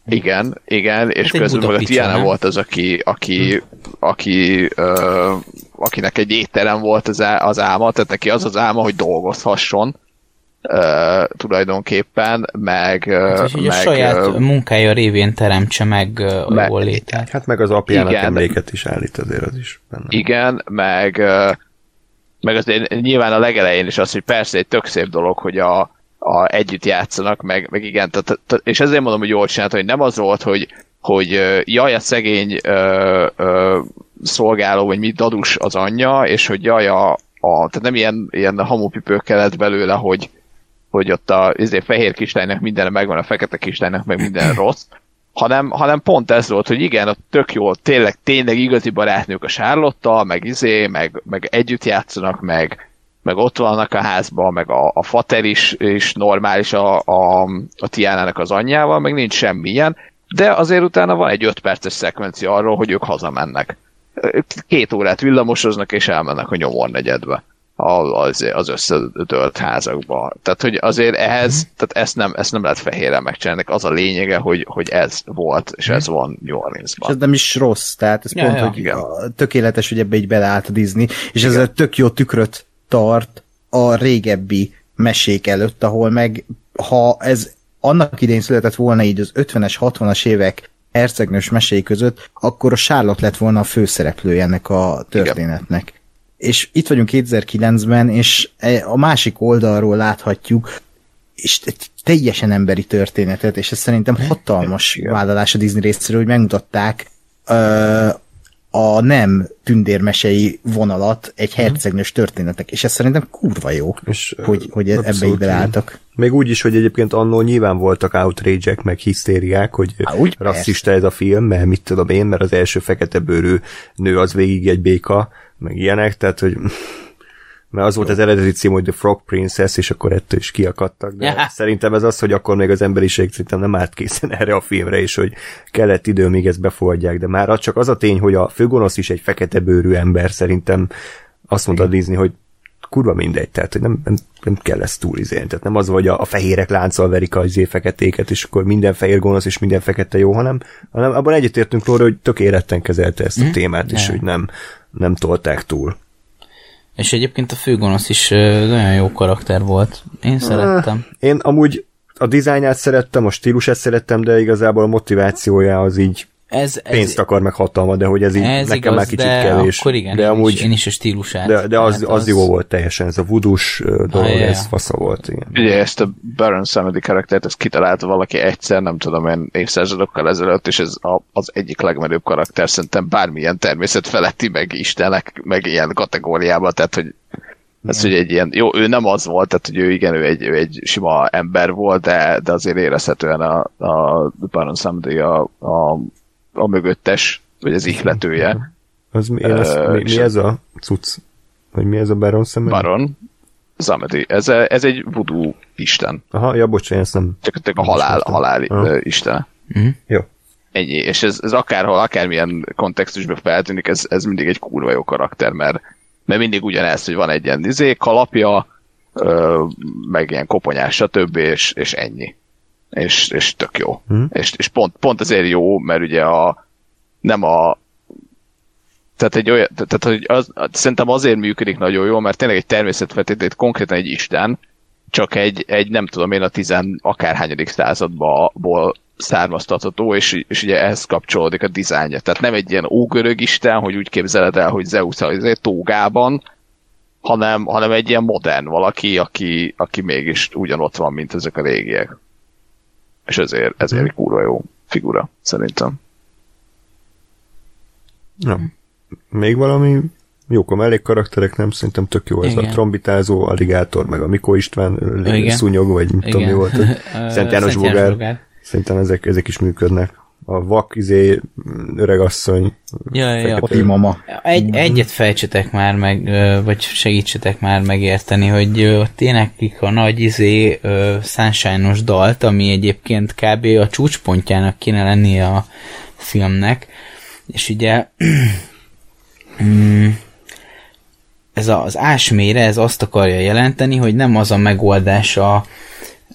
Igen, igen, és egy közben meg a Tiana nem? volt az, aki, aki, aki ö, akinek egy étterem volt az, á- az álma, tehát neki az az álma, hogy dolgozhasson ö, tulajdonképpen, meg, És így a meg saját munkája révén teremtse meg a meg- jól létet. Hát meg az apjának Igen. emléket is állít azért az is benne. igen, meg, ö, meg azért nyilván a legelején is az, hogy persze egy tök szép dolog, hogy a, a együtt játszanak, meg, meg igen, tehát, tehát, és ezért mondom, hogy jól csinált, hogy nem az volt, hogy, hogy jaj, a szegény ö, ö, szolgáló, vagy mit dadus az anyja, és hogy jaj, a, a tehát nem ilyen, ilyen hamupipőkkel lett belőle, hogy, hogy ott a izé, fehér kislánynak minden megvan, a fekete kislánynak meg minden <laughs> rossz, hanem, hanem pont ez volt, hogy igen, ott tök jó, tényleg, tényleg igazi barátnők a Charlotte-tal, meg izé, meg, meg együtt játszanak, meg, meg ott vannak a házban, meg a, a fater is, is normális a, a, a Tiánának az anyjával, meg nincs semmilyen, de azért utána van egy öt perces szekvencia arról, hogy ők hazamennek. Két órát villamosoznak, és elmennek a nyomornegyedbe az, az összedölt házakba. Tehát, hogy azért ehhez, tehát ezt nem, ezt nem lehet fehérre megcsinálni, az a lényege, hogy, hogy ez volt, és ez van New És Orleansban. ez nem is rossz, tehát ez Ja, pont, ja. hogy Igen. tökéletes, hogy ebbe így beleállt a Disney, és ez a tök jó tükröt tart a régebbi mesék előtt, ahol meg, ha ez annak idején született volna így az 50-es, 60-as évek hercegnős meséi között, akkor a Charlotte lett volna a főszereplője ennek a történetnek. És itt vagyunk 2009-ben, és e- a másik oldalról láthatjuk, és egy teljesen emberi történetet, és ez szerintem hatalmas vállalás a Disney részéről, hogy megmutatták ö, a nem tündérmesei vonalat egy hercegnős történetek, és ez szerintem kurva jó, És, hogy, hogy ebbe így beleálltak. Még úgy is, hogy egyébként annól nyilván voltak outrage meg hisztériák, hogy Há, úgy rasszista ez a film, mert mit tudom én, mert az első fekete bőrű nő az végig egy béka, meg ilyenek, tehát hogy <laughs> mert az volt az eredeti cím, hogy The Frog Princess, és akkor ettől is kiakadtak, de Ja. szerintem ez az, hogy akkor még az emberiség szerintem nem állt készen erre a filmre, és hogy kellett idő, míg ezt befogadják, de már az csak az a tény, hogy a főgonosz is egy fekete bőrű ember, szerintem azt mondta Disney, hogy kurva mindegy, tehát hogy nem, nem, nem kell ezt túl izélni. Tehát nem az, hogy a, a fehérek lánccal verik a izé feketéket, és akkor minden fehér gonosz és minden fekete jó, hanem, hanem abban egyetértünk róla, hogy tök éretten kezelte ezt a témát, és Ja. hogy nem, nem tolták túl. És egyébként a főgonosz is nagyon jó karakter volt. Én szerettem. Én amúgy a dizájnját szerettem, a stílusát szerettem, de igazából a motivációja az így Ez, ez, pénzt akar meg hatalmat, de hogy ez így ez nekem igaz, már kicsit de kevés. akkor igen, de én, amúgy, is, én is a stílusát. de, de az, hát az, jó volt teljesen, ez a vudus dolog, Ah, ja, ja. ez fasza volt, igen. Ugye ezt a Baron Samedi karaktert, ezt kitalálta valaki egyszer, nem tudom én, évszázadokkal ezelőtt, és ez a, az egyik legmenőbb karakter, szerintem bármilyen természet feletti, meg istenek, meg ilyen kategóriában, tehát hogy ez, hogy egy ilyen, jó, ő nem az volt, tehát hogy ő igen, ő egy, ő egy sima ember volt, de, de azért érezhetően a, a Baron Samedi a, a, a mögöttes, vagy az ihletője. Az, mi, én mi, mi a- ez a cucc? Vagy mi ez a Baron szemben? Baron Samedi. Ez, ez egy voodoo isten. Aha, ja, bocsánat, ezt nem. Csak a halál, ismertem. halál Aha. ö, istene. Jó. Ennyi. És ez, ez akárhol, akármilyen kontextusban feltűnik, ez, ez mindig egy kurva jó karakter, mert, mert mindig ugyanez, hogy van egy ilyen izé, kalapja, ö, meg ilyen koponyás, stb. És, és ennyi. És, és tök jó. Hm. És, és pont, pont azért jó, mert ugye a nem a tehát egy olyan, tehát hogy az, szerintem azért működik nagyon jól, mert tényleg egy természetfeltételét konkrétan egy isten, csak egy, egy nem tudom én a tizen akárhányadik századból származtatható, és, és ugye ehhez kapcsolódik a dizájnja. Tehát nem egy ilyen ógörög isten, hogy úgy képzeled el, hogy Zeus az tógában, hanem, hanem egy ilyen modern valaki, aki, aki mégis ugyanott van, mint ezek a régiek. És ezért, ezért egy kurva jó figura, szerintem. Ja. Még valami jók a mellékkarakterek, nem? Szerintem tök jó ez Igen. a trombitázó, aligátor, meg a Mikó István, Igen. szúnyog, vagy nem tudom mi volt. <laughs> Szent János Bogár. Szerintem ezek, ezek is működnek. A vak, izé, öregasszony. Ja, ja, ja. fekete- Poti mama. Egy, egyet fejtsetek már meg, vagy segítsetek már megérteni, hogy ott éneklik a nagy izé sunshine dalt, ami egyébként kb. a csúcspontjának kéne lennie a filmnek, és ugye <clears throat> mm, ez az ásmére, ez azt akarja jelenteni, hogy nem az a megoldás a,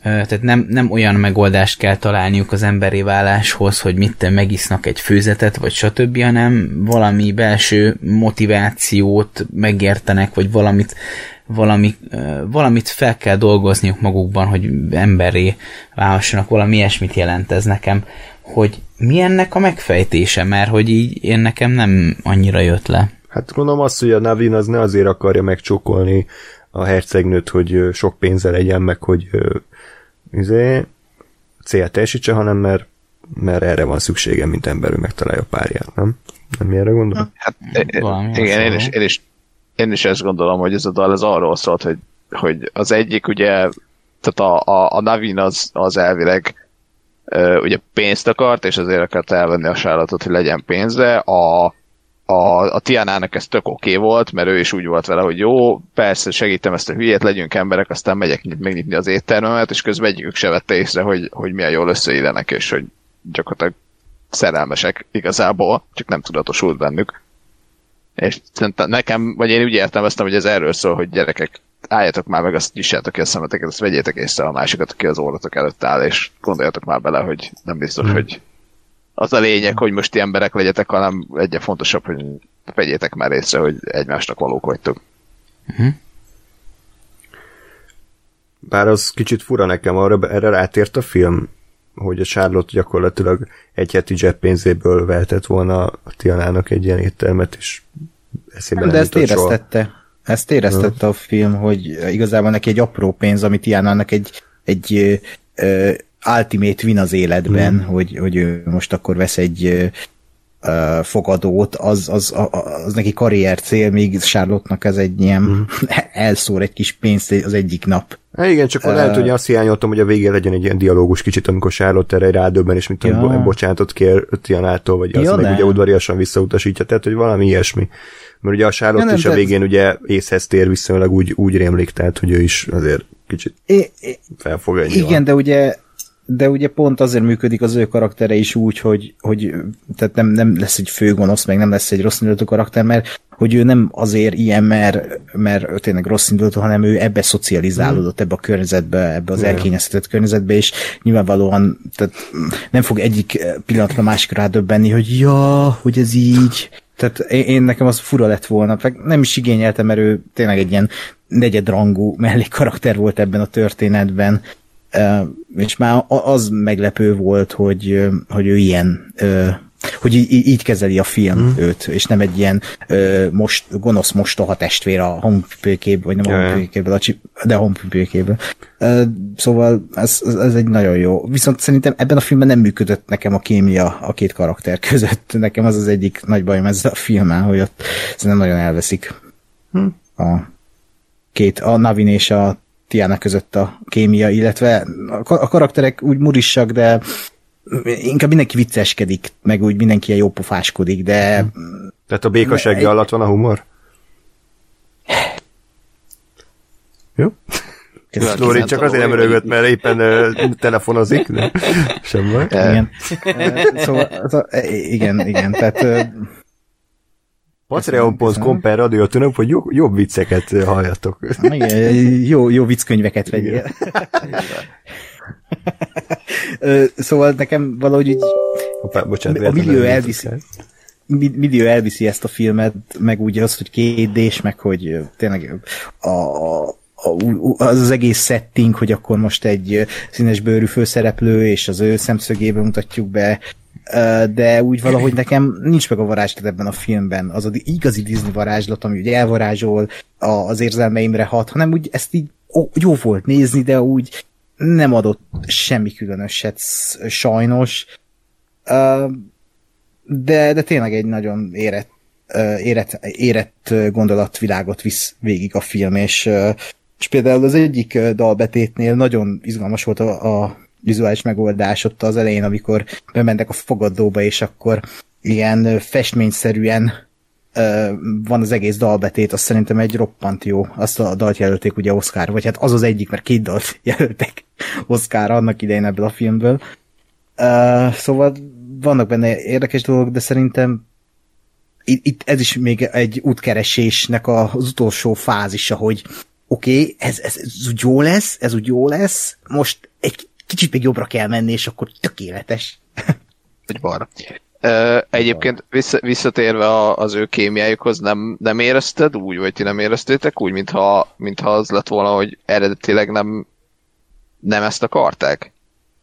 tehát nem, nem olyan megoldást kell találniuk az emberi váláshoz, hogy mit megisznak egy főzetet, vagy stb., hanem valami belső motivációt megértenek, vagy valamit, valami, valamit fel kell dolgozniuk magukban, hogy emberré válhassanak, valami ilyesmit jelent ez nekem, hogy mi ennek a megfejtése, mert hogy így én nekem nem annyira jött le. Hát gondolom azt, hogy a Navin az ne azért akarja megcsókolni a hercegnőt, hogy sok pénze legyen, meg hogy izé, cél teljesítse, hanem mert, mert erre van szüksége, mint ember, hogy megtalálja a párját, nem? Nem erre gondol? Hát, Valami igen, én is, én, is, én is ezt gondolom, hogy ez a dal ez arról szólt, hogy, hogy az egyik ugye, tehát a, a, a Navin az, az elvileg ugye pénzt akart, és azért akart elvenni a sállatot, hogy legyen pénze. A, a, a Tianának ez tök oké okay volt, mert ő is úgy volt vele, hogy jó, persze segítem ezt a hülyét, legyünk emberek, aztán megyek nyit, megnyitni az éttermemet, és közben egyikük se vette észre, hogy, hogy milyen jól összeillenek, és hogy gyakorlatilag szerelmesek igazából, csak nem tudatosult bennük. És szerintem nekem, vagy én úgy értelmeztem, hogy ez erről szól, hogy gyerekek, álljatok már meg, azt nyissátok ki a szemeteket, azt vegyétek észre a másikat, aki az orratok előtt áll, és gondoljatok már bele, hogy nem biztos, Hmm. hogy az a lényeg, hogy most ti emberek legyetek, hanem egyre fontosabb, hogy vegyétek már észre, hogy egymásnak valók vagytok. Bár az kicsit fura nekem, arra, erre rátért a film, hogy a Charlotte gyakorlatilag egy heti zseppénzéből vehetett volna a Tianának egy ilyen éttermet, és eszébe Nem, de ezt jutott soha. éreztette. Ezt éreztette a film, hogy igazából neki egy apró pénz, amit Tiánának egy, egy ö, ö, ultimate win az életben, Hmm. hogy, hogy ő most akkor vesz egy ö, fogadót, az, az, az, az neki karrier cél, míg Charlotte-nak ez egy ilyen Hmm. <laughs> elszór egy kis pénzt az egyik nap. Hát igen, csak uh, lehet, hogy azt hiányoltam, hogy a végén legyen egy ilyen dialógus kicsit, amikor Charlotte erre rádöbben, és mint Ja. ja. bocsánatot kér Tianától, vagy azt Ja, meg nem. ugye udvariasan visszautasítja, tehát hogy valami ilyesmi. Mert ugye a Charlotte Ja, nem, is a végén ugye észhez tér viszonylag úgy, úgy rémlik, tehát hogy ő is azért kicsit É, é, felfog Igen, de ugye de ugye pont azért működik az ő karaktere is úgy, hogy, hogy tehát nem, nem lesz egy főgonosz, meg nem lesz egy rossz indulatú karakter, mert hogy ő nem azért ilyen, mert, mert ő tényleg rossz indulatú, hanem ő ebbe szocializálódott, ebbe a környezetbe, ebbe az elkényeztetett környezetbe, és nyilvánvalóan tehát nem fog egyik pillanatra másikra rádöbbenni, hogy ja, hogy ez így. Tehát én, én nekem az fura lett volna, meg nem is igényeltem, mert ő tényleg egy ilyen negyedrangú mellékkarakter volt ebben a történetben, és már az meglepő volt, hogy, hogy ő ilyen, hogy így, így kezeli a film hmm. őt, és nem egy ilyen ö, most, gonosz mostoha testvér a honpőkéből, vagy nem a honpőkéből, de a honpőkéből. Szóval ez, ez egy nagyon jó. Viszont szerintem ebben a filmben nem működött nekem a kémia a két karakter között. Nekem az az egyik nagy bajom ez a filmmel, hogy ott szerintem nagyon elveszik hm. a két, a Navin és a Tiana között a kémia, illetve a karakterek úgy murissak, de inkább mindenki vicceskedik, meg úgy mindenki ilyen jópofáskodik, de... Tehát a békasegge alatt van a humor? Jó? Lóri csak azért nem rögött, mert éppen telefonozik, de <laughs> sem baj. Igen. <laughs> szóval, szóval, igen, igen, tehát Patreon.com per radiotonok, hogy jobb, jobb vicceket halljatok. Igen, jó, jó vicckönyveket vegyél. <laughs> szóval nekem valahogy így Hoppá, bocsánat, a millió elviszi, millió elviszi ezt a filmet, meg úgy az, hogy kétdés, meg hogy tényleg a, a, az az egész setting, hogy akkor most egy színes bőrű főszereplő, és az ő szemszögéből mutatjuk be de úgy valahogy nekem nincs meg a varázslat ebben a filmben, az az igazi Disney varázslat, ami ugye elvarázsol, az érzelmeimre hat, hanem úgy ezt így jó volt nézni, de úgy nem adott semmi különöset sajnos. De, de tényleg egy nagyon érett, érett, érett gondolatvilágot visz végig a film, és, és például az egyik dalbetétnél nagyon izgalmas volt a, a vizuális megoldás ott az elején, amikor bementek a fogadóba, és akkor ilyen festményszerűen uh, van az egész dalbetét, azt szerintem egy roppant jó. Azt a dalt jelölték ugye Oscar, vagy hát az az egyik, mert két dalt <laughs> jelöltek Oscar annak idején ebből a filmből. Uh, szóval vannak benne érdekes dolgok, de szerintem itt, itt ez is még egy útkeresésnek az utolsó fázisa, hogy oké, okay, ez, ez, ez úgy jó lesz, ez úgy jó lesz, most egy kicsit még jobbra kell menni, és akkor tökéletes. Vagy balra. Egyébként vissza, visszatérve az ő kémiájukhoz, nem, nem érezted úgy, vagy ti nem éreztétek úgy, mintha, mintha az lett volna, hogy eredetileg nem, nem ezt akarták?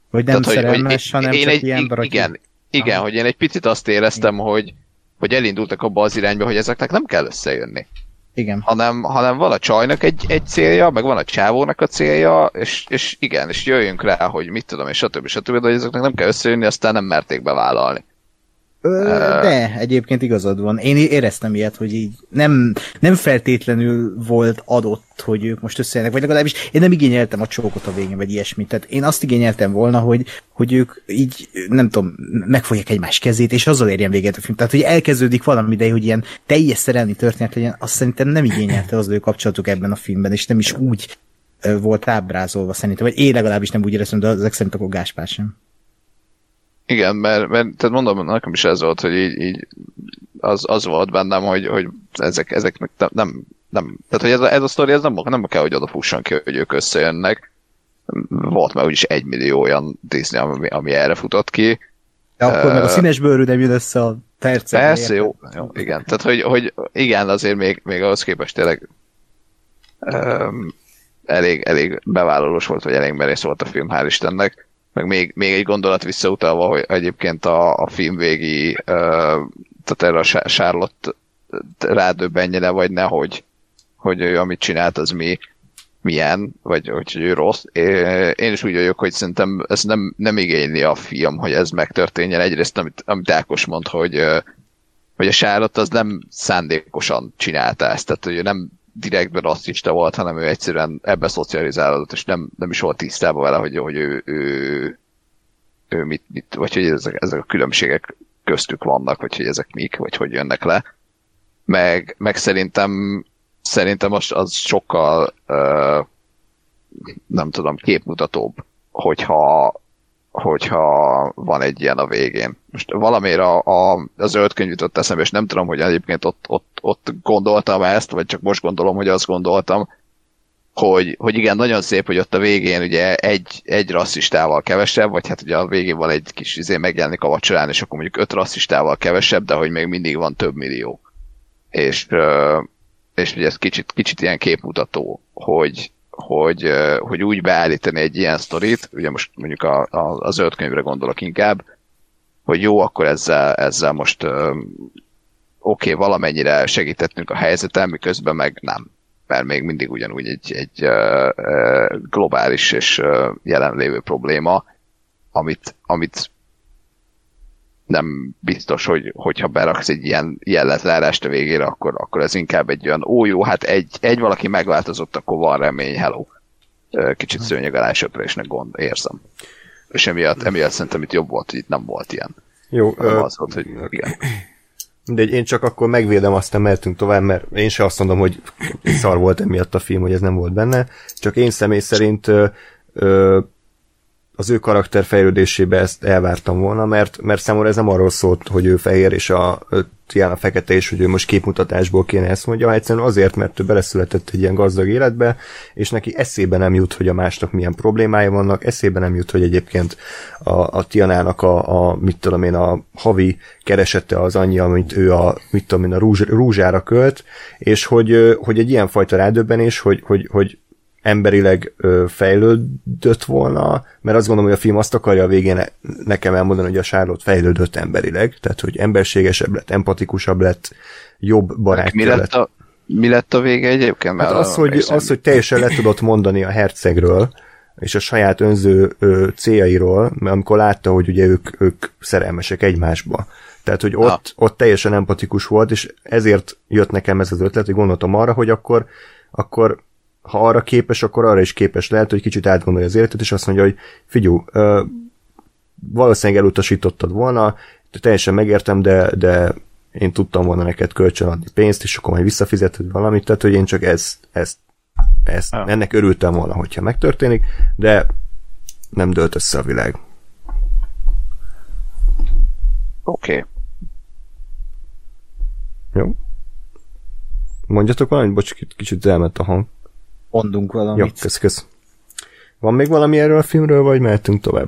Vagy nem Tehát, szerelmes, hogy, hanem én csak egy, ilyen baraki. Igen, igen Aha. hogy én egy picit azt éreztem, hogy, hogy elindultak abba az irányba, hogy ezeknek nem kell összejönni. Igen. Hanem, hanem van a csajnak egy, egy célja, meg van a csávónak a célja, és, és igen, és jöjjünk rá, hogy mit tudom, és stb. stb. stb. de ezeknek nem kell összejönni, aztán nem merték bevállalni. Ö, de, egyébként igazad van. Én éreztem ilyet, hogy így nem, nem feltétlenül volt adott, hogy ők most összejönnek, vagy legalábbis én nem igényeltem a csókot a végén, vagy ilyesmit. Tehát én azt igényeltem volna, hogy, hogy ők így, nem tudom, megfogják egymás kezét, és azzal érjen véget a film. Tehát, hogy elkezdődik valami, de hogy ilyen teljes szerelmi történet legyen, azt szerintem nem igényelte az ő kapcsolatuk ebben a filmben, és nem is úgy volt ábrázolva szerintem, vagy én legalábbis nem úgy éreztem, de ezek szerint akkor Gáspár sem. Igen, mert, mert tehát mondom, nekem is ez volt, hogy így, így az, az volt bennem, hogy, hogy ezek, ezek nem, nem, tehát hogy ez a, ez a sztori, ez nem, nem kell, hogy odafusson ki, hogy ők összejönnek. Volt már úgyis egy millió olyan Disney, ami, ami erre futott ki. De akkor uh, meg a színes bőrű nem jön össze a percet. Persze, jó, jó, igen. Tehát, hogy, hogy igen, azért még, még ahhoz képest tényleg um, elég, elég bevállalós volt, vagy elég merész volt a film, hál' Istennek meg még, még egy gondolat visszautalva, hogy egyébként a, a film végi, uh, tehát erre a Charlotte rádöbbenje le, vagy nehogy, hogy ő amit csinált, az mi, milyen, vagy hogy ő rossz. Én is úgy vagyok, hogy szerintem ez nem, nem igényli a film, hogy ez megtörténjen. Egyrészt, amit, amit Ákos mond, hogy, hogy a Charlotte az nem szándékosan csinálta ezt, tehát hogy nem direktben rasszista volt, hanem ő egyszerűen ebbe szocializálódott, és nem, nem is volt tisztában vele, hogy, hogy ő, ő, ő mit, mit, vagy hogy ezek, ezek a különbségek köztük vannak, vagy hogy ezek mik, vagy hogy jönnek le. Meg, meg szerintem szerintem az, az sokkal uh, nem tudom, képmutatóbb, hogyha hogyha van egy ilyen a végén. Most valamire a, a, a zöld könyv jutott eszembe, és nem tudom, hogy egyébként ott, ott, ott gondoltam ezt, vagy csak most gondolom, hogy azt gondoltam, hogy, hogy igen, nagyon szép, hogy ott a végén ugye egy, egy rasszistával kevesebb, vagy hát ugye a végén van egy kis izé megjelenik a vacsorán, és akkor mondjuk öt rasszistával kevesebb, de hogy még mindig van több millió. És, és ugye ez kicsit, kicsit ilyen képmutató, hogy, hogy, hogy úgy beállítani egy ilyen sztorit, ugye most mondjuk a, a, a zöld könyvre gondolok inkább, hogy jó, akkor ezzel, ezzel most oké, okay, valamennyire segítettünk a helyzeten, miközben meg nem. Mert még mindig ugyanúgy egy, egy globális és jelenlévő probléma, amit, amit nem biztos, hogy, hogyha beraksz egy ilyen jelletleárást a végére, akkor, akkor ez inkább egy olyan, ó jó, hát egy, egy valaki megváltozott, akkor van remény, hello. Kicsit szőnyeg alá söprésnek gond, érzem. És emiatt, emiatt szerintem itt jobb volt, hogy itt nem volt ilyen. Jó. Ö, az volt, hogy igen. <clears throat> De én csak akkor megvédem, aztán mehetünk tovább, mert én sem azt mondom, hogy szar volt emiatt a film, hogy ez nem volt benne. Csak én személy szerint ö, ö, az ő karakter fejlődésébe ezt elvártam volna, mert, mert számomra ez nem arról szólt, hogy ő fehér és a Tiana fekete, és hogy ő most képmutatásból kéne ezt mondja, egyszerűen azért, mert ő beleszületett egy ilyen gazdag életbe, és neki eszébe nem jut, hogy a másnak milyen problémája vannak, eszébe nem jut, hogy egyébként a, a Tianának a, a, mit tudom én, a havi keresete az annyi, amit ő a, mit tudom én, a rúzs, rúzsára költ, és hogy, hogy egy ilyen fajta rádöbbenés, hogy, hogy, hogy emberileg ö, fejlődött volna, mert azt gondolom, hogy a film azt akarja a végén nekem elmondani, hogy a Charlotte fejlődött emberileg, tehát hogy emberségesebb lett, empatikusabb lett, jobb barátja mi lett. A, mi lett a vége egyébként? Hát az, hogy, az, hogy teljesen le tudott mondani a hercegről, és a saját önző ö, céljairól, mert amikor látta, hogy ugye ők, ők szerelmesek egymásba. Tehát, hogy ott, ott teljesen empatikus volt, és ezért jött nekem ez az ötlet, hogy gondoltam arra, hogy akkor, akkor ha arra képes, akkor arra is képes lehet, hogy kicsit átgondolja az életet, és azt mondja, hogy figyú, ö, valószínűleg elutasítottad volna, teljesen megértem, de, de én tudtam volna neked kölcsön adni pénzt, és akkor majd visszafizeted valamit, tehát hogy én csak ezt, ezt, ezt ah. ennek örültem volna, hogyha megtörténik, de nem dölt össze a világ. Oké. Okay. Jó. Mondjatok valamit, bocs, kicsit elment a hang mondunk valamit. Jó, kösz, kösz. Van még valami erről a filmről, vagy mehetünk tovább?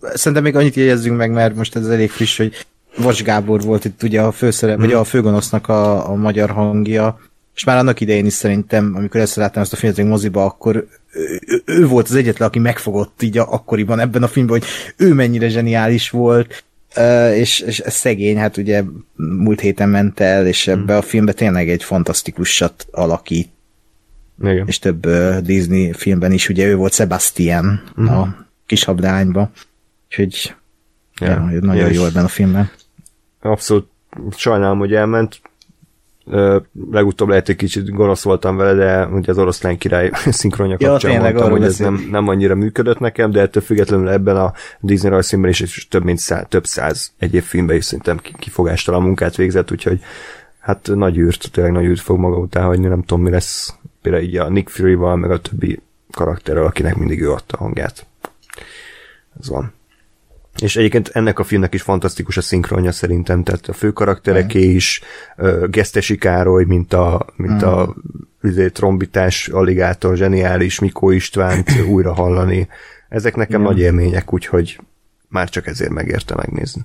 Szerintem még annyit jegyezzünk meg, mert most ez elég friss, hogy Vas Gábor volt itt ugye a főszerep, hmm. vagy a főgonosznak a, a magyar hangja, és már annak idején is szerintem, amikor ezt láttam ezt a filmet moziba, akkor ő, ő, ő volt az egyetlen, aki megfogott így a, akkoriban ebben a filmben, hogy ő mennyire zseniális volt, és, és ez szegény, hát ugye múlt héten ment el, és ebbe hmm. a filmbe tényleg egy fantasztikusat alakít. Igen. És több Disney filmben is, ugye ő volt Sebastian hmm. a kis habdányba. Úgyhogy ja. Ja, nagyon ja, jó ebben a filmben. Abszolút sajnálom, hogy elment legutóbb lehet, hogy kicsit gonosz voltam vele, de ugye az oroszlán király <laughs> szinkronja ja, kapcsán mondtam, hogy ez nem, nem annyira működött nekem, de ettől függetlenül ebben a Disney rajzfilmben is, és több mint száz, több száz egyéb filmben is szerintem kifogástalan munkát végzett, úgyhogy hát nagy űrt, tényleg nagy űrt fog maga után hagyni, nem tudom mi lesz például így a Nick Fury-val, meg a többi karakterrel, akinek mindig ő adta a hangját. Ez van. És egyébként ennek a filmnek is fantasztikus a szinkronja szerintem, tehát a főkaraktereké mm. is, uh, Gesztesi Károly, mint a, mint mm. a üzé, trombitás aligátor, zseniális Mikó Istvánt <clears throat> újra hallani. Ezek nekem Igen. nagy élmények, úgyhogy már csak ezért megérte megnézni.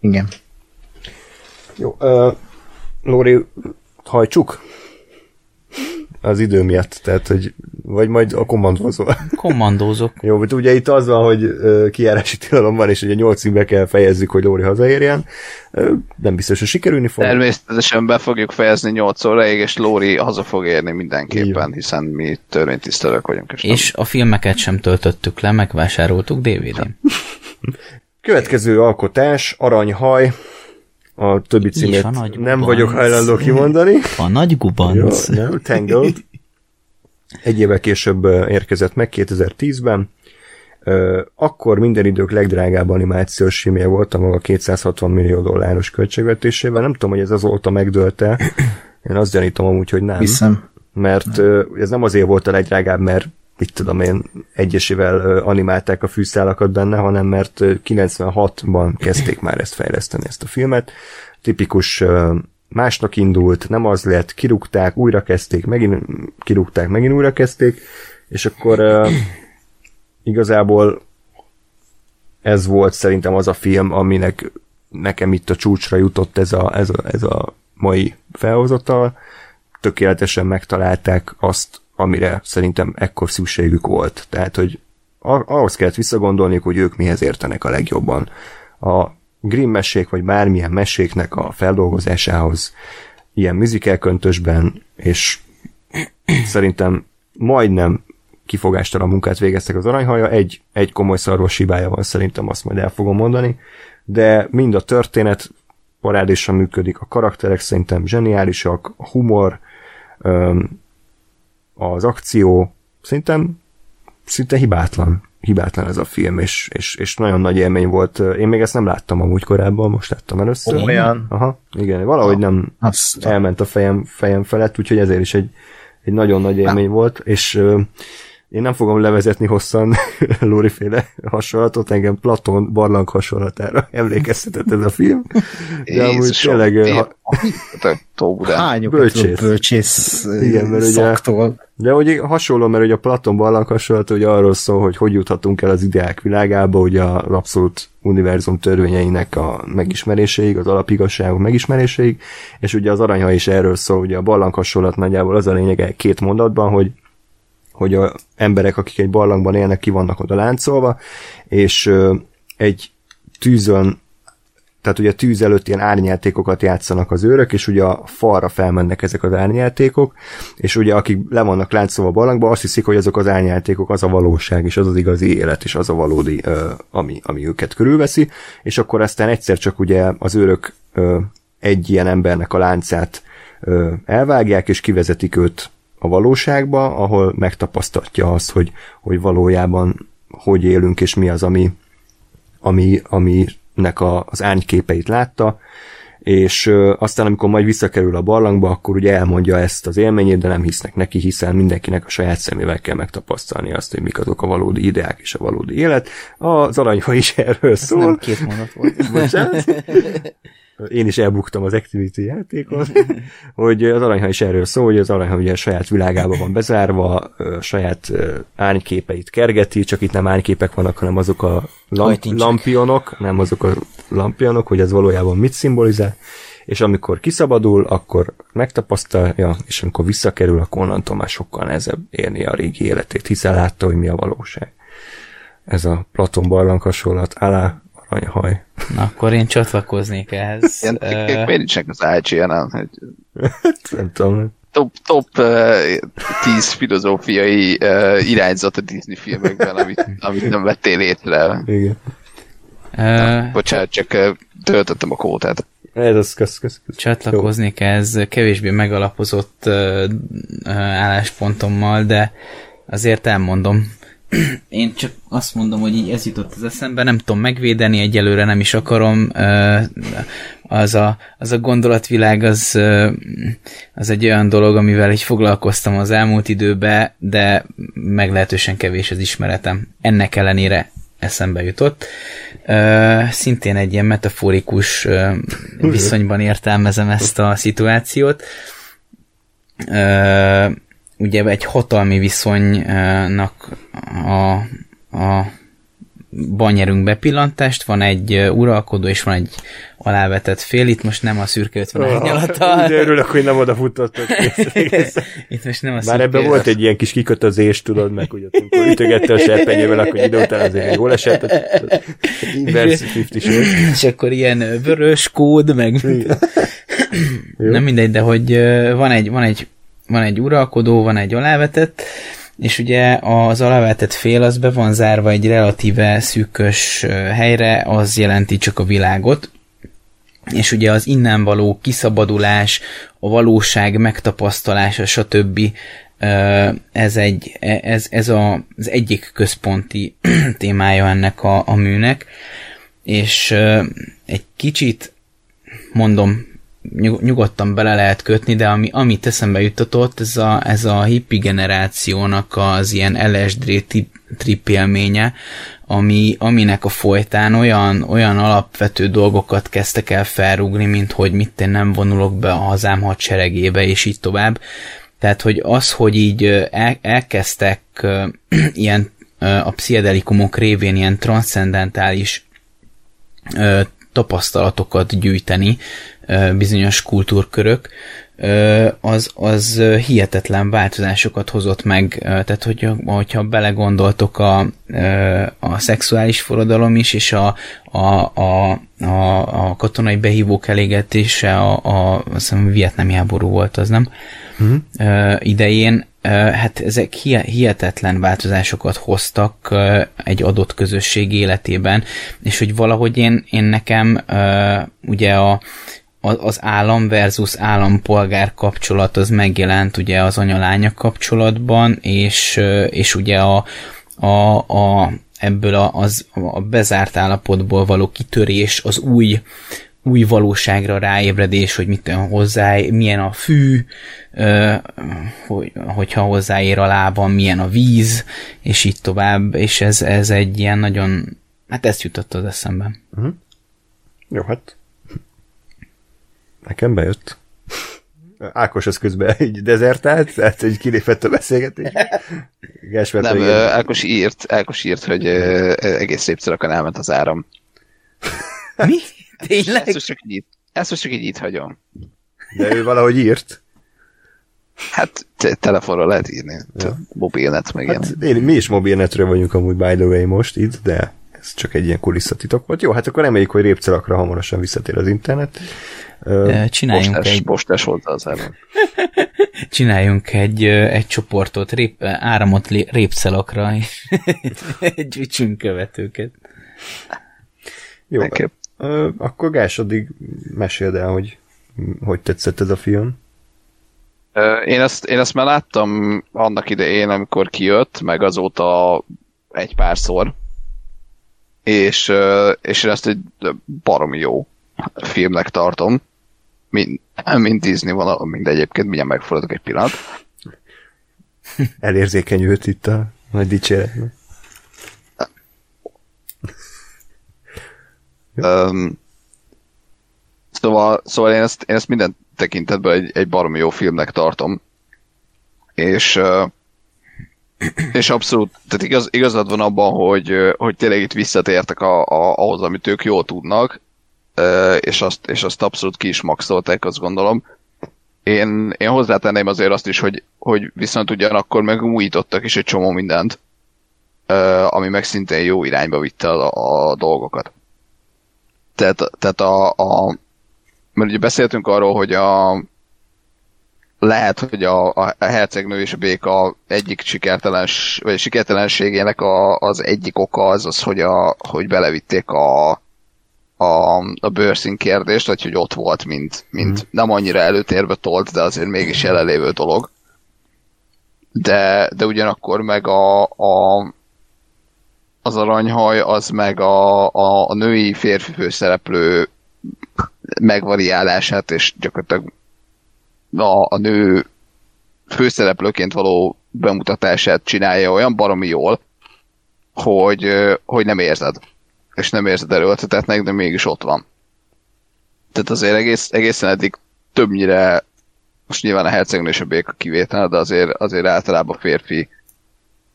Igen. Jó, uh, Lóri, hajtsuk? Az idő miatt, tehát, hogy vagy majd a kommandózol. Kommandózok. Jó, mert ugye itt az van, hogy kijárási tilalom van, és hogy a nyolc be kell fejezzük, hogy Lóri hazaérjen. Nem biztos, hogy sikerülni fog. Természetesen be fogjuk fejezni 8 óraig, és Lóri haza fog érni mindenképpen, Igen. hiszen mi törvénytisztelők vagyunk. És, és a filmeket sem töltöttük le, megvásároltuk DVD-n. <laughs> Következő alkotás, Aranyhaj, a többi címet a nem vagyok hajlandó kimondani. A nagy gubanc. Jó, nem, Tangled. <laughs> Egy évvel később érkezett meg, 2010-ben. Akkor minden idők legdrágább animációs filmje volt a maga 260 millió dolláros költségvetésével. Nem tudom, hogy ez azóta megdőlte. <coughs> Én azt gyanítom amúgy, hogy nem. Hiszem. Mert nem. ez nem azért volt a legdrágább, mert mit tudom én, egyesével animálták a fűszálakat benne, hanem mert 96-ban kezdték már ezt fejleszteni, ezt a filmet. Tipikus másnak indult, nem az lett, kirúgták, újra kezdték, megint kirúgták, megint újra kezdték, és akkor igazából ez volt szerintem az a film, aminek nekem itt a csúcsra jutott ez a, ez a, ez a mai felhozatal. Tökéletesen megtalálták azt, amire szerintem ekkor szükségük volt. Tehát, hogy ahhoz kellett visszagondolni, hogy ők mihez értenek a legjobban. A Grimm mesék, vagy bármilyen meséknek a feldolgozásához ilyen műzikelköntösben, és szerintem majdnem kifogástalan munkát végeztek az aranyhaja, egy, egy komoly szarvas hibája van, szerintem azt majd el fogom mondani, de mind a történet parádésan működik, a karakterek szerintem zseniálisak, a humor, az akció, szerintem szinte hibátlan, hibátlan ez a film, és, és, és nagyon nagy élmény volt. Én még ezt nem láttam amúgy korábban, most láttam először. Olyan? Aha, igen, valahogy nem Azt elment a fejem, fejem felett, úgyhogy ezért is egy, egy nagyon nagy élmény volt, és én nem fogom levezetni hosszan <laughs> Lóri féle hasonlatot, engem Platon barlang hasonlatára <laughs> emlékeztetett ez a film. De amúgy tényleg ha, hányokat Bölcsész. bölcsész, Igen, mert ugye- szaktól. De hogy hasonló, mert ugye a Platon barlang hasonlat ugye arról szól, hogy hogy juthatunk el az ideák világába, ugye az abszolút univerzum törvényeinek a megismeréséig, az alapigazságok megismeréséig, és ugye az aranyha is erről szól, ugye a barlang hasonlat nagyjából az a lényege két mondatban, hogy hogy a emberek, akik egy barlangban élnek, ki vannak oda láncolva, és egy tűzön tehát ugye a tűz előtt ilyen árnyjátékokat játszanak az őrök, és ugye a falra felmennek ezek az árnyjátékok, és ugye akik le vannak láncolva a barlangba, azt hiszik, hogy azok az árnyjátékok az a valóság, és az az igazi élet, és az a valódi, ami, ami őket körülveszi, és akkor aztán egyszer csak ugye az őrök egy ilyen embernek a láncát elvágják, és kivezetik őt a valóságba, ahol megtapasztatja azt, hogy, hogy valójában hogy élünk, és mi az, ami, ami, aminek a, az árnyképeit látta, és ö, aztán amikor majd visszakerül a barlangba, akkor ugye elmondja ezt az élményét, de nem hisznek neki, hiszen mindenkinek a saját szemével kell megtapasztalni azt, hogy mik azok a valódi ideák és a valódi élet. Az aranyha is erről szól. Nem két mondat volt. Bocsánat. <laughs> Én is elbuktam az Activity játékon, <laughs> hogy az aranyha is erről szól, hogy az aranyha ugye a saját világába van bezárva, ö, saját árnyképeit kergeti, csak itt nem árnyképek vannak, hanem azok a lamp- lampionok, nem azok a lampionok, hogy ez valójában mit szimbolizál, és amikor kiszabadul, akkor megtapasztalja, és amikor visszakerül, akkor onnantól már sokkal nehezebb élni a régi életét, hiszen látta, hogy mi a valóság. Ez a Platon barlang hasonlat, alá aranyhaj. Na, akkor én csatlakoznék ehhez. Ilyen cikkek miért nincsenek az IGN-en? Hogy Nem tudom. top, top uh, 10 filozófiai uh, irányzat a Disney filmekben, amit, amit nem vettél észre. Igen. ö, Bocsánat, csak uh, töltöttem a kótát. Ez az, kösz, kösz, kösz. csatlakoznék ez kevésbé megalapozott ö, álláspontommal, de azért elmondom. Én csak azt mondom, hogy így ez jutott az eszembe, nem tudom megvédeni, egyelőre nem is akarom. Az a, az a gondolatvilág az, az egy olyan dolog, amivel így foglalkoztam az elmúlt időben, de meglehetősen kevés az ismeretem. Ennek ellenére eszembe jutott. Szintén egy ilyen metaforikus viszonyban értelmezem ezt a szituációt. Ugye egy hatalmi viszonynak a, a ban nyerünk bepillantást, van egy uralkodó és van egy alávetett fél, itt most nem a szürke 50 árnyalata. De örülök, hogy nem oda futottak. <laughs> Itt most nem a szürke ebben volt egy ilyen kis kikötözés, tudod, meg hogy amikor ütögette a serpenyővel, akkor idő után azért jól esett. Inverse 50 shades. <laughs> és akkor ilyen vörös kód, meg <laughs> nem mindegy, de hogy van egy, van egy, van egy uralkodó, van egy alávetett, és ugye az alávetett fél az be van zárva egy relatíve szűkös helyre, az jelenti csak a világot, és ugye az innen való kiszabadulás, a valóság megtapasztalása, stb. Ez, egy, ez, ez a, az egyik központi <clears throat> témája ennek a, a műnek, és egy kicsit, mondom, nyug- nyugodtan bele lehet kötni, de ami, amit eszembe juttatott, ez a, ez a hippi generációnak az ilyen LSD trip, élménye, ami, aminek a folytán olyan, olyan alapvető dolgokat kezdtek el felrúgni, mint hogy mit én nem vonulok be a hazám hadseregébe, és így tovább. Tehát, hogy az, hogy így el, elkezdtek <clears throat> ilyen a pszichedelikumok révén ilyen transzcendentális tapasztalatokat gyűjteni bizonyos kultúrkörök, az, az hihetetlen változásokat hozott meg, tehát hogy, hogyha belegondoltok a, a szexuális forradalom is, és a, a, a, a, a katonai behívók elégetése a, a, a hiszem, vietnámi háború volt az, nem? Uh-huh. idején, hát ezek hihetetlen változásokat hoztak egy adott közösség életében, és hogy valahogy én, én nekem ugye a az állam versus állampolgár kapcsolat az megjelent ugye az anyalánya kapcsolatban, és, és ugye a, a, a ebből a, az, a bezárt állapotból való kitörés, az új, új valóságra ráébredés, hogy mit hozzá, milyen a fű, hogy, hogyha hozzáér a lábam, milyen a víz, és így tovább, és ez, ez egy ilyen nagyon, hát ezt jutott az eszembe. Uh-huh. Jó, hát nekem bejött. Ákos az közben egy <laughs> dezertált, tehát egy kilépett a beszélgetés. Nem, igen. Ákos írt, Ákos írt, hogy egész szép elment az áram. <laughs> Mi? Tényleg? Ezt most csak így, ezt most csak így itt hagyom. De ő valahogy írt. Hát te- telefonra lehet írni. Ja. Mobilnet meg hát. Én, mi is mobilnetről vagyunk amúgy by the way most itt, de ez csak egy ilyen kulisszatitok volt. Jó, hát akkor reméljük, hogy répcelakra hamarosan visszatér az internet. Csináljunk postás, egy... Postás volt az elő. <laughs> Csináljunk egy, egy csoportot, rép, áramot répcelakra, és <laughs> gyűjtsünk követőket. Jó, Nekem. akkor Gás, addig meséld el, hogy hogy tetszett ez a film. Én ezt, én ezt már láttam annak idején, amikor kijött, meg azóta egy párszor. És, és én ezt egy baromi jó filmnek tartom mint, mint Disney van, mint egyébként mindjárt megfordulok egy pillanat. <laughs> Elérzékenyült itt a nagy dicséret. um, szóval, szóval én, ezt, én ezt minden tekintetben egy, egy baromi jó filmnek tartom. És uh, és abszolút, tehát igaz, igazad van abban, hogy, hogy tényleg itt visszatértek a, a, ahhoz, amit ők jól tudnak, és azt, és azt abszolút ki is maxolták, azt gondolom. Én, én hozzátenném azért azt is, hogy, hogy viszont ugyanakkor meg újítottak is egy csomó mindent, ami meg szintén jó irányba vitte a, a dolgokat. Tehát, tehát a, a, mert ugye beszéltünk arról, hogy a, lehet, hogy a, a hercegnő és a béka egyik sikertelens, vagy sikertelenségének a, az egyik oka az az, hogy, a, hogy belevitték a, a, a bőrszín kérdést, vagy hogy ott volt, mint, mint mm. nem annyira előtérbe tolt, de azért mégis jelenlévő dolog. De, de ugyanakkor meg a, a az aranyhaj, az meg a, a, a női férfi főszereplő megvariálását, és gyakorlatilag a, a nő főszereplőként való bemutatását csinálja olyan baromi jól, hogy, hogy nem érzed és nem érzed erőltetetnek, de mégis ott van. Tehát azért egész, egészen eddig többnyire, most nyilván a hercegnő és a béka kivétel, de azért, azért általában férfi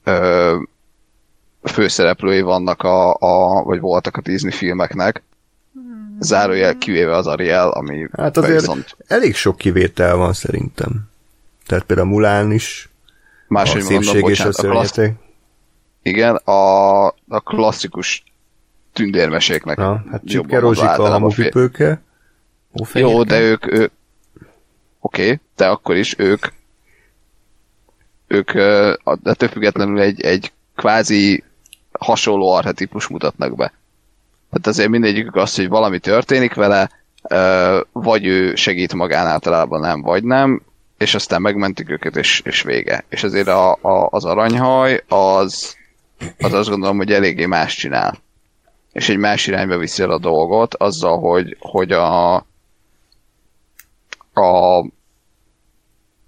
ö, főszereplői vannak a, a, vagy voltak a Disney filmeknek. Zárójel kivéve az Ariel, ami Hát azért viszont... elég sok kivétel van szerintem. Tehát például Mulán is, Máshogy a szépség mondom, bocsánat, és a, a klassz... Igen, a, a klasszikus tündérmeséknek. Na, hát Csipke Rozsika, a hamupipőke. Jó, de ők, ő... oké, okay, de akkor is ők ők több függetlenül egy, egy kvázi hasonló arhetipus mutatnak be. Tehát azért mindegyikük az, hogy valami történik vele, vagy ő segít magán általában nem, vagy nem, és aztán megmentik őket, és, és vége. És azért a, a, az aranyhaj, az, az azt gondolom, hogy eléggé más csinál és egy más irányba viszi el a dolgot, azzal, hogy, hogy a, a,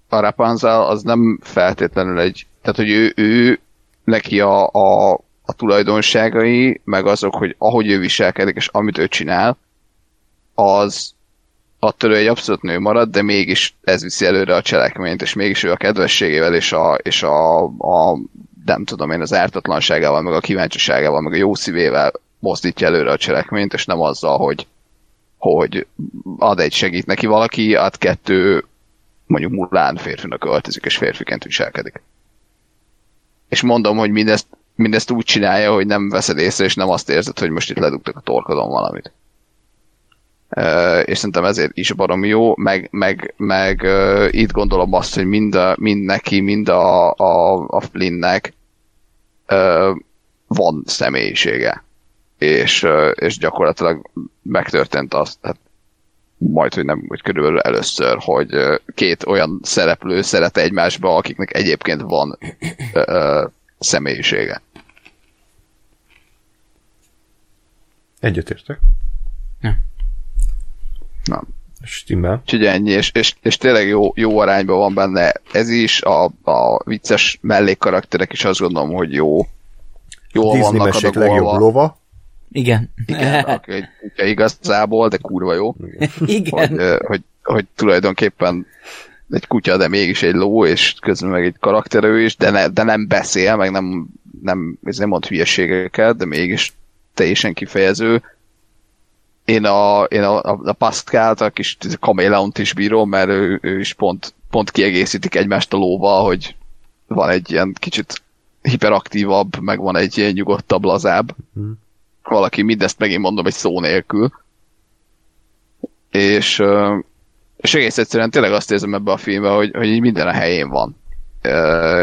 a Rapunzel az nem feltétlenül egy, tehát hogy ő, ő neki a, a, a tulajdonságai, meg azok, hogy ahogy ő viselkedik, és amit ő csinál, az attól ő egy abszolút nő marad, de mégis ez viszi előre a cselekményt, és mégis ő a kedvességével és a, és a, a nem tudom én, az ártatlanságával, meg a kíváncsiságával, meg a jó szívével mozdítja előre a cselekményt, és nem azzal, hogy, hogy ad egy segít neki valaki, ad kettő mondjuk Mulán férfinak öltözik, és férfiként viselkedik. És mondom, hogy mindezt, mindezt úgy csinálja, hogy nem veszed észre, és nem azt érzed, hogy most itt ledugtak a torkodon valamit. Uh, és szerintem ezért is barom jó, meg, meg, meg uh, itt gondolom azt, hogy mind, a, mind neki, mind a, a, a Flynnnek uh, van személyisége. És, uh, és gyakorlatilag megtörtént az, hát majd, hogy nem, hogy körülbelül először, hogy uh, két olyan szereplő szeret egymásba, akiknek egyébként van uh, személyisége. Egyetértek. Nem. Stimmel. Úgyhogy ennyi, és, és, és tényleg jó, jó arányban van benne ez is, a, a vicces mellékkarakterek is azt gondolom, hogy jó. Jól Disney vannak mesék legjobb lova. Igen. Igen, <laughs> kutya igazából, de kurva jó. Igen. Hogy, hogy, hogy tulajdonképpen egy kutya, de mégis egy ló, és közben meg egy karakterő is, de, ne, de nem beszél, meg nem, nem, ez nem mond hülyeségeket, de mégis teljesen kifejező. Én a, én a, a, a Pascalt, a kis kaméleont is bírom, mert ő, ő is pont, pont kiegészítik egymást a lóval, hogy van egy ilyen kicsit hiperaktívabb, meg van egy ilyen nyugodtabb, lazább. Valaki mindezt megint mondom egy szó nélkül. És, és egész egyszerűen tényleg azt érzem ebbe a filmbe, hogy, hogy így minden a helyén van.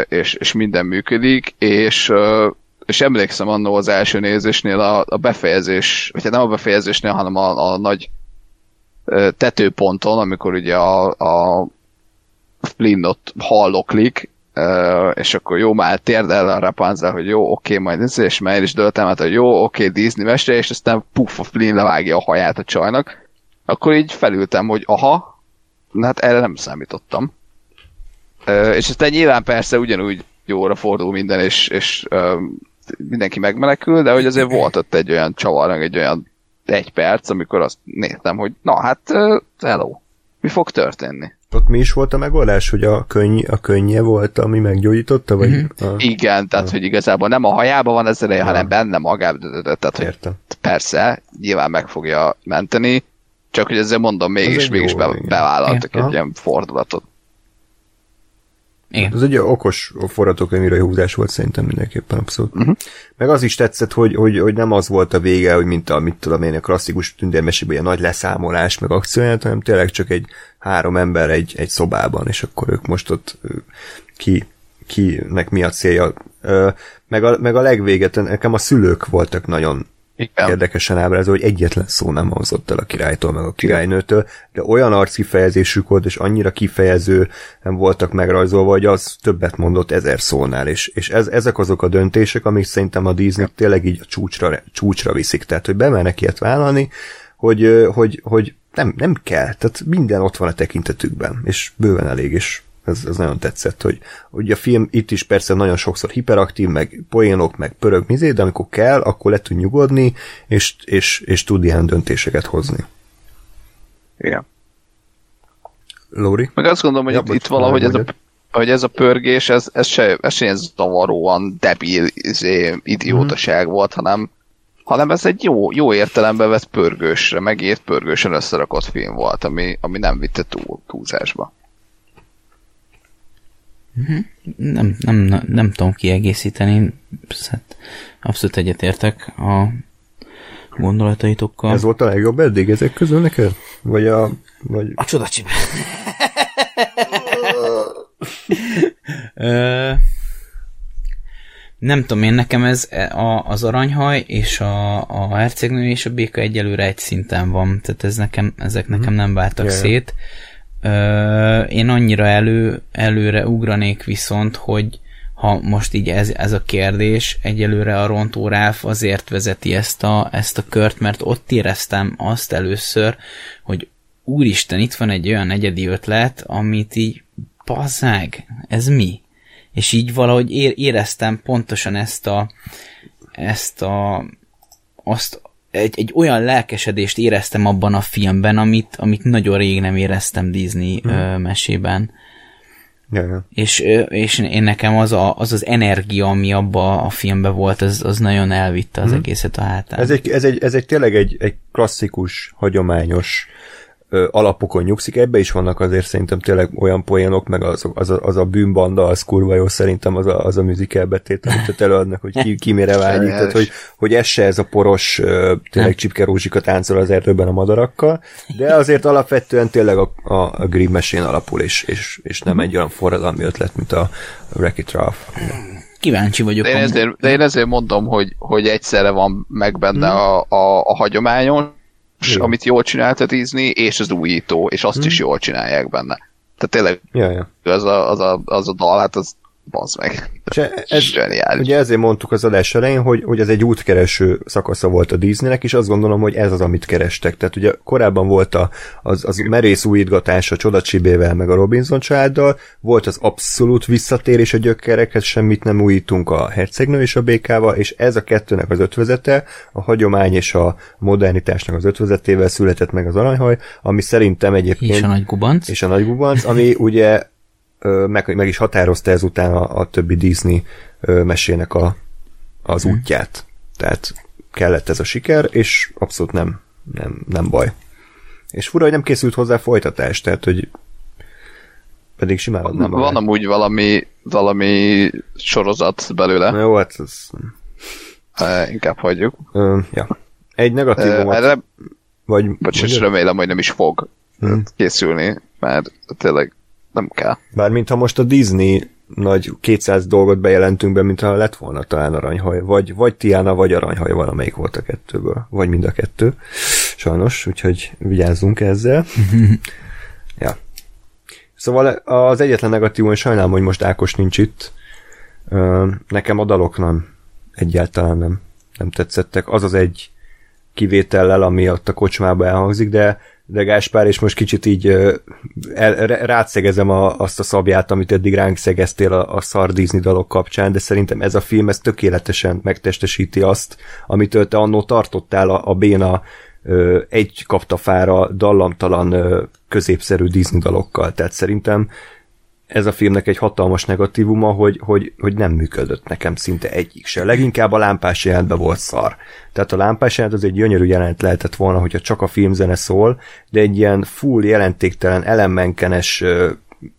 És, és minden működik, és, és emlékszem annó az első nézésnél a, a befejezés, vagy hát nem a befejezésnél, hanem a, a nagy tetőponton, amikor ugye a, a Flynn ott halloklik, és akkor jó, már térdel a Rapunzel, hogy jó, oké, majd ez, és már is döltem, hát, hogy jó, oké, Disney mese, és aztán puff, a Flynn levágja a haját a csajnak, akkor így felültem, hogy aha, hát erre nem számítottam. És aztán nyilván persze ugyanúgy jóra fordul minden, és, és mindenki megmenekül, de hogy azért volt ott egy olyan csavar, egy olyan egy perc, amikor azt néztem, hogy na hát, hello, mi fog történni? Ott mi is volt a megoldás, hogy a, könny, a könnye volt, ami meggyógyította, vagy? Mhm. A... Igen, tehát, hogy igazából nem a hajában van ez ereje, hanem benne magában, tehát, hogy Értem. persze, nyilván meg fogja menteni, csak hogy ezzel mondom, mégis, mégis jó, be, bevállaltak Igen. egy ilyen fordulatot. Igen. Ez egy okos forgatókönyvíró húzás volt szerintem mindenképpen abszolút. Uh-huh. Meg az is tetszett, hogy, hogy, hogy nem az volt a vége, hogy mint a, mit tudom én, a klasszikus tündérmesében ilyen nagy leszámolás, meg akcióját, hanem tényleg csak egy három ember egy, egy szobában, és akkor ők most ott ki, kinek mi a célja. Meg a, meg a legvéget, nekem a szülők voltak nagyon Igen. érdekesen ábrázol, hogy egyetlen szó nem hangzott el a királytól, meg a királynőtől, de olyan arckifejezésük volt, és annyira kifejező nem voltak megrajzolva, hogy az többet mondott ezer szónál, és, és ez, ezek azok a döntések, amik szerintem a Disney tényleg így a csúcsra, csúcsra viszik, tehát hogy bemernek ilyet vállalni, hogy, hogy, hogy nem, nem kell, tehát minden ott van a tekintetükben, és bőven elég, és ez, ez nagyon tetszett, hogy, hogy a film itt is persze nagyon sokszor hiperaktív, meg poénok, meg pörög mizé, de amikor kell, akkor le tud nyugodni, és, és, és tud ilyen döntéseket hozni. Igen. Lóri? Meg azt gondolom, hogy Ja, itt, itt valahogy ez a, hogy ez a pörgés, ez, ez se, ez se ilyen zavaróan debil izé, idiótaság Mhm. volt, hanem, hanem ez egy jó, jó értelembe vett pörgősre, megért pörgősen összerakott film volt, ami, ami nem vitte túl, túlzásba. Nem, nem, nem, nem tudom kiegészíteni. Hát abszolút egyetértek a gondolataitokkal. Ez volt a legjobb eddig ezek közül neked? Vagy a... Vagy... A csodacsibe. <laughs> Ö, nem tudom én, nekem ez a, az aranyhaj és a, a hercegnő és a béka egyelőre egy szinten van, tehát ez nekem, ezek nekem nem váltak ja. szét. Én annyira elő, előre ugranék viszont, hogy ha most így ez, ez a kérdés, egyelőre a Rontó Ralph azért vezeti ezt a, ezt a kört, mert ott éreztem azt először, hogy úristen, itt van egy olyan egyedi ötlet, amit így, bazzág, ez mi? És így valahogy ér, éreztem pontosan ezt a, ezt a, azt, egy, egy olyan lelkesedést éreztem abban a filmben, amit, amit nagyon rég nem éreztem Disney hmm. ö, mesében. Ja, ja. És, és én nekem az, a, az az energia, ami abba a filmben volt, az, az nagyon elvitte az egészet a hátán. Ez egy, ez egy, ez egy tényleg egy, egy klasszikus, hagyományos ö, alapokon nyugszik, ebbe is vannak azért szerintem tényleg olyan poénok, meg az, az, a, az a bűnbanda, az kurva jó szerintem az a, az a musical betét, amit ott előadnak, hogy ki, ki mire vágyik, tehát hogy, hogy ez se ez a poros, ö, tényleg Csipke Rózsika táncol az erdőben a madarakkal, de azért alapvetően tényleg a, a, a Grimm mesén alapul, és, és, és nem egy olyan forradalmi ötlet, mint a Wreck-It Ralph. Kíváncsi vagyok. De én, ezért, de én ezért mondom, hogy, hogy egyszerre van meg benne a, a, a hagyományos, Jó. amit jól csinált a Disney, és az újító, és azt is jól csinálják benne. Tehát tényleg Ja, ja. az a, az a, az a dal, hát az bazd meg. És e- ez, Zseniális. ugye ezért mondtuk az adás elején, hogy, hogy ez egy útkereső szakasza volt a Disneynek, és azt gondolom, hogy ez az, amit kerestek. Tehát ugye korábban volt a, az, az merész újítgatás a Csodacsibével, meg a Robinson családdal, volt az abszolút visszatérés a gyökerekhez, semmit nem újítunk a hercegnő és a békával, és ez a kettőnek az ötvözete, a hagyomány és a modernitásnak az ötvözetével született meg az aranyhaj, ami szerintem egyébként... És a nagy gubanc. És a nagy gubanc, ami <laughs> ugye meg, meg is határozta ezután a, a többi Disney mesének a, az Mhm. útját. Tehát kellett ez a siker, és abszolút nem, nem, nem baj. És fura, hogy nem készült hozzá folytatás, tehát, hogy pedig simán adnám Van magát. amúgy valami, valami sorozat belőle, Na Jó, hát ez, uh, inkább hagyjuk. ö, ja. Egy negatívumot, erre, vagy... bocs, és remélem, hogy nem is fog Hmm. készülni, mert tényleg nem kell. Bármint ha most a Disney nagy 200 dolgot bejelentünk be, mintha lett volna talán aranyhaj, vagy, vagy Tiana, vagy aranyhaj, valamelyik volt a kettőből, vagy mind a kettő. Sajnos, úgyhogy vigyázzunk ezzel. <laughs> ja. Szóval az egyetlen negatívum, hogy sajnálom, hogy most Ákos nincs itt. Nekem a dalok nem, egyáltalán nem, nem tetszettek. Az az egy kivétellel, ami ott a kocsmába elhangzik, de, de Gáspár, és most kicsit így el, rátszegezem a, azt a szabját, amit eddig ránk szegeztél a, a szar Disney dalok kapcsán, de szerintem ez a film ez tökéletesen megtestesíti azt, amitől te annó tartottál a, a béna ö, egy kaptafára dallamtalan ö, középszerű Disney dalokkal. Tehát szerintem ez a filmnek egy hatalmas negatívuma, hogy, hogy, hogy nem működött nekem szinte egyik se. Leginkább a lámpás jelentben volt szar. Tehát a lámpás jelent az egy gyönyörű jelent lehetett volna, hogyha csak a filmzene szól, de egy ilyen full jelentéktelen, elemmenkenes ö,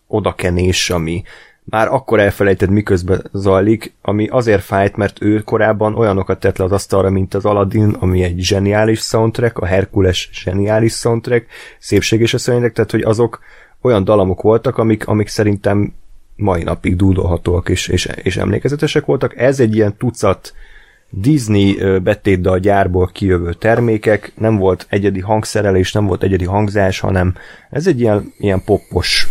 odakenés, ami már akkor elfelejted, miközben zajlik, ami azért fájt, mert ő korábban olyanokat tett le az asztalra, mint az Aladdin, ami egy zseniális soundtrack, a Herkules zseniális soundtrack, szépség és a szörnyek, tehát hogy azok olyan dalamok voltak, amik, amik szerintem mai napig dúdolhatóak és, és, és emlékezetesek voltak. Ez egy ilyen tucat Disney betétdal gyárból kijövő termékek, nem volt egyedi hangszerelés, nem volt egyedi hangzás, hanem ez egy ilyen, ilyen poppos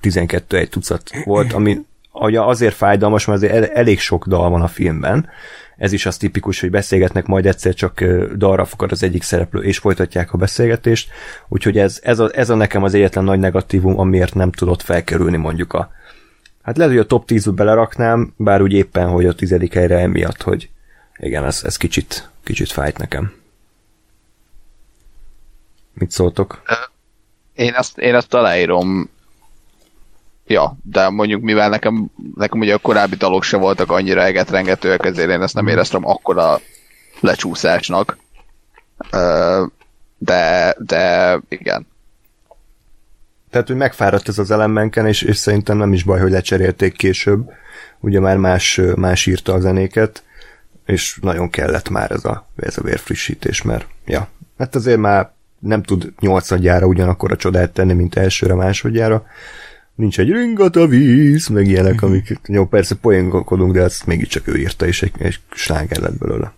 12 egy tucat volt, ami ugye azért fájdalmas, mert azért el- elég sok dal van a filmben. Ez is az tipikus, hogy beszélgetnek, majd egyszer csak dalra fakad az egyik szereplő, és folytatják a beszélgetést. Úgyhogy ez, ez, a, ez a nekem az egyetlen nagy negatívum, amiért nem tudott felkerülni mondjuk a Hát lehet, hogy a top 10-be beleraknám, bár úgy éppen, hogy a tizedik helyre emiatt, hogy igen, ez, ez kicsit, kicsit fájt nekem. Mit szóltok? Én azt, én azt aláírom. Ja, de mondjuk mivel nekem, nekem ugye a korábbi dalok se voltak annyira egetrengetőek, ezért én ezt nem éreztem akkora lecsúszásnak. De, de igen. Tehát, hogy megfáradt ez az elemmenken, és, és szerintem nem is baj, hogy lecserélték később. Ugye már más, más írta a zenéket, és nagyon kellett már ez a, ez a vérfrissítés, mert ja, hát azért már nem tud nyolcadjára ugyanakkor a csodát tenni, mint elsőre, másodjára. Nincs egy ringat a víz, meg ilyenek, amik, jó, persze poénkodunk, de ezt mégiscsak ő írta, és egy, egy sláger lett belőle.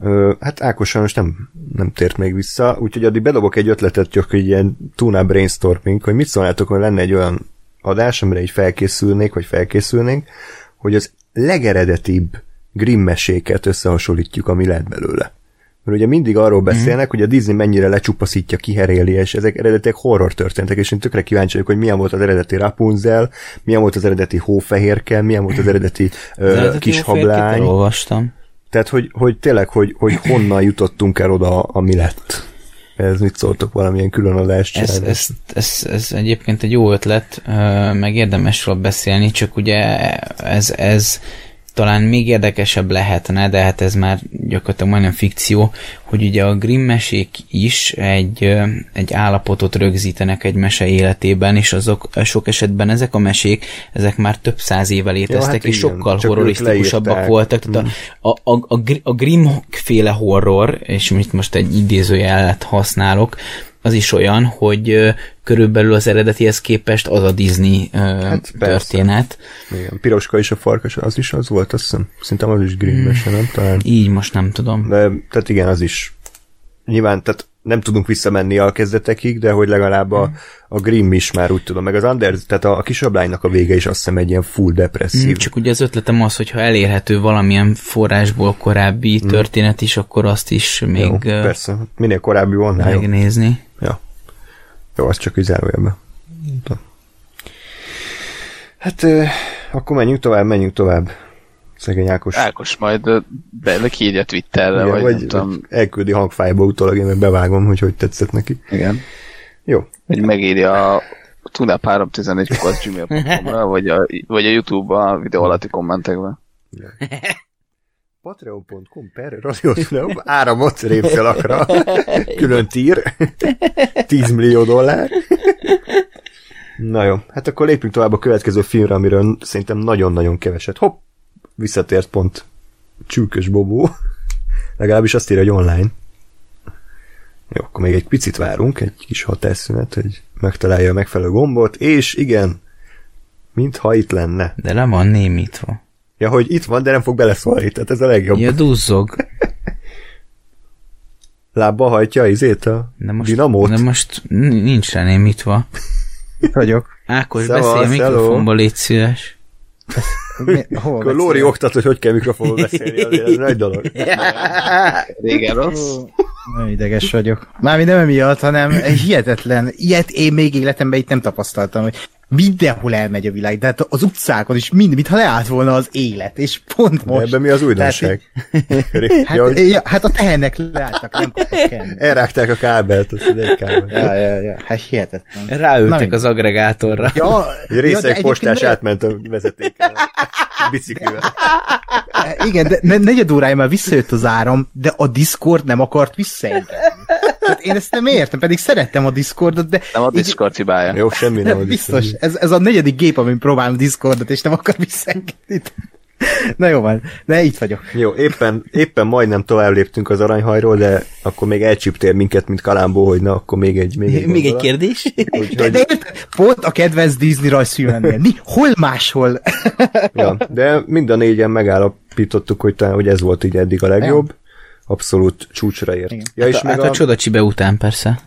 Ö, hát Ákos sajnos nem, nem tért még vissza, úgyhogy addig bedobok egy ötletet, csak egy ilyen túná brainstorming, hogy mit szólnátok, hogy lenne egy olyan adás, amire így felkészülnék, vagy felkészülnénk, hogy az legeredetibb Grimm meséket összehasonlítjuk, ami lett belőle. Mert ugye mindig arról beszélnek, hogy a Disney mennyire lecsupaszítja, kiheréli, és ezek eredetileg horror történtek, és én tökre kíváncsi vagyok, hogy milyen volt az eredeti Rapunzel, milyen volt az eredeti hófehérke, milyen volt az eredeti ö, eredeti kis hófehérkét hablány. Olvastam. Tehát, hogy, hogy tényleg, hogy, hogy honnan jutottunk el oda, ami lett. Ez mit szóltok valamilyen külön adást Ez, ez, ez, ez egyébként egy jó ötlet, meg érdemes róla beszélni, csak ugye ez, ez talán még érdekesebb lehetne, de hát ez már gyakorlatilag majdnem fikció, hogy ugye a Grimm mesék is egy, egy állapotot rögzítenek egy mese életében, és azok sok esetben ezek a mesék, ezek már több száz éve léteztek, ja, hát és igen, sokkal horrorisztikusabbak voltak. Tehát a, a, a, a Grimm féle horror, és mit most egy idézőjelet használok, az is olyan, hogy körülbelül az eredetihez képest az a Disney hát történet. Igen, Piroska és a farkas, az is az volt, azt hiszem. Szerintem az is Grimm hmm. nem? Talán. Így most nem tudom. De, tehát igen, az is. Nyilván, tehát nem tudunk visszamenni a kezdetekig, de hogy legalább a, a Grimm is már úgy tudom, meg az Anders, tehát a, a kisablánynak a vége is azt hiszem egy ilyen full depresszív. Mm, csak ugye az ötletem az, hogy ha elérhető valamilyen forrásból korábbi mm. történet is, akkor azt is még Jó, persze, minél korábbi online. Megnézni. Ja. Jó, az csak így zárójelben. Hát akkor menjünk tovább, menjünk tovább. Szegény Ákos. Ákos majd be kiírja Twitterre, Igen, vagy, vagy nem tudom. elküldi hangfájba utólag, én meg bevágom, hogy hogy tetszett neki. Igen. Jó. Vagy megírja a tunap 314 gmail.com-ra, vagy a, vagy a YouTube a videó alatti kommentekben. <laughs> Patreon.com per Radio <laughs> áramot répszalakra. <laughs> Külön tír. 10 millió dollár. Na jó, hát akkor lépjünk tovább a következő filmre, amiről szerintem nagyon-nagyon keveset. Hopp, visszatért pont csülkös Bobó. Legalábbis azt írja, hogy online. Jó, akkor még egy picit várunk, egy kis hatásszünet, hogy megtalálja a megfelelő gombot, és igen, mintha itt lenne. De nem van némítva. Ja, hogy itt van, de nem fog beleszólni, tehát ez a legjobb. Ja, duzzog. <laughs> Lábba hajtja izét a de most, dinamót? De most nincs rá némítva. Itt vagyok. Ákos, Szevasz, beszélj a mikrofonba, légy szíves. <laughs> Akkor Lóri oktat, hogy hogy kell mikrofonba beszélni, azért ez nagy dolog. Régen rossz. Nagyon ideges vagyok. Mármint nem emiatt, hanem hihetetlen. Ilyet én még életemben itt nem tapasztaltam, hogy mindenhol elmegy a világ, de hát az utcákon is mind, mintha leállt volna az élet, és pont most. Ebben mi az újdonság? hát, ja, ja, hát a tehenek leálltak, nem Elrágták a kábelt, az egy kábelt. Ja, ja, ja, hát hihetetlen. Ráültek az agregátorra. Ja, egy részeg ja, postás átment a vezetéken. Biciklivel. Igen, de negyed órája már visszajött az áram, de a Discord nem akart visszaengedni. Tehát én ezt nem értem, pedig szerettem a Discordot, de... Nem a Discord hibája. Jó, semmi nem a Biztos, ez, ez a negyedik gép, amin próbálom Discordot, és nem akar visszaengedni. Na jó van, de itt vagyok. Jó, éppen, éppen majdnem tovább léptünk az aranyhajról, de akkor még elcsíptél minket, mint Kalambó, hogy na, akkor még egy Még egy, még egy kérdés? Úgy, de, de pont a kedvenc Disney rajzfilmemnél. Mi? Hol máshol? ja, de mind a négyen megállapítottuk, hogy talán, hogy ez volt így eddig a legjobb. Abszolút csúcsra ért. Ja, hát és a, még hát a, a csodacsibe után persze.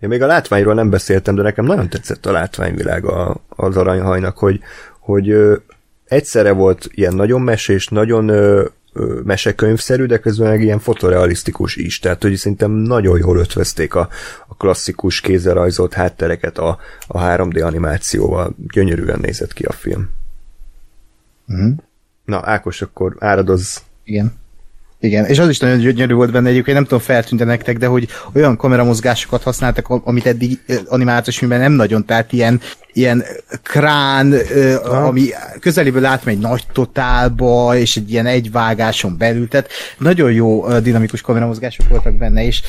Én még a látványról nem beszéltem, de nekem nagyon tetszett a látványvilág a, az aranyhajnak, hogy, hogy ö, egyszerre volt ilyen nagyon mesés, nagyon ö, ö, mesekönyvszerű, de közben meg ilyen fotorealisztikus is. Tehát, hogy szerintem nagyon jól ötvözték a, a klasszikus kézzel rajzolt háttereket a, a 3D animációval. Gyönyörűen nézett ki a film. Mm. Na, Ákos, akkor áradoz. Igen. Igen, és az is nagyon gyönyörű volt benne egyébként, nem tudom, feltűnte nektek, de hogy olyan kameramozgásokat használtak, amit eddig animációs filmben nem nagyon, tehát ilyen, ilyen krán, ha. ami közeléből átmegy nagy totálba, és egy ilyen egyvágáson belül, tehát nagyon jó dinamikus kameramozgások voltak benne, és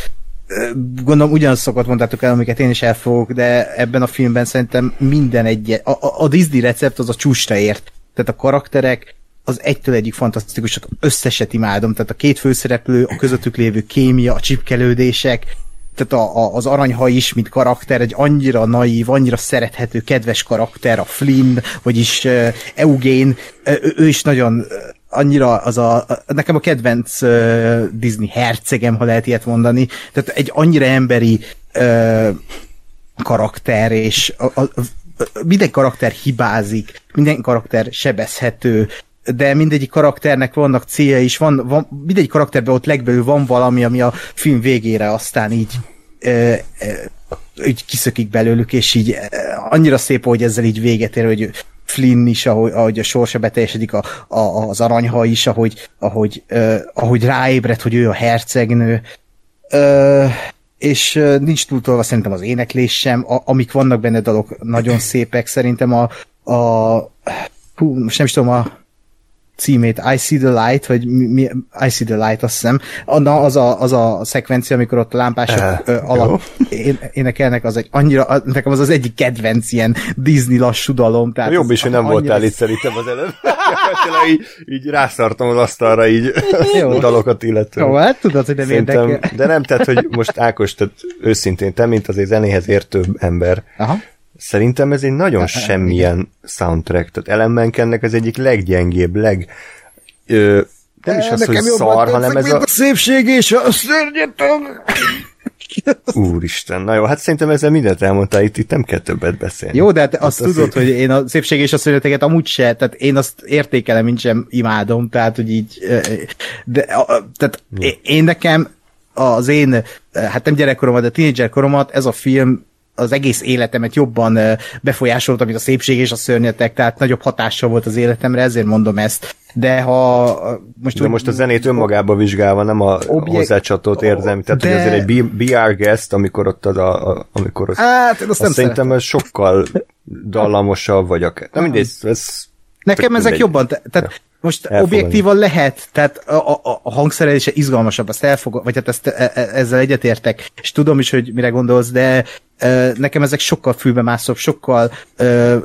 gondolom ugyanazokat mondtátok el, amiket én is elfogok, de ebben a filmben szerintem minden egy, a, a Disney recept az a csúcsra ért. Tehát a karakterek, az egytől egyik fantasztikus, összeset imádom, tehát a két főszereplő, a közöttük lévő kémia, a csipkelődések, tehát a, a, az aranyha is, mint karakter, egy annyira naív, annyira szerethető, kedves karakter, a Flynn, vagyis uh, Eugene, uh, ő, ő is nagyon uh, annyira az a, a nekem a kedvenc uh, Disney hercegem, ha lehet ilyet mondani, tehát egy annyira emberi uh, karakter, és a, a, a, minden karakter hibázik, minden karakter sebezhető, de mindegyik karakternek vannak célja is, van, van, mindegyik karakterben ott legbelül van valami, ami a film végére aztán így, ö, ö, így kiszökik belőlük, és így annyira szép, hogy ezzel így véget ér, hogy Flynn is, ahogy, ahogy a sorsa beteljesedik, a, a, az aranyha is, ahogy, ahogy, ö, ahogy ráébred, hogy ő a hercegnő. Ö, és nincs túltolva szerintem az éneklés sem, a, amik vannak benne dalok nagyon szépek, szerintem a, a hú, most nem is tudom, a címét, I See the Light, vagy mi, mi, I See the Light, azt hiszem. Na, az a, az a szekvencia, amikor ott a lámpások Eh, uh, alatt én, énekelnek, az egy annyira, nekem az az egyik kedvenc ilyen Disney lassú dalom. Tehát Jobb is, hogy nem voltál itt szerintem az előbb. Így, így rászartam az asztalra így <laughs> Jó. dalokat illetően. Jó, hát tudod, hogy nem érdekel. de nem, tehát, hogy most Ákos, tehát őszintén, te, mint azért zenéhez értő ember, Aha. Szerintem ez egy nagyon <laughs> semmilyen soundtrack, tehát Ellenbenkennek az egyik leggyengébb, leg... Ö, nem is az, hogy szar, hanem ez a... a szépség és a szörnyetem. <laughs> Úristen, na jó, hát szerintem ezzel mindent elmondtál, itt, itt nem kell többet beszélni. Jó, de hát azt azt tudod, így- hogy én a szépség és a szörnyeteket amúgy se, tehát én azt értékelem, mint sem imádom, tehát hogy így, de, tehát én nekem az én, hát nem gyerekkoromat, de tínédzser koromat, ez a film az egész életemet jobban befolyásolta, mint a szépség és a szörnyetek, tehát nagyobb hatással volt az életemre, ezért mondom ezt. De ha most, De most a zenét önmagába vizsgálva, nem a Objek- hozzácsatolt érzelmi. Tehát, De- hogy azért egy BR guest, amikor ott az a, a amikor az, Hát, én azt nem azt szerintem ez sokkal dallamosabb, vagy akár. Nem mindegy, ez Nekem tök ezek mindegy. jobban, te, tehát most Elfogadom. objektívan lehet, tehát a, a, a hangszerelése izgalmasabb, azt elfogad, vagy hát ezt, e, e, ezzel egyetértek, és tudom is, hogy mire gondolsz, de e, nekem ezek sokkal fülbe mászóbb, sokkal e, e,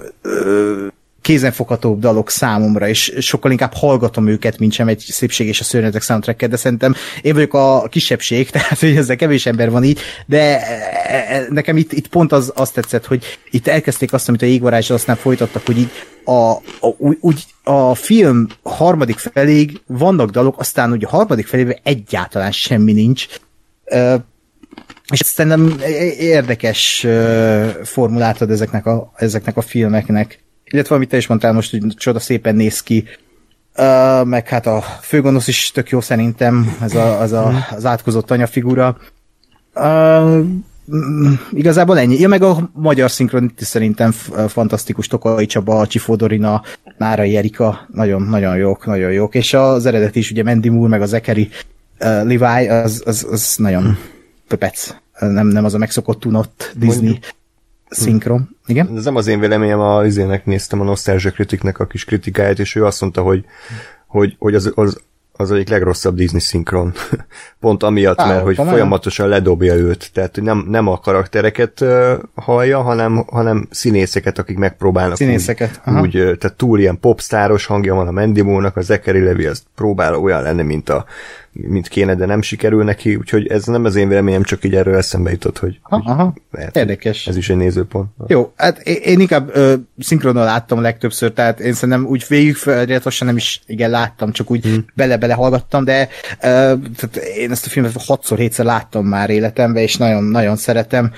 kézenfoghatóbb dalok számomra, és sokkal inkább hallgatom őket, mint sem egy szépség és a szörnyetek soundtrack de szerintem én vagyok a kisebbség, <laughs> tehát hogy ezzel kevés ember van így, de e, e, nekem itt, itt pont az, azt tetszett, hogy itt elkezdték azt, amit a jégvarázsal aztán folytattak, hogy így a, a, úgy, a film harmadik feléig vannak dalok, aztán ugye a harmadik felében egyáltalán semmi nincs. Ö, és szerintem érdekes formulát ad ezeknek a, ezeknek a filmeknek. Illetve amit te is mondtál most, hogy csoda szépen néz ki. Uh, meg hát a főgonosz is tök jó szerintem, ez a, az, a, az átkozott anyafigura. Uh, igazából ennyi. Ja, meg a magyar szinkron itt is szerintem fantasztikus. Tokai Csaba, Csifó Dorina, Nárai Erika, nagyon, nagyon jók, nagyon jók. És az eredet is, ugye Mandy Moore, meg a Zekeri uh, Levi, az, az, az nagyon pöpec. Nem, nem az a megszokott tunott Disney szinkron. Igen? Ez nem az én véleményem, a izének néztem a Nostalgia Criticnek a kis kritikáját, és ő azt mondta, hogy, hogy, hogy az, az, az egyik legrosszabb Disney szinkron. <laughs> Pont amiatt, Á, mert hogy komolyan? folyamatosan ledobja őt. Tehát, hogy nem, nem a karaktereket uh, hallja, hanem, hanem színészeket, akik megpróbálnak Színészeket, úgy, aha. úgy tehát túl ilyen popstáros hangja van a Mandy Moore-nak, a Zachary Levi az próbál olyan lenni, mint, a, mint kéne, de nem sikerül neki, úgyhogy ez nem az én véleményem, csak így erről eszembe jutott, hogy, Aha, aha. lehet, Érdekes. ez is egy nézőpont. Jó, hát én, inkább ö, szinkronnal láttam legtöbbször, tehát én szerintem úgy végig feliratosan nem is igen láttam, csak úgy hmm. bele-bele hallgattam, de ö, tehát én ezt a filmet hatszor, hétszer láttam már életemben, és nagyon-nagyon szeretem.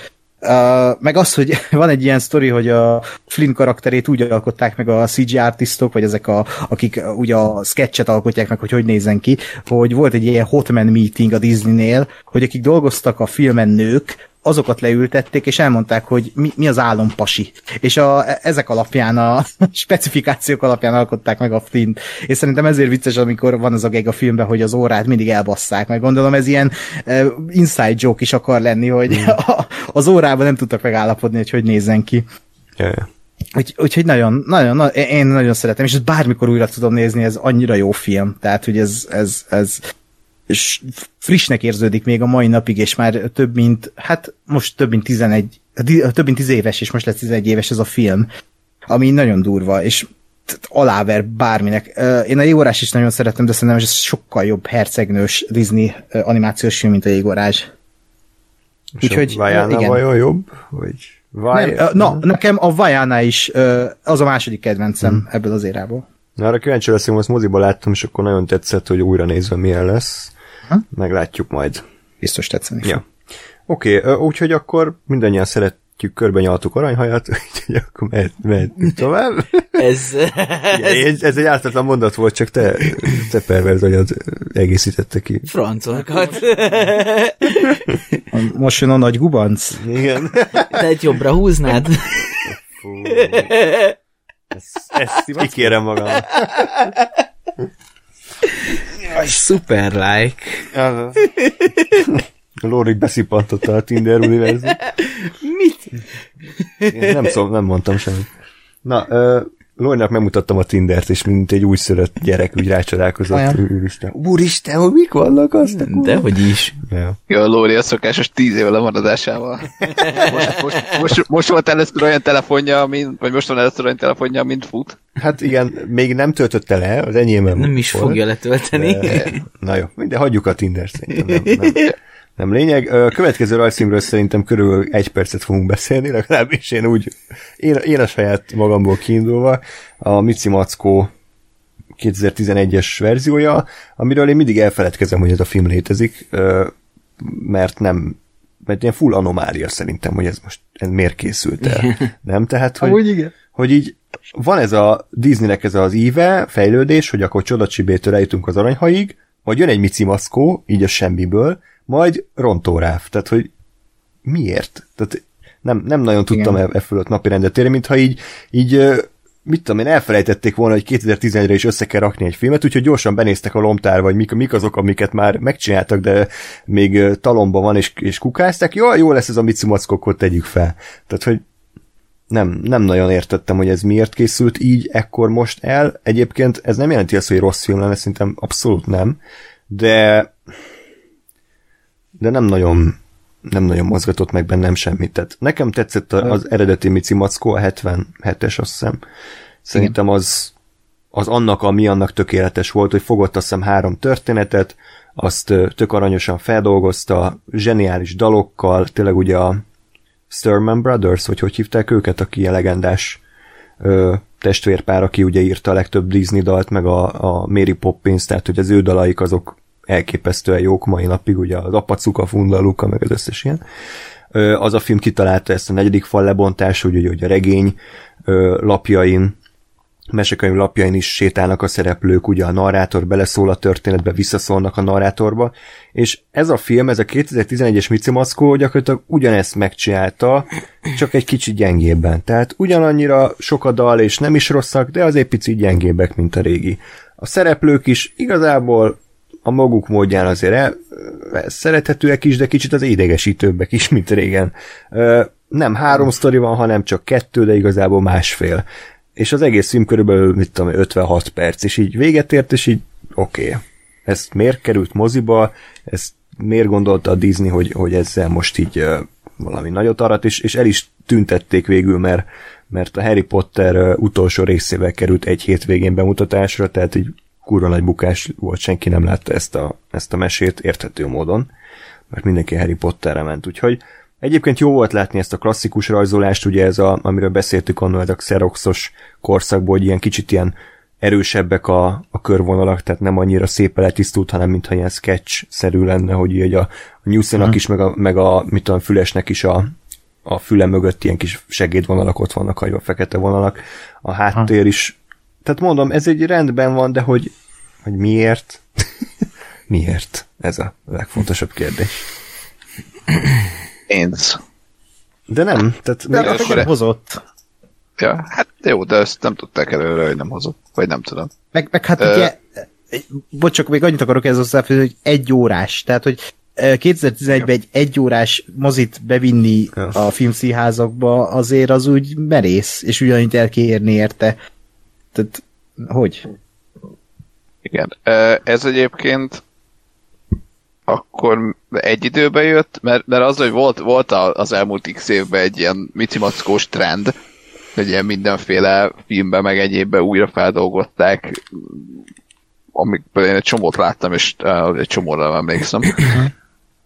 Meg az, hogy <laughs> van egy ilyen sztori, hogy a Flynn karakterét úgy alkották meg a CG artistok, vagy ezek, a, akik ugye a sketchet alkotják meg, hogy hogy nézzen ki, hogy volt egy ilyen hotman meeting a Disneynél, hogy akik dolgoztak a filmen nők, azokat leültették, és elmondták, hogy mi, mi az álompasi. És a, ezek alapján, a <laughs> specifikációk alapján alkották meg a Flint. És szerintem ezért vicces, amikor van az a geg a filmben, hogy az órát mindig elbasszák. Meg gondolom ez ilyen uh, inside joke is akar lenni, hogy <laughs> a, az órában nem tudtak megállapodni, hogy hogy nézzen ki. Ja, ja. Úgy, úgyhogy nagyon, nagyon, na, én nagyon szeretem, és ezt bármikor újra tudom nézni, ez annyira jó film. Tehát, hogy ez, ez, ez frissnek érződik még a mai napig, és már több mint, hát most több mint 11, több mint 10 éves, és most lesz 11 éves ez a film, ami nagyon durva, és aláver bárminek. Én a jégorás is nagyon szeretem, de szerintem ez sokkal jobb hercegnős Disney animációs film, mint a jégorás. És Úgyhogy, Vajana igen. vajon jobb? Vagy Vaj... Nem, na, nekem a Vajana is az a második kedvencem ebből az érából. Na, arra kíváncsi leszünk, azt moziba láttam, és akkor nagyon tetszett, hogy újra nézve milyen lesz. Meglátjuk majd. Biztos tetszeni. fog. Ja. Oké, okay, úgyhogy akkor mindannyian szeretjük, körbe nyaltuk aranyhajat, <laughs> úgyhogy akkor mehet, mehetünk tovább. <laughs> Ez, Igen, ez, ez egy ártatlan mondat volt, csak te, te perverz agyad egészítette ki. francokat. Most jön a nagy gubanc. Igen. Te egy jobbra húznád? Fú. Ezt, ezt kikérem magam. Super like. Lórik beszippantotta a Tinder univerzum. Mit? Én nem, szó, nem mondtam semmit. Na, ö, Lorinak megmutattam a Tindert, és mint egy újszülött gyerek úgy rácsodálkozott. Úristen, úristen, hogy mik vannak azt? a kurva- Dehogy is. Ja. Jó, a Lóri a szokásos tíz éve lemaradásával. Most, most, most, most volt először olyan telefonja, mint, vagy most van először olyan telefonja, mint fut. Hát igen, még nem töltötte le, az enyémem Nem is volt, fogja letölteni. De, na jó, de hagyjuk a Tinder szerintem. Nem, nem, <laughs> nem lényeg. A következő rajzfilmről szerintem körülbelül egy percet fogunk beszélni, legalábbis én úgy, én, én a saját magamból kiindulva, a Mici Mackó 2011-es verziója, amiről én mindig elfeledkezem, hogy ez a film létezik, mert nem mert ilyen full anomália szerintem, hogy ez most ez miért készült el. Nem? Tehát, hogy, Amúgy igen. hogy így van ez a Disneynek ez az íve, fejlődés, hogy akkor csodacsibétől eljutunk az aranyhaig, majd jön egy Mici Maszkó, így a semmiből, majd rontóráv. Tehát, hogy miért? Tehát nem, nem nagyon tudtam e, e fölött napi rendet érni, mintha így, így mit tudom én, elfelejtették volna, hogy 2011-re is össze kell rakni egy filmet, úgyhogy gyorsan benéztek a lomtár, vagy mik, mik azok, amiket már megcsináltak, de még talomba van, és, és kukázták. Jó, jó lesz ez a akkor tegyük fel. Tehát, hogy nem, nem nagyon értettem, hogy ez miért készült így, ekkor most el. Egyébként ez nem jelenti azt, hogy rossz film lenne, szerintem abszolút nem, de de nem nagyon nem nagyon mozgatott meg bennem semmit. Tehát nekem tetszett a- az eredeti Mici Mackó, a 77-es azt hiszem. Szerintem az, az annak, ami annak tökéletes volt, hogy fogott azt hiszem három történetet, azt tök aranyosan feldolgozta, zseniális dalokkal, tényleg ugye a Sturman Brothers, vagy hogy hívták őket, aki a legendás ö, testvérpár, aki ugye írta a legtöbb Disney dalt, meg a, a Mary Poppins, tehát hogy az ő dalaik azok elképesztően jók mai napig, ugye az Apacuka, Funda, Luka, meg az összes ilyen. Az a film kitalálta ezt a negyedik fal lebontás, hogy, hogy a regény lapjain, mesekönyv lapjain is sétálnak a szereplők, ugye a narrátor beleszól a történetbe, visszaszólnak a narrátorba, és ez a film, ez a 2011-es Mici Maszkó gyakorlatilag ugyanezt megcsinálta, csak egy kicsit gyengébben. Tehát ugyanannyira sok a dal, és nem is rosszak, de azért picit gyengébbek, mint a régi. A szereplők is igazából a maguk módján azért el, szerethetőek is, de kicsit az idegesítőbbek is, mint régen. Nem három sztori van, hanem csak kettő, de igazából másfél. És az egész film körülbelül, mit tudom, én, 56 perc, és így véget ért, és így oké. Okay. Ez miért került moziba, ezt miért gondolta a Disney, hogy, hogy ezzel most így valami nagyot arat, és, és el is tüntették végül, mert, mert a Harry Potter utolsó részével került egy hétvégén bemutatásra, tehát így kurva nagy bukás volt, senki nem látta ezt a, ezt a mesét érthető módon, mert mindenki Harry Potterre ment, úgyhogy egyébként jó volt látni ezt a klasszikus rajzolást, ugye ez a, amiről beszéltük annól, a Xeroxos korszakból, hogy ilyen kicsit ilyen erősebbek a, a körvonalak, tehát nem annyira szépen letisztult, hanem mintha ilyen sketch-szerű lenne, hogy így a, a Newsonak is, meg a, meg a mit tudom, Fülesnek is a, a füle mögött ilyen kis segédvonalak ott vannak hagyva, fekete vonalak. A háttér is tehát mondom, ez egy rendben van, de hogy, hogy miért? <laughs> miért? Ez a legfontosabb kérdés. Pénz. De nem, tehát De még, akkor- nem hozott. Ja, hát jó, de ezt nem tudták előre, hogy nem hozott. Vagy nem tudom. Meg, meg hát Ö- ugye, bocs, csak még annyit akarok ez hozzáfűzni, hogy egy órás, tehát hogy ö, 2011-ben egy egy órás mozit bevinni a filmszínházakba azért az úgy merész, és ugyanúgy el kell érni érte. Tehát, hogy? Igen. Ez egyébként akkor egy időben jött, mert, mert az, hogy volt, volt az elmúlt x évben egy ilyen micimackós trend, hogy ilyen mindenféle filmben, meg egyébben újra feldolgozták, amikből én egy csomót láttam, és uh, egy csomóra nem emlékszem.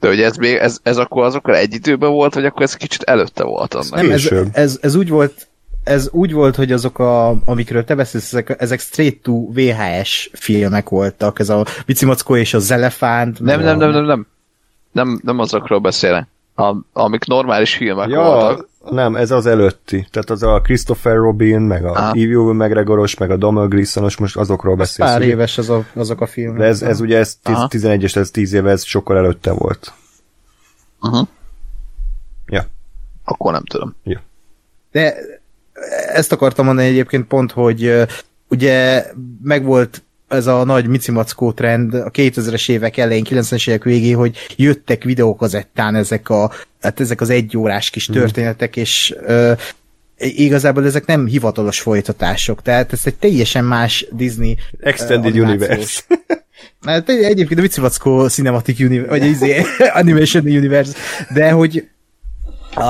De hogy ez, még, ez, ez akkor azokkal egy időben volt, vagy akkor ez kicsit előtte volt annak? Nem, ez, ez, ez, úgy volt, ez úgy volt, hogy azok, a, amikről te beszélsz, ezek, ezek straight to VHS filmek voltak, ez a Bicimackó és az Elefánt. Nem, nem, a- nem, nem, nem. Nem, nem azokról beszélek. A, amik normális filmek ja, voltak. nem, ez az előtti. Tehát az a Christopher Robin, meg a Aha. Evil McGregoros, meg a Donald Gleesonos, most azokról beszélsz. Pár éves az a, azok a filmek. De ez, ez ugye ez Aha. 11-es, ez 10 éve, ez sokkal előtte volt. Uh-huh. Ja. Akkor nem tudom. De ezt akartam mondani egyébként pont, hogy ugye megvolt ez a nagy micimackó trend a 2000-es évek elején, 90-es évek végén, hogy jöttek videókazettán ezek a hát ezek az egyórás kis történetek, és ö, igazából ezek nem hivatalos folytatások, tehát ez egy teljesen más Disney Extended uh, Universe. <laughs> Hát egyébként a Vicivackó Cinematic Universe, vagy izé, <laughs> Animation Universe, de hogy a,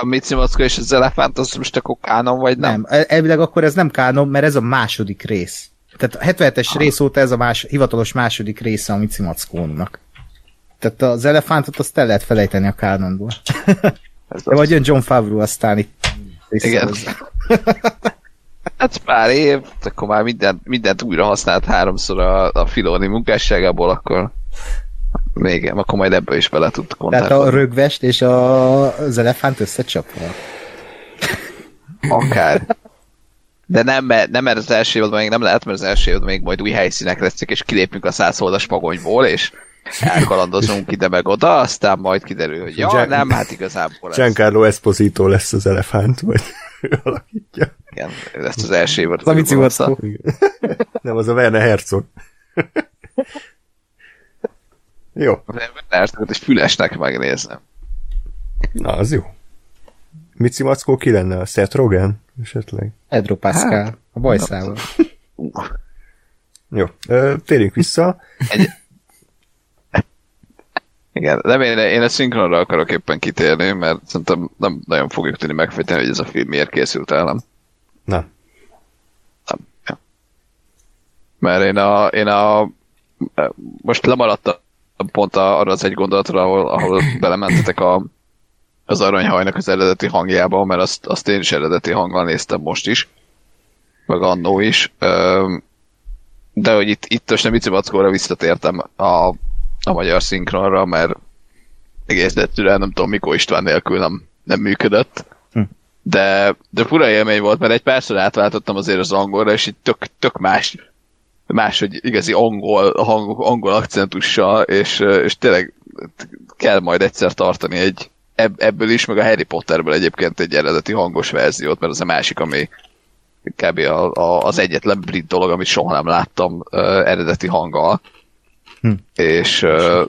A Mici és az elefánt, az most akkor kánon, vagy nem? nem, el- elvileg akkor ez nem kánon, mert ez a második rész. Tehát a 77-es rész óta ez a más, hivatalos második része a Mici Mackónak. Tehát az elefántot azt el lehet felejteni a kánonból. <laughs> Ez De vagy jön John Favreau aztán itt Igen. <laughs> Hát pár év, akkor már mindent, mindent újra használt háromszor a, a Filoni munkásságából, akkor még, akkor majd ebből is bele tud Tehát kontálni. a rögvest és a, az elefánt összecsapva. Akár. De nem, mert, nem, mert az első évadban még nem lehet, mert az első évadban még majd új helyszínek lesznek, és kilépünk a százholdas magonyból, és elkalandozunk ide meg oda, aztán majd kiderül, hogy ja, Gian- nem, hát igazából ez, Giancarlo Esposito lesz az elefánt, vagy ő alakítja. igen, ezt az első évadot. Az a Mici hozta. Mackó. Nem, az a Werner Herzog. Jó, Ersztöket és fülesnek megnéznem. na az jó. Mici Mackó ki lenne? A Seth Rogen? Esetleg. Pedro Pascal, a bajszával. Uh, Jó, ö, térjünk vissza. igen, nem én, én a szinkronra akarok éppen kitérni, mert szerintem nem nagyon fogjuk tudni megfejteni, hogy ez a film miért készült el, nem? Na, Nem. Ja. Mert én a, én a most lemaradtam pont arra az egy gondolatra, ahol, ahol belementetek a, az aranyhajnak az eredeti hangjába, mert azt, azt én is eredeti hanggal néztem most is, meg annó is. De hogy itt, itt most nem Icibackóra visszatértem a, a magyar szinkronra, mert egész egyszerűen nem tudom, Mikó István nélkül nem, nem működött. De, de fura élmény volt, mert egy párszor átváltottam azért az angolra, és így tök, tök más, más, hogy igazi angol, hang, angol akcentussal, és, és tényleg kell majd egyszer tartani egy ebb, ebből is, meg a Harry Potterből egyébként egy eredeti hangos verziót, mert az a másik, ami kb. A, a, az egyetlen brit dolog, amit soha nem láttam uh, eredeti hanggal. Hm. És, uh,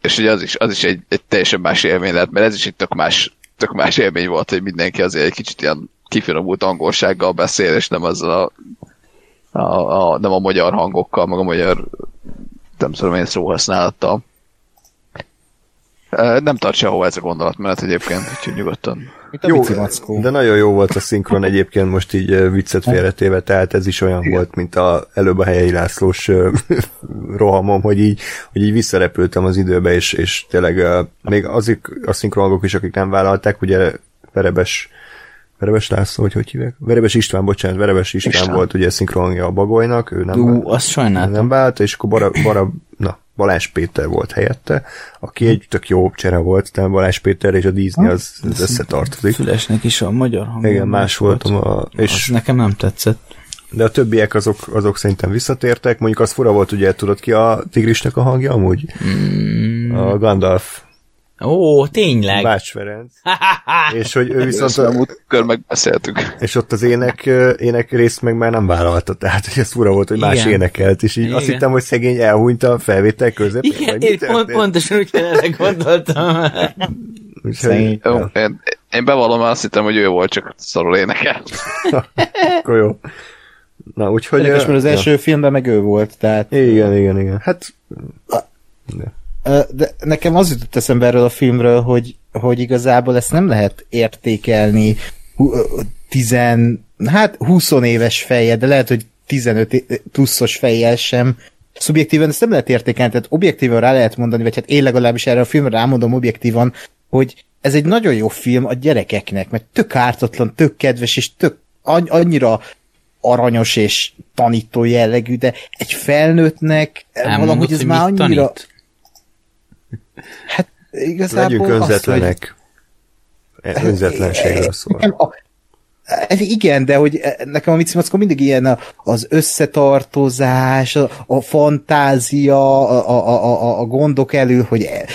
és ugye az is, az is egy, egy teljesen más élmény lett, mert ez is egy tök más, tök más élmény volt, hogy mindenki azért egy kicsit ilyen kifinomult angolsággal beszél, és nem azzal a, a, a, nem a magyar hangokkal, meg a magyar nem tudom én szóhasználattal. Nem tart sehova ez a gondolatmenet egyébként, úgyhogy nyugodtan. Jó, de nagyon jó volt a szinkron egyébként most így viccet félretéve, tehát ez is olyan volt, mint a, előbb a Helyei Lászlós <laughs> rohamom, hogy így, hogy így visszarepültem az időbe, és, és tényleg még azok a szinkronagok is, akik nem vállalták, ugye Verebes Verebes László, hogy hogy hívják? Verebes István, bocsánat, Verebes István, István. volt ugye szinkronja a Bagolynak, ő nem, Ú, azt sajnáltam. nem vált, és akkor Bara, Bara, na, Balázs Péter volt helyette, aki egy tök jó csere volt, tehát Balázs Péter és a Disney az, az összetartozik. Fülesnek is a magyar hang. Igen, más voltam, a, És és, nekem nem tetszett. de a többiek azok, azok szerintem visszatértek, mondjuk az fura volt, ugye tudod ki a tigrisnek a hangja amúgy? Mm. A Gandalf, Ó, tényleg. Bács Ferenc, <laughs> és hogy ő viszont, a múltkor megbeszéltük. és ott az ének, ének részt meg már nem vállalta, tehát hogy ez fura volt, hogy más Igen. énekelt, és így Igen. azt hittem, hogy szegény elhunyt a felvétel közepén, Igen, én pont, pontosan úgy erre gondoltam. Úgyhogy, ja, én, én bevallom, azt hittem, hogy ő volt, csak szarul énekel. akkor jó. Na, úgyhogy... Érdekes, mert az ja. első filmben meg ő volt, tehát Igen, igen, igen. Hát, Ö, De nekem az jutott eszembe erről a filmről, hogy, hogy igazából ezt nem lehet értékelni tizen, hát 20 éves fejjel, de lehet, hogy 15 é- pluszos fejjel sem. Szubjektíven ezt nem lehet értékelni, tehát objektívan rá lehet mondani, vagy hát én legalábbis erre a filmre rámondom objektívan, hogy ez egy nagyon jó film a gyerekeknek, mert tök ártatlan, tök kedves, és tök anny- annyira aranyos és tanító jellegű, de egy felnőttnek Elmondod, valahogy ez hogy már annyira... tanít? Hát igazából legyünk azt, hogy- önzetlenek. Önzetlenségről szól. Nekem a, ez igen, de hogy nekem a Mici Mackó mindig ilyen az összetartozás, a, a fantázia, a, a, a, a, gondok elől, hogy el-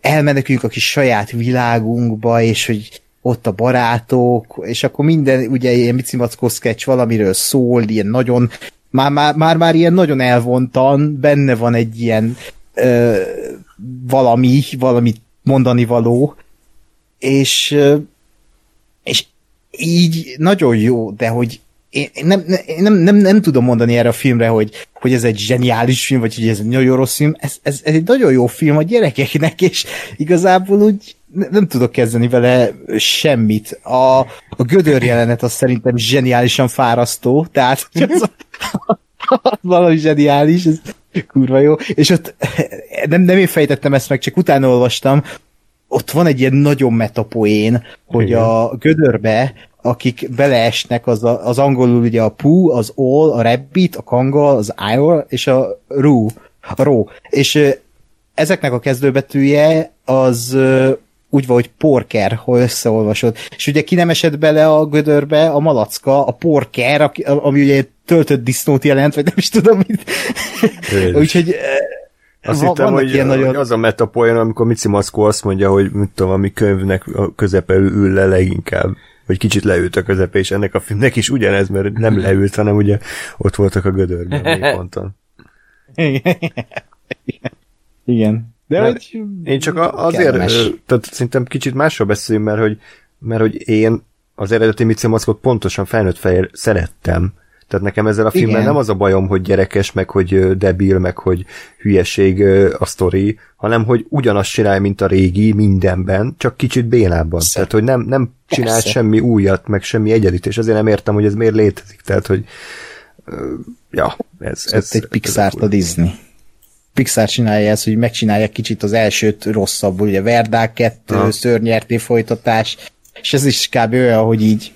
elmeneküljünk a kis saját világunkba, és hogy ott a barátok, és akkor minden ugye ilyen Mici Mackó sketch valamiről szól, ilyen nagyon, már, már, már, már ilyen nagyon elvontan, benne van egy ilyen ö, valami, valami mondani való, és, és így nagyon jó, de hogy én nem, nem, nem, nem, nem tudom mondani erre a filmre, hogy, hogy ez egy zseniális film, vagy hogy ez egy nagyon rossz film. Ez, ez, ez egy nagyon jó film a gyerekeknek, és igazából úgy nem tudok kezdeni vele semmit. A, a gödör jelenet az szerintem zseniálisan fárasztó, tehát <laughs> az, az valami zseniális, ez kurva jó. És ott nem, nem én fejtettem ezt meg, csak utána olvastam, ott van egy ilyen nagyon metapoén, hogy Igen. a gödörbe akik beleesnek, az, a, az angolul ugye a pu, az all, a rabbit, a kanga, az ior, és a ru, a ró. És ezeknek a kezdőbetűje az úgy van, hogy porker, ha összeolvasod. És ugye ki nem esett bele a gödörbe a malacka, a porker, ami ugye töltött disznót jelent, vagy nem is tudom mit. Úgyhogy azt hittem, hogy, ilyen nagyon... az a metapoén, amikor Mici Maszkó azt mondja, hogy mit tudom, ami könyvnek a közepe ül le leginkább hogy kicsit leült a közepe, és ennek a filmnek is ugyanez, mert nem <laughs> leült, hanem ugye ott voltak a gödörben <laughs> a ponton. Igen. De hogy én csak azért, kellemes. tehát szerintem kicsit másról beszélünk, mert hogy, mert hogy én az eredeti Mici Maszkot pontosan felnőtt fejér szerettem, tehát nekem ezzel a filmmel nem az a bajom, hogy gyerekes, meg hogy debil, meg hogy hülyeség a sztori, hanem hogy ugyanazt csinálja, mint a régi mindenben, csak kicsit bénábban. Persze. Tehát, hogy nem, nem csinált Persze. semmi újat, meg semmi egyedit, és azért nem értem, hogy ez miért létezik. Tehát, hogy ja, ez... ez egy pixar a Disney. Pixar csinálja ezt, hogy megcsinálják kicsit az elsőt rosszabbul, ugye Verdák 2, ha. szörnyerté folytatás, és ez is kb. olyan, hogy így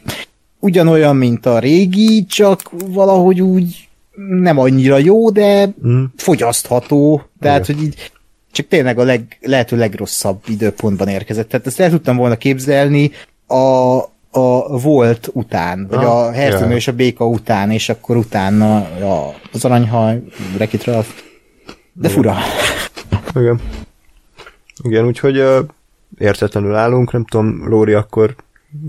ugyanolyan, mint a régi, csak valahogy úgy nem annyira jó, de mm. fogyasztható, tehát, Igen. hogy így csak tényleg a leg, lehető legrosszabb időpontban érkezett. Tehát ezt el tudtam volna képzelni a, a volt után, vagy ah, a Herceg yeah. és a Béka után, és akkor utána a, az aranyhaj, Rekitről. De fura. Igen. Igen, úgyhogy uh, értetlenül állunk, nem tudom, Lóri, akkor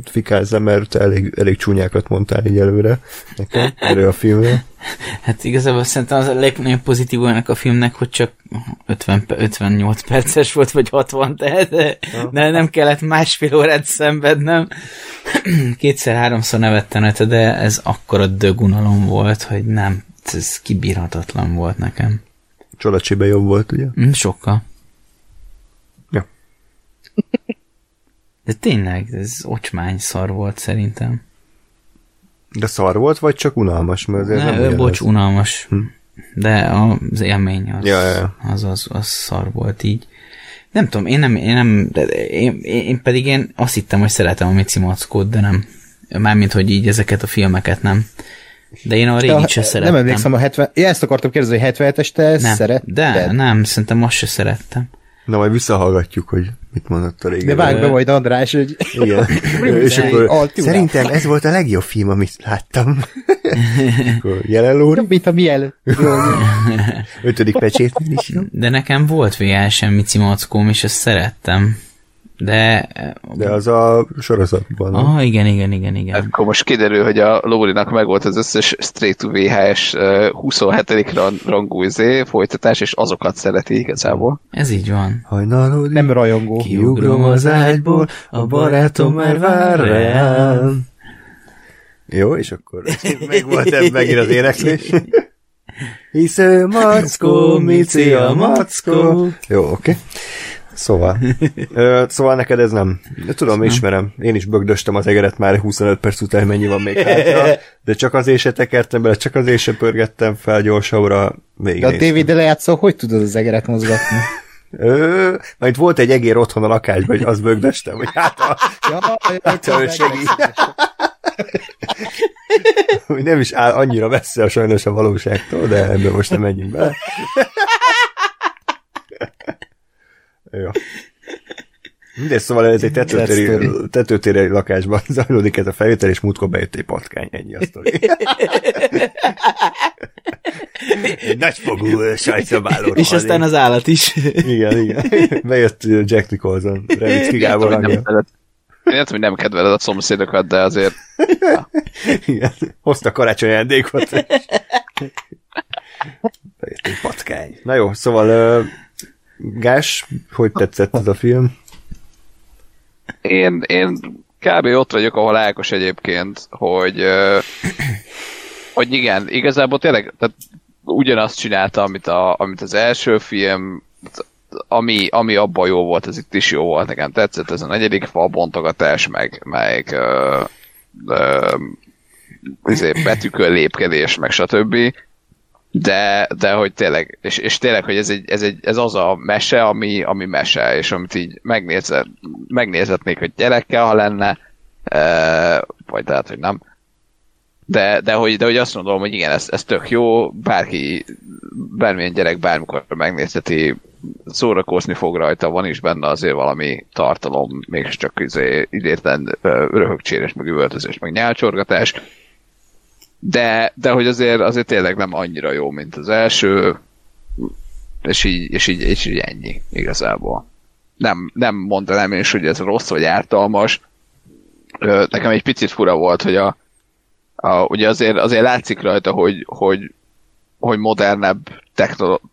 fikázza, mert elég, elég csúnyákat mondtál így előre nekem, erről a filmre. Hát igazából szerintem az a legnagyobb pozitív ennek a filmnek, hogy csak 50, 58 perces volt, vagy 60, tehát de, de nem kellett másfél órát szenvednem. <clears throat> Kétszer-háromszor nevettem rajta, de ez akkora dögunalom volt, hogy nem, ez kibírhatatlan volt nekem. Csolacsibe jobb volt, ugye? Mm, sokkal. Ja. <laughs> De tényleg, ez ocsmány szar volt szerintem. De szar volt, vagy csak unalmas? Mert ne, nem ő, bocs, unalmas. Hm. De az élmény az, ja, ja. Az, az, az szar volt így. Nem tudom, én nem, én nem, de én, én pedig én azt hittem, hogy szeretem a Mici Mackót, de nem. Mármint, hogy így ezeket a filmeket nem. De én a régit se szerettem. Nem emlékszem a 70... Ja, ezt akartam kérdezni, hogy 77-es te nem, szeretted? De, nem, szerintem azt se szerettem. Na, majd visszahallgatjuk, hogy mit mondott a régen. De vágj be majd András, hogy... Igen. és akkor szerintem ez volt a legjobb film, amit láttam. akkor jelen Lóri. Mint a mielőtt. Ötödik pecsét is. De nekem volt VHS-en Mici Mackóm, és ezt szerettem. De... De az a sorozatban. Ah, igen, igen, igen, igen. Akkor most kiderül, hogy a Lórinak megvolt az összes Straight to VHS 27. rangú izé, folytatás, és azokat szereti igazából. Ez így van. Hajnalodik, nem rajongó. Kiugrom az ágyból, a barátom már vár rám. Jó, és akkor <laughs> meg volt megint az éneklés. Hisző mackó, mici a mackó. Jó, oké. Okay. Szóval. <laughs> Ö, szóval neked ez nem. De tudom, nem. ismerem. Én is bögdöstem az egeret már 25 perc után, mennyi van még hátra. <laughs> De csak azért se tekertem bele, csak azért se pörgettem fel gyorsabbra. Még de a DVD lejátszó, hogy tudod az egeret mozgatni? Ö, majd volt egy egér otthon a lakásban, hogy az bögdöstem, hogy hát a... Ja, <laughs> hát, ő segít. nem is áll annyira messze a sajnos a valóságtól, de ebben most nem menjünk bele. Jó. Mindegy, szóval ez egy tetőtéri, tetőtéri lakásban <laughs> zajlódik ez a felvétel, és múltkor bejött egy patkány, ennyi a sztori. <laughs> egy nagyfogú sajtszabáló. És aztán az állat is. <laughs> igen, igen. Bejött Jack Nicholson, Revicki Gábor hangja. Én tudom, hogy nem kedveled a szomszédokat, de azért... Ja. Igen, hozta karácsony ajándékot. Bejött egy patkány. Na jó, szóval Gás, hogy tetszett ez a film? Én, én kb. ott vagyok, ahol Ákos egyébként, hogy, hogy igen, igazából tényleg tehát ugyanazt csinálta, amit, a, amit az első film, ami, ami abban jó volt, ez itt is jó volt, nekem tetszett, ez a negyedik fal bontogatás, meg, meg ö, ö, izé, betűkön lépkedés, meg stb. De, de hogy tényleg, és, és tényleg, hogy ez, egy, ez, egy, ez az a mese, ami, ami mese, és amit így megnézett, megnézetnék, hogy gyerekkel, ha lenne, e, vagy lehet, hogy nem. De, de, hogy, de hogy azt mondom, hogy igen, ez, ez tök jó, bárki, bármilyen gyerek bármikor megnézheti, szórakozni fog rajta, van is benne azért valami tartalom, mégiscsak izé, idétlen röhögcsérés, meg üvöltözés, meg nyálcsorgatás, de, de hogy azért, azért tényleg nem annyira jó, mint az első, és így, és így, és így ennyi igazából. Nem, nem mondanám én is, hogy ez rossz vagy ártalmas. Nekem egy picit fura volt, hogy a, a ugye azért, azért látszik rajta, hogy, hogy, hogy modernebb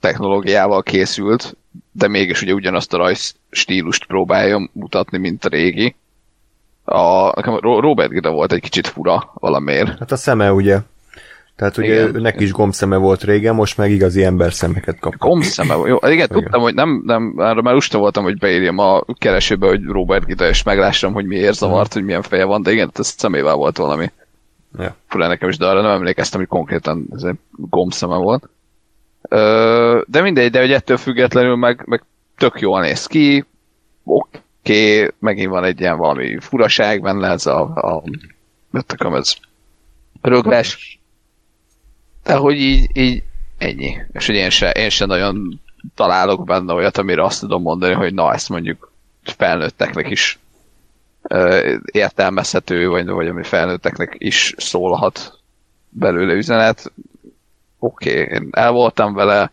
technológiával készült, de mégis ugye ugyanazt a rajz stílust próbálja mutatni, mint a régi. A, Robert Gida volt egy kicsit fura valamiért. Hát a szeme ugye. Tehát ugye igen. neki is gombszeme volt régen, most meg igazi ember szemeket kap. Gombszeme, jó. Igen, igen, tudtam, hogy nem, nem, arra már lusta voltam, hogy beírjam a keresőbe, hogy Robert Gida, és meglássam, hogy miért zavart, hmm. hogy milyen feje van, de igen, ez szemével volt valami. Ja. Fura nekem is, de arra nem emlékeztem, hogy konkrétan ez egy gombszeme volt. Ö, de mindegy, de hogy ettől függetlenül meg, meg tök jól néz ki, oké, okay, megint van egy ilyen valami furaság benne, ez a, a jöttekem ez rögles, de hogy így, így ennyi. És hogy én se, én se nagyon találok benne olyat, amire azt tudom mondani, hogy na, ezt mondjuk felnőtteknek is ö, értelmezhető, vagy, vagy ami felnőtteknek is szólhat belőle üzenet. Oké, okay, én el voltam vele,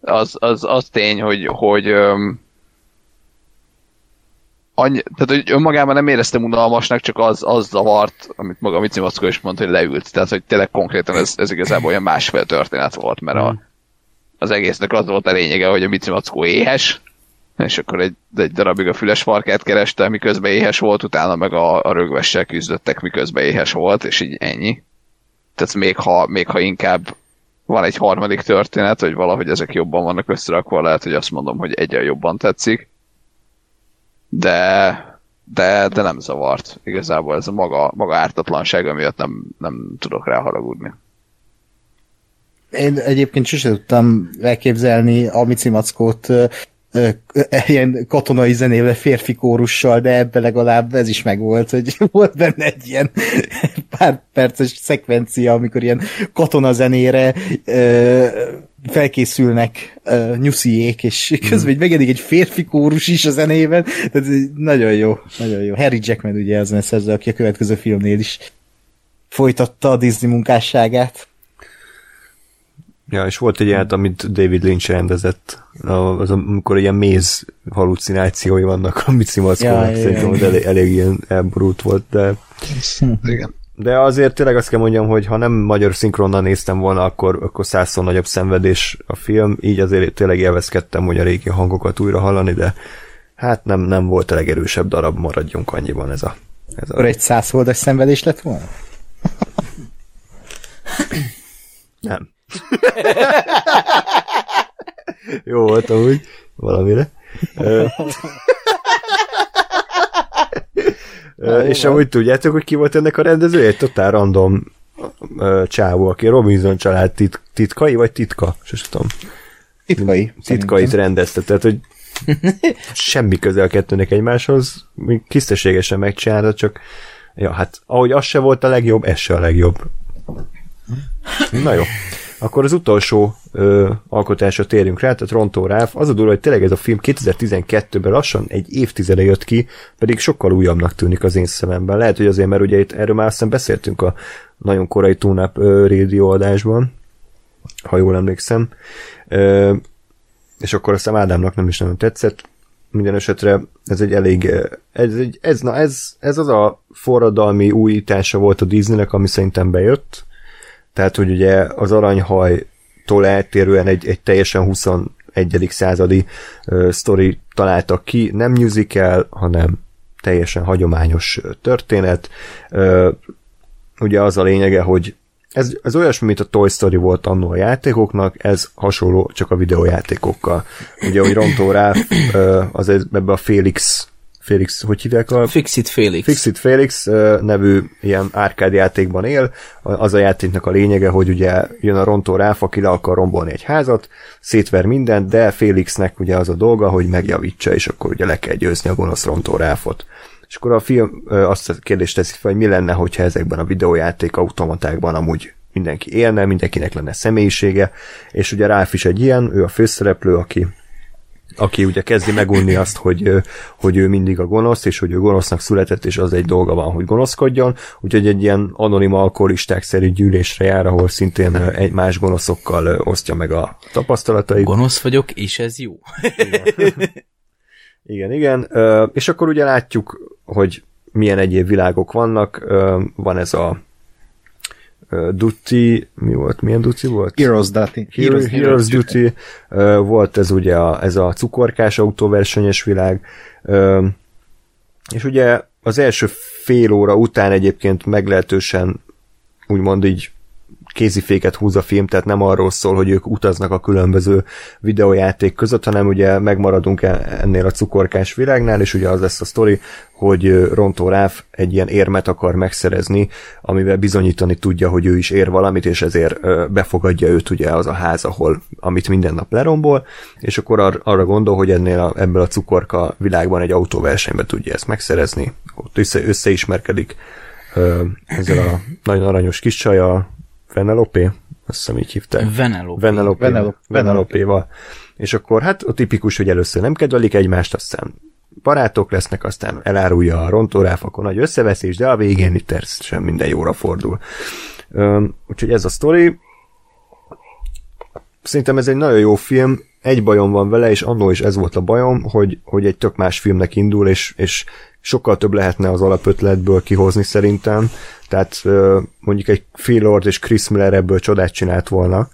az, az, az tény, hogy, hogy öm, annyi, tehát hogy önmagában nem éreztem unalmasnak, csak az, az zavart, amit maga Mici Mackó is mondta, hogy leült. Tehát, hogy tényleg konkrétan ez, ez igazából olyan másfél történet volt, mert a, az egésznek az volt a lényege, hogy a Mici Mackó éhes, és akkor egy, egy darabig a füles farkát kereste, miközben éhes volt, utána meg a, a rögvessel küzdöttek, miközben éhes volt, és így ennyi. Tehát még ha, még ha inkább van egy harmadik történet, hogy valahogy ezek jobban vannak összerakva, lehet, hogy azt mondom, hogy egyen jobban tetszik de, de, de nem zavart. Igazából ez a maga, maga ártatlansága miatt nem, nem tudok rá haragudni. Én egyébként sosem tudtam elképzelni a Mici Mackót ilyen katonai zenével, férfi kórussal, de ebbe legalább ez is megvolt, hogy <laughs> volt benne egy ilyen pár perces szekvencia, amikor ilyen katonazenére felkészülnek uh, nyusziék, és közben mm. megjelenik egy férfi kórus is a zenében, tehát nagyon jó, nagyon jó. Harry Jackman ugye az szerző, aki a következő filmnél is folytatta a Disney munkásságát. Ja, és volt egy ilyen, amit David Lynch rendezett, az, amikor ilyen méz halucinációi vannak a Mici ja, szerintem ja. elég, elég ilyen elborult volt, de... Igen. De azért tényleg azt kell mondjam, hogy ha nem magyar szinkronnal néztem volna, akkor, akkor százszor nagyobb szenvedés a film, így azért tényleg élvezkedtem, hogy a régi hangokat újra hallani, de hát nem, nem volt a legerősebb darab, maradjunk annyiban ez a... Ez a... Egy százfoldas szenvedés lett volna? nem. <laughs> Jó volt amúgy, valamire. Uh, és amúgy tudjátok, hogy ki volt ennek a rendezője? Egy totál random csávó, aki Robinson család tit- titkai, vagy titka? Sose tudom. Titkai. Titkait rendezte, tehát hogy <laughs> semmi közel a kettőnek egymáshoz, tisztességesen megcsinálta, csak ja, hát ahogy az se volt a legjobb, ez se a legjobb. Na jó. Akkor az utolsó ö, alkotásra térjünk rá, tehát Rontó Ráf. Az a durva, hogy tényleg ez a film 2012-ben lassan egy évtizede jött ki, pedig sokkal újabbnak tűnik az én szememben. Lehet, hogy azért, mert ugye itt erről már aztán beszéltünk a nagyon korai túnáp rádió adásban, ha jól emlékszem. Ö, és akkor aztán Ádámnak nem is nagyon tetszett. Minden esetre ez egy elég, ez, egy, ez, na ez, ez az a forradalmi újítása volt a Disneynek, ami szerintem bejött, tehát, hogy ugye az aranyhajtól eltérően egy, egy teljesen 21. századi uh, sztori találtak ki, nem musical, hanem teljesen hagyományos történet. Ö, ugye az a lényege, hogy ez, ez olyasmi, mint a Toy Story volt annó a játékoknak, ez hasonló csak a videójátékokkal. Ugye, hogy Rontó rá, az ebbe a Felix Felix, hogy hívják a... Fixit Felix. Fixit Felix nevű ilyen árkád játékban él. Az a játéknak a lényege, hogy ugye jön a rontó ráf, aki le akar rombolni egy házat, szétver mindent, de Felixnek ugye az a dolga, hogy megjavítsa, és akkor ugye le kell győzni a gonosz rontó ráfot. És akkor a film azt a kérdést teszi fel, hogy mi lenne, hogyha ezekben a videójáték automatákban amúgy mindenki élne, mindenkinek lenne személyisége, és ugye Ráf is egy ilyen, ő a főszereplő, aki aki ugye kezdi megunni azt, hogy, hogy ő mindig a gonosz, és hogy ő gonosznak született, és az egy dolga van, hogy gonoszkodjon, úgyhogy egy ilyen anonim alkoholisták szerű gyűlésre jár, ahol szintén egy más gonoszokkal osztja meg a tapasztalatait. Gonosz vagyok, és ez jó. Igen, <laughs> igen. És akkor ugye látjuk, hogy milyen egyéb világok vannak. Van ez a Duty, mi volt, milyen Duty volt? Heroes Duty. Heroes, Heroes Duty. Volt ez ugye a, ez a cukorkás autóversenyes világ. És ugye az első fél óra után egyébként meglehetősen úgymond így kéziféket húz a film, tehát nem arról szól, hogy ők utaznak a különböző videójáték között, hanem ugye megmaradunk e- ennél a cukorkás világnál, és ugye az lesz a sztori, hogy Rontó Ráf egy ilyen érmet akar megszerezni, amivel bizonyítani tudja, hogy ő is ér valamit, és ezért befogadja őt ugye az a ház, ahol, amit minden nap lerombol, és akkor ar- arra gondol, hogy ennél a, ebből a cukorka világban egy autóversenyben tudja ezt megszerezni, ott össze, összeismerkedik ezzel a nagyon aranyos kis csajjal, Venelope? Azt hiszem így hívták. Venelope. Venelope. Venelope. Venelope-val. És akkor hát a tipikus, hogy először nem kedvelik egymást, aztán barátok lesznek, aztán elárulja a rontóráf, akkor nagy összeveszés, de a végén itt természetesen minden jóra fordul. Üm, úgyhogy ez a sztori. Szerintem ez egy nagyon jó film, egy bajom van vele, és annó is ez volt a bajom, hogy, hogy egy tök más filmnek indul, és, és sokkal több lehetne az alapötletből kihozni szerintem. Tehát mondjuk egy Phil Lord és Chris Miller ebből csodát csinált volna,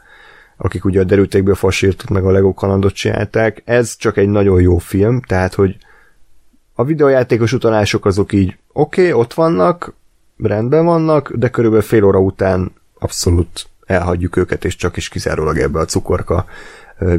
akik ugye a derültékből fasírtot meg a Lego kalandot csinálták. Ez csak egy nagyon jó film, tehát hogy a videójátékos utalások azok így oké, okay, ott vannak, rendben vannak, de körülbelül fél óra után abszolút elhagyjuk őket, és csak is kizárólag ebbe a cukorka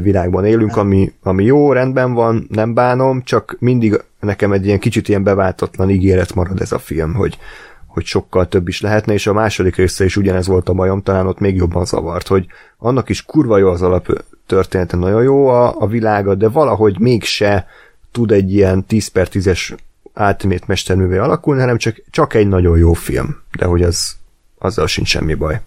világban élünk, ami, ami jó, rendben van, nem bánom, csak mindig nekem egy ilyen kicsit ilyen beváltatlan ígéret marad ez a film, hogy, hogy sokkal több is lehetne, és a második része is ugyanez volt a bajom, talán ott még jobban zavart, hogy annak is kurva jó az alap története, nagyon jó a, a világa, de valahogy mégse tud egy ilyen 10 per 10-es átmét mesterművé alakulni, hanem csak, csak egy nagyon jó film, de hogy az, azzal sincs semmi baj.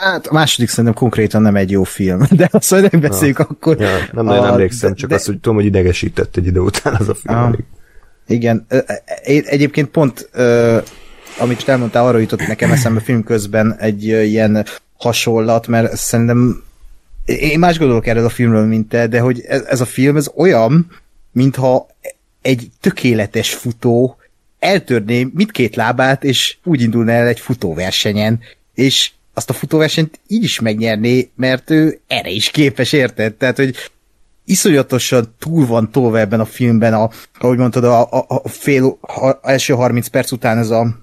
Hát a második szerintem konkrétan nem egy jó film, <laughs> de azt majd megbeszéljük ja. akkor. Ja, nem nagyon emlékszem, csak de, azt, hogy tudom, hogy idegesített egy idő után az a film. Ah, igen, én egyébként pont, amit elmondtál, arra jutott nekem eszembe film közben egy ilyen hasonlat, mert szerintem én más gondolok erről a filmről, mint te, de hogy ez, ez a film, ez olyan, mintha egy tökéletes futó eltörné mindkét lábát, és úgy indulna el egy futóversenyen, és azt a futóversenyt így is megnyerné, mert ő erre is képes, érted? Tehát, hogy iszonyatosan túl van tolva ebben a filmben, a, ahogy mondtad, a, a, a fél a első 30 perc után ez a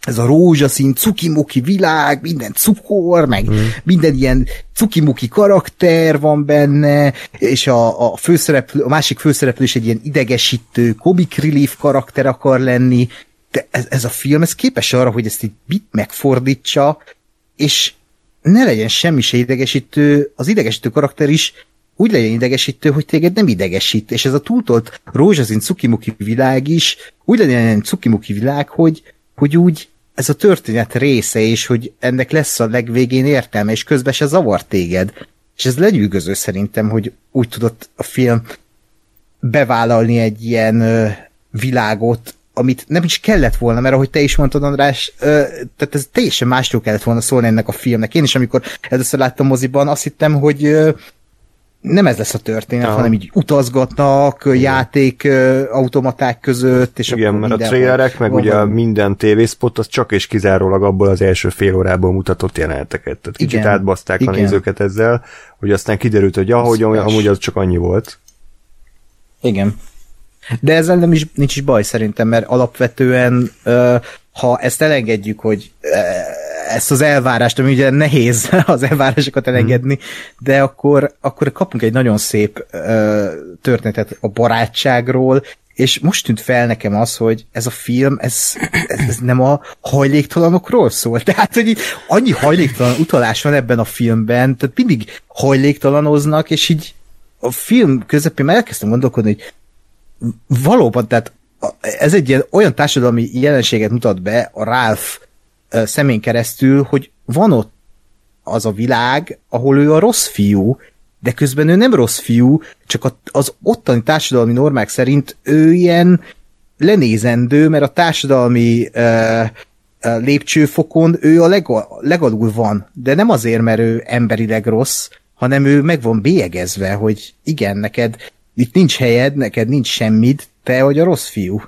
ez a rózsaszín, cukimuki világ, minden cukor, meg mm. minden ilyen cukimuki karakter van benne, és a, a, főszereplő, a másik főszereplő is egy ilyen idegesítő, comic relief karakter akar lenni, de ez, ez a film, ez képes arra, hogy ezt így bit megfordítsa, és ne legyen semmi se idegesítő, az idegesítő karakter is úgy legyen idegesítő, hogy téged nem idegesít. És ez a túltolt rózsaszín cukimuki világ is úgy legyen egy cukimuki világ, hogy, hogy úgy ez a történet része, és hogy ennek lesz a legvégén értelme, és közben se zavar téged. És ez legyűgöző szerintem, hogy úgy tudott a film bevállalni egy ilyen világot, amit nem is kellett volna, mert ahogy te is mondtad, András, ö, tehát ez teljesen másról kellett volna szólni ennek a filmnek. Én is, amikor először láttam moziban, azt hittem, hogy ö, nem ez lesz a történet, Aha. hanem így utazgatnak Igen. játék automaták között, és Igen, mert a trailerek, meg van, ugye minden tévészpot, az csak és kizárólag abból az első fél órából mutatott jeleneteket. Tehát kicsit Igen. átbaszták Igen. a nézőket ezzel, hogy aztán kiderült, hogy ahogy amúgy az csak annyi volt. Igen. De ezzel nem is, nincs is baj szerintem, mert alapvetően ha ezt elengedjük, hogy ezt az elvárást, ami ugye nehéz <laughs> az elvárásokat elengedni, de akkor, akkor kapunk egy nagyon szép történetet a barátságról, és most tűnt fel nekem az, hogy ez a film, ez, ez, ez nem a hajléktalanokról szól. <laughs> Tehát, hogy itt annyi hajléktalan utalás van ebben a filmben, tehát mindig hajléktalanoznak, és így a film közepén már elkezdtem gondolkodni, hogy valóban, tehát ez egy ilyen olyan társadalmi jelenséget mutat be a Ralph szemén keresztül, hogy van ott az a világ, ahol ő a rossz fiú, de közben ő nem rossz fiú, csak az ottani társadalmi normák szerint ő ilyen lenézendő, mert a társadalmi ö, lépcsőfokon ő a legal, legalul van, de nem azért, mert ő emberileg rossz, hanem ő meg van bélyegezve, hogy igen, neked itt nincs helyed, neked nincs semmid, te vagy a rossz fiú.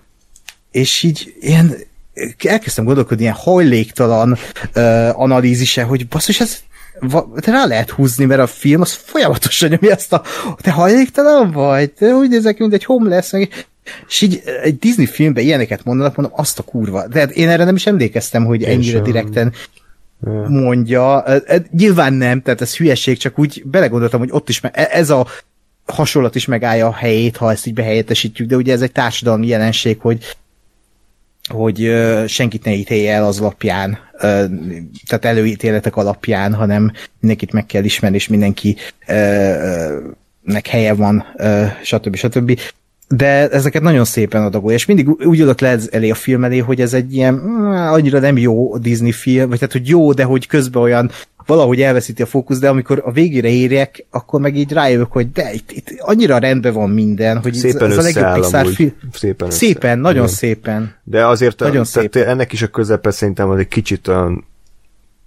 És így ilyen elkezdtem gondolkodni ilyen hajléktalan uh, analízise, hogy basszus, ez te rá lehet húzni, mert a film az folyamatosan nyomja ezt a te hajléktalan vagy, te úgy nézek, mint egy homeless, meg, és így egy Disney filmben ilyeneket mondanak, mondom, azt a kurva. De hát én erre nem is emlékeztem, hogy ennyire sem. direkten mondja. Nyilván nem, tehát ez hülyeség, csak úgy belegondoltam, hogy ott is me- e- ez a hasonlat is megállja a helyét, ha ezt így behelyettesítjük, de ugye ez egy társadalmi jelenség, hogy hogy senkit ne ítélje el az alapján, tehát előítéletek alapján, hanem mindenkit meg kell ismerni, és mindenki ö, nek helye van, stb. stb. De ezeket nagyon szépen adagolja, és mindig úgy adok le elé a film elé, hogy ez egy ilyen mm, annyira nem jó Disney film, vagy tehát, hogy jó, de hogy közben olyan valahogy elveszíti a fókusz, de amikor a végére érek, akkor meg így rájövök, hogy de itt, itt annyira rendben van minden, hogy Szépen ez, ez a legjobb Pixar film. Szépen össze- Szépen, nagyon Igen. szépen. De azért a, Nagyon tehát ennek is a közepe szerintem az egy kicsit olyan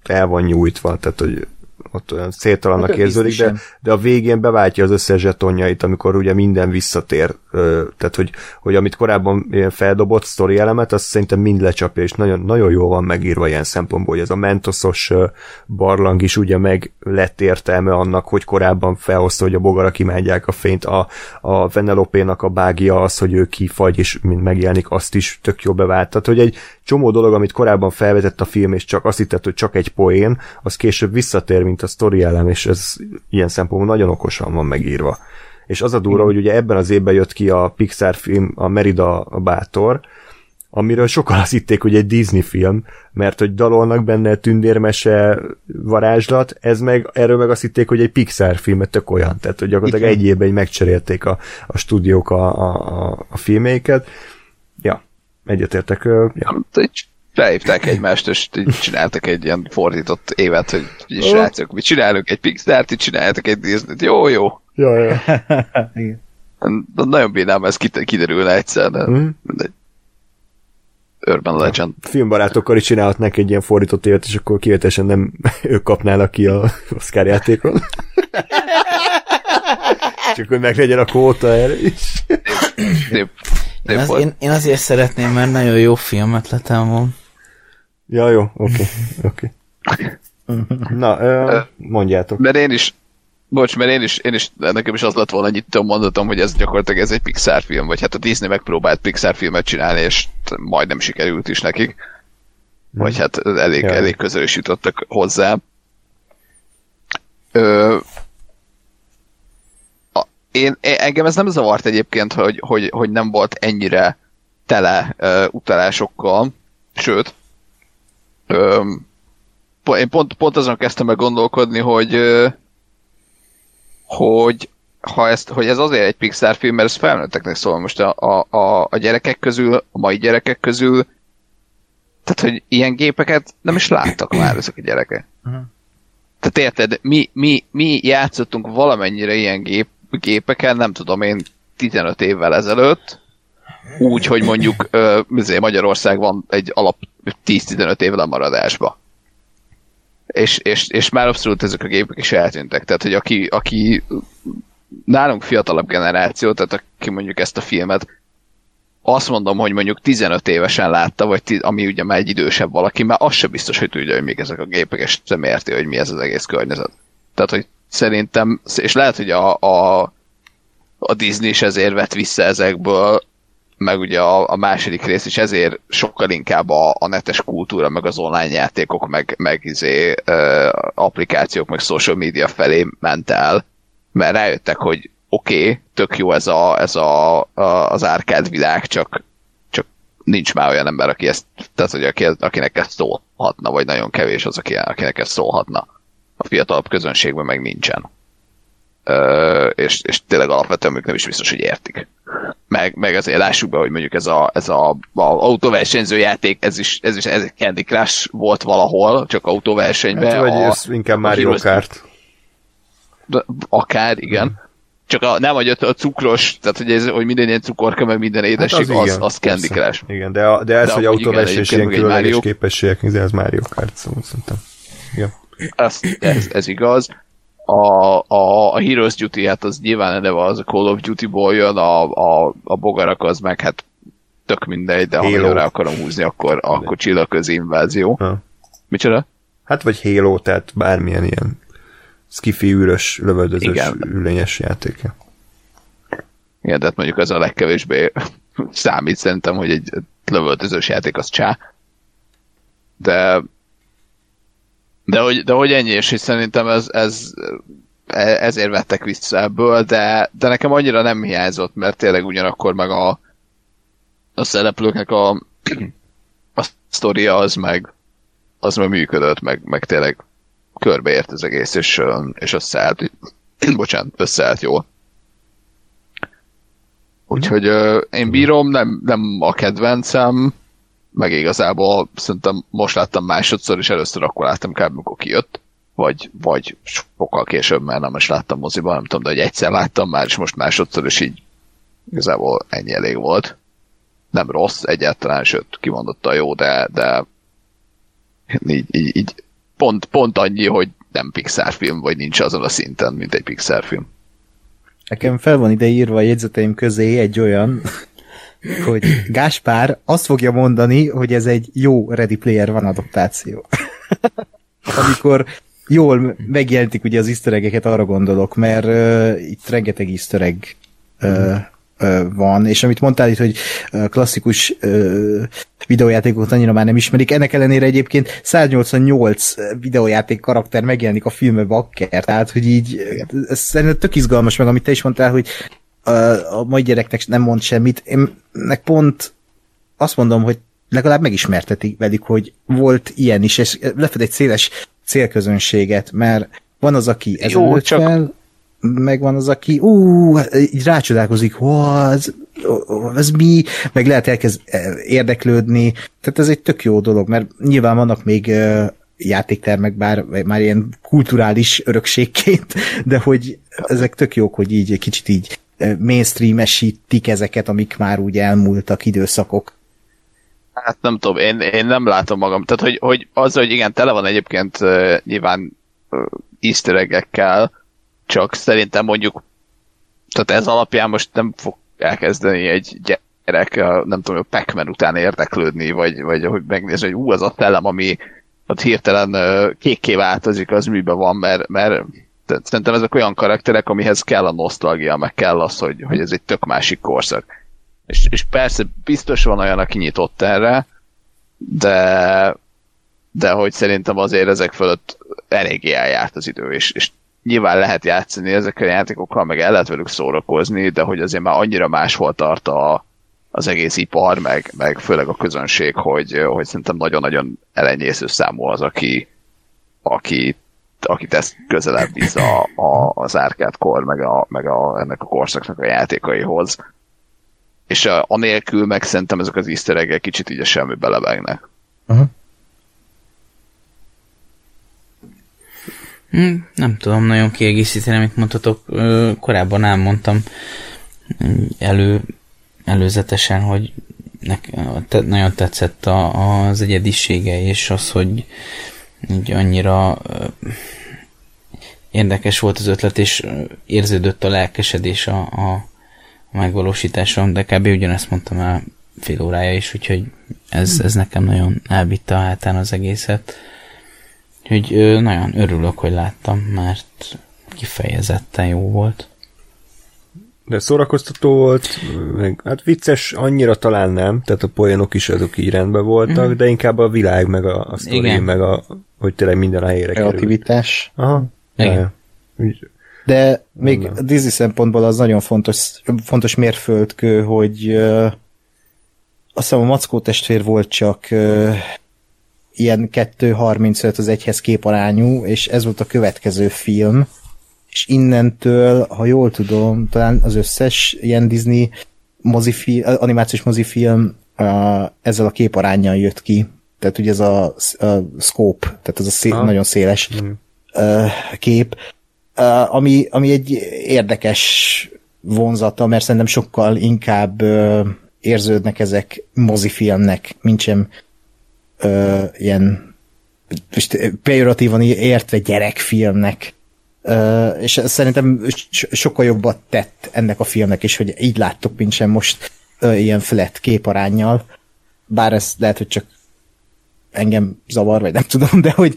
el van nyújtva, tehát hogy ott olyan széttalannak Hát, érződik, de, de a végén beváltja az összes zsetonjait, amikor ugye minden visszatér, tehát hogy, hogy amit korábban ilyen feldobott sztori elemet, azt szerintem mind lecsapja, és nagyon, nagyon jól van megírva ilyen szempontból, hogy ez a mentoszos barlang is ugye meg lett értelme annak, hogy korábban felhozta, hogy a bogarak imádják a fényt, a, a Venelopénak a bágia az, hogy ő kifagy, és mind megjelenik, azt is tök jó bevált. Tehát, hogy egy csomó dolog, amit korábban felvetett a film, és csak azt hittett, hogy csak egy poén, az később visszatér, mint a sztori elem, és ez ilyen szempontból nagyon okosan van megírva. És az a durva, hogy ugye ebben az évben jött ki a Pixar film, a Merida a Bátor, amiről sokan azt hitték, hogy egy Disney film, mert hogy dalolnak benne tündérmese varázslat, ez meg, erről meg azt hitték, hogy egy Pixar film, mert tök olyan. Tehát, hogy gyakorlatilag Igen. egy évben megcserélték a, a stúdiók a, a, a, filmeiket. Ja, egyetértek. Ja. Felhívták egymást, és csináltak egy ilyen fordított évet, hogy srácok, mi csinálunk egy Pixar-t, itt csináltak egy Disney-t. Jó, jó. <laughs> Igen. De nagyon bírnám, ez kiderülne egyszer, de Mhm. mindegy. Urban Legend. Filmbarátokkal is csinálhatnánk egy ilyen fordított évet, és akkor kivetesen nem <laughs> ők kapnának ki a <laughs> Oscar játékon. Csak hogy meg legyen a kóta erre is. Én, én, én azért szeretném, mert nagyon jó film ötletem van. Ja, jó, oké, <laughs> oké. Na, ö, mondjátok. Mert én is, bocs, mert én is, én is, nekem is az lett volna egy itt mondatom, hogy ez gyakorlatilag ez egy Pixar film, vagy hát a Disney megpróbált Pixar filmet csinálni, és majdnem sikerült is nekik. Vagy hát elég, Ja. elég közel is jutottak hozzá. Ö, a, én, én, engem ez nem zavart egyébként, hogy, hogy, hogy nem volt ennyire tele ö, utalásokkal, sőt, ö, po- én pont, pont azon kezdtem meg gondolkodni, hogy hogy ha ezt, hogy ez azért egy Pixar film, mert ez felnőtteknek szól most a, a, a, gyerekek közül, a mai gyerekek közül, tehát, hogy ilyen gépeket nem is láttak már ezek a gyerekek. Tehát érted, mi, mi, mi játszottunk valamennyire ilyen gép, gépeken, nem tudom én, 15 évvel ezelőtt, úgy, hogy mondjuk ö, Magyarország van egy alap 10-15 év lemaradásba. És, és, és már abszolút ezek a gépek is eltűntek. Tehát, hogy aki, aki nálunk fiatalabb generáció, tehát aki mondjuk ezt a filmet azt mondom, hogy mondjuk 15 évesen látta, vagy ti, ami ugye már egy idősebb valaki, már az se biztos, hogy tudja, hogy még ezek a gépek, és nem érti, hogy mi ez az egész környezet. Tehát, hogy szerintem, és lehet, hogy a, a, a Disney is ezért vett vissza ezekből, meg ugye a, a második rész is ezért sokkal inkább a, a netes kultúra, meg az online játékok, meg, meg izé, ö, applikációk, meg social media felé ment el, mert rájöttek, hogy oké, okay, tök jó ez, a, ez a, a, az árkád világ, csak, csak nincs már olyan ember, aki ezt, tehát, hogy aki, akinek ezt szólhatna, vagy nagyon kevés az, aki, akinek ezt szólhatna. A fiatalabb közönségben meg nincsen. És, és tényleg alapvetően ők nem is biztos, hogy értik. Meg, meg azért lássuk be, hogy mondjuk ez a, ez a, a autóversenyző játék, ez is, ez is ez egy Candy Crush volt valahol, csak autóversenyben. Hát, vagy a, ez inkább Mario Kart. Akár, igen. Csak a, nem, hogy a cukros, tehát hogy, ez, hogy minden ilyen cukorka, meg minden édesség, hát az, az, az Candy Crush. Igen, de, a, de ez, de hogy autóversenys ilyen különleges képességek, ez Mario Kart, szóval szerintem. Igen. Ez, ez, ez igaz a, a, a Heroes Duty, hát az nyilván eleve az a Call of Duty-ból jön, a, a, a bogarak az meg hát tök mindegy, de Halo. ha rá akarom húzni, akkor, akkor csillagközi invázió. Ha. Micsoda? Hát vagy Halo, tehát bármilyen ilyen skifi űrös, lövöldözős, Igen. ülényes játék. Igen, tehát mondjuk ez a legkevésbé <laughs> számít szerintem, hogy egy lövöldözős játék az csá. De de hogy, de hogy ennyi, és szerintem ez, ez, ezért vettek vissza ebből, de, de nekem annyira nem hiányzott, mert tényleg ugyanakkor meg a, a szereplőknek a, a sztoria az meg, az meg működött, meg, meg tényleg körbeért az egész, és, és összeállt, <clears throat> bocsánat, összeállt jól. Úgyhogy én bírom, nem, nem a kedvencem, meg igazából szerintem most láttam másodszor, és először akkor láttam kb. amikor kijött, vagy, vagy sokkal később, mert nem is láttam moziban, nem tudom, de hogy egyszer láttam már, és most másodszor, és így igazából ennyi elég volt. Nem rossz egyáltalán, sőt, kimondotta jó, de, de így, így, így pont, pont annyi, hogy nem Pixar film, vagy nincs azon a szinten, mint egy Pixar film. Nekem fel van ide írva a jegyzeteim közé egy olyan, hogy Gáspár azt fogja mondani, hogy ez egy jó Ready Player van adaptáció. <laughs> Amikor jól megjelentik ugye az easter arra gondolok, mert uh, itt rengeteg easter egg uh, uh, van, és amit mondtál itt, hogy klasszikus uh, videójátékokat annyira már nem ismerik, ennek ellenére egyébként 188 videójáték karakter megjelenik a filmbe bakker, tehát hogy így ez szerintem tök izgalmas meg, amit te is mondtál, hogy a mai gyereknek nem mond semmit. Én meg pont azt mondom, hogy legalább megismertetik velük, hogy volt ilyen is, és lefed egy széles célközönséget, mert van az, aki ez Jó, csak... fel, meg van az, aki ú, így rácsodálkozik, ez, ez mi, meg lehet elkezd e, érdeklődni, tehát ez egy tök jó dolog, mert nyilván vannak még játéktermek, bár már ilyen kulturális örökségként, de hogy ezek tök jók, hogy így kicsit így mainstreamesítik ezeket, amik már úgy elmúltak időszakok. Hát nem tudom, én, én nem látom magam. Tehát, hogy, hogy az, hogy igen, tele van egyébként uh, nyilván uh, easter csak szerintem mondjuk, tehát ez alapján most nem fog elkezdeni egy gyerek, nem tudom, a pac után érdeklődni, vagy, vagy hogy megnézni, hogy ú, az a telem, ami ott hirtelen uh, kékké változik, az miben van, mert, mert szerintem ezek olyan karakterek, amihez kell a nosztalgia, meg kell az, hogy, hogy ez egy tök másik korszak. És, és persze biztos van olyan, aki nyitott erre, de, de hogy szerintem azért ezek fölött eléggé eljárt az idő, és, és nyilván lehet játszani ezekkel a játékokkal, meg el lehet velük szórakozni, de hogy azért már annyira máshol tart a, az egész ipar, meg, meg főleg a közönség, hogy, hogy szerintem nagyon-nagyon elenyésző számú az, aki, aki akit ezt közelebb visz a, a, az kor, meg, a, meg a, ennek a korszaknak a játékaihoz. És a, anélkül meg szerintem ezek az easter kicsit így a semmibe lebegnek. Uh-huh. Hmm, nem tudom nagyon kiegészíteni, amit mondhatok. Korábban elmondtam elő, előzetesen, hogy nek, te, nagyon tetszett a, az egyedisége, és az, hogy így annyira érdekes volt az ötlet, és érződött a lelkesedés a, a megvalósításon, de kb. ugyanezt mondtam el fél órája is, úgyhogy ez, ez nekem nagyon elvitte a hátán az egészet. Úgyhogy nagyon örülök, hogy láttam, mert kifejezetten jó volt. De szórakoztató volt, meg hát vicces annyira talán nem, tehát a poénok is azok így rendben voltak, mm. de inkább a világ, meg a, a sztori, Igen. meg a, hogy tényleg minden a helyére kerül. Kreativitás. Aha. Igen. Úgy- De még Nem. a Disney szempontból az nagyon fontos, fontos mérföldkő, hogy uh, azt hiszem a Mackó testvér volt csak uh, ilyen 2.35 az egyhez képarányú, és ez volt a következő film, és innentől, ha jól tudom, talán az összes ilyen Disney mozifilm, animációs mozifilm uh, ezzel a képarányjal jött ki. Tehát ugye ez a, a scope, tehát ez a szé- nagyon széles Mm. uh, kép, uh, ami, ami egy érdekes vonzata, mert szerintem sokkal inkább uh, érződnek ezek mozifilmnek, mint sem uh, ilyen most pejoratívan értve gyerekfilmnek. Uh, és szerintem so- sokkal jobbat tett ennek a filmnek is, hogy így láttuk, mint sem most ilyen flat képarányjal. Bár ez lehet, hogy csak engem zavar, vagy nem tudom, de hogy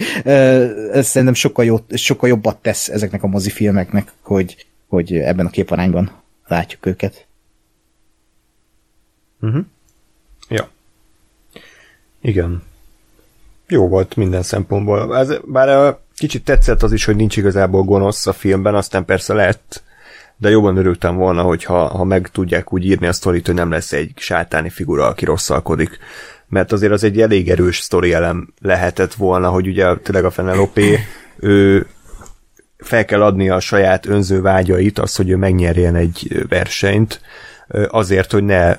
ez szerintem sokkal, jó, sokkal jobbat tesz ezeknek a mozifilmeknek, hogy, hogy ebben a képarányban látjuk őket. Uh-huh. Ja. Igen. Jó volt minden szempontból. Ez, bár uh, kicsit tetszett az is, hogy nincs igazából gonosz a filmben, aztán persze lett, de jobban örültem volna, hogyha ha meg tudják úgy írni a sztorit, hogy nem lesz egy sátáni figura, aki rosszalkodik. Mert azért az egy elég erős sztori elem lehetett volna, hogy ugye tényleg a Penelope, ő fel kell adnia a saját önző vágyait, az, hogy ő megnyerjen egy versenyt, azért, hogy ne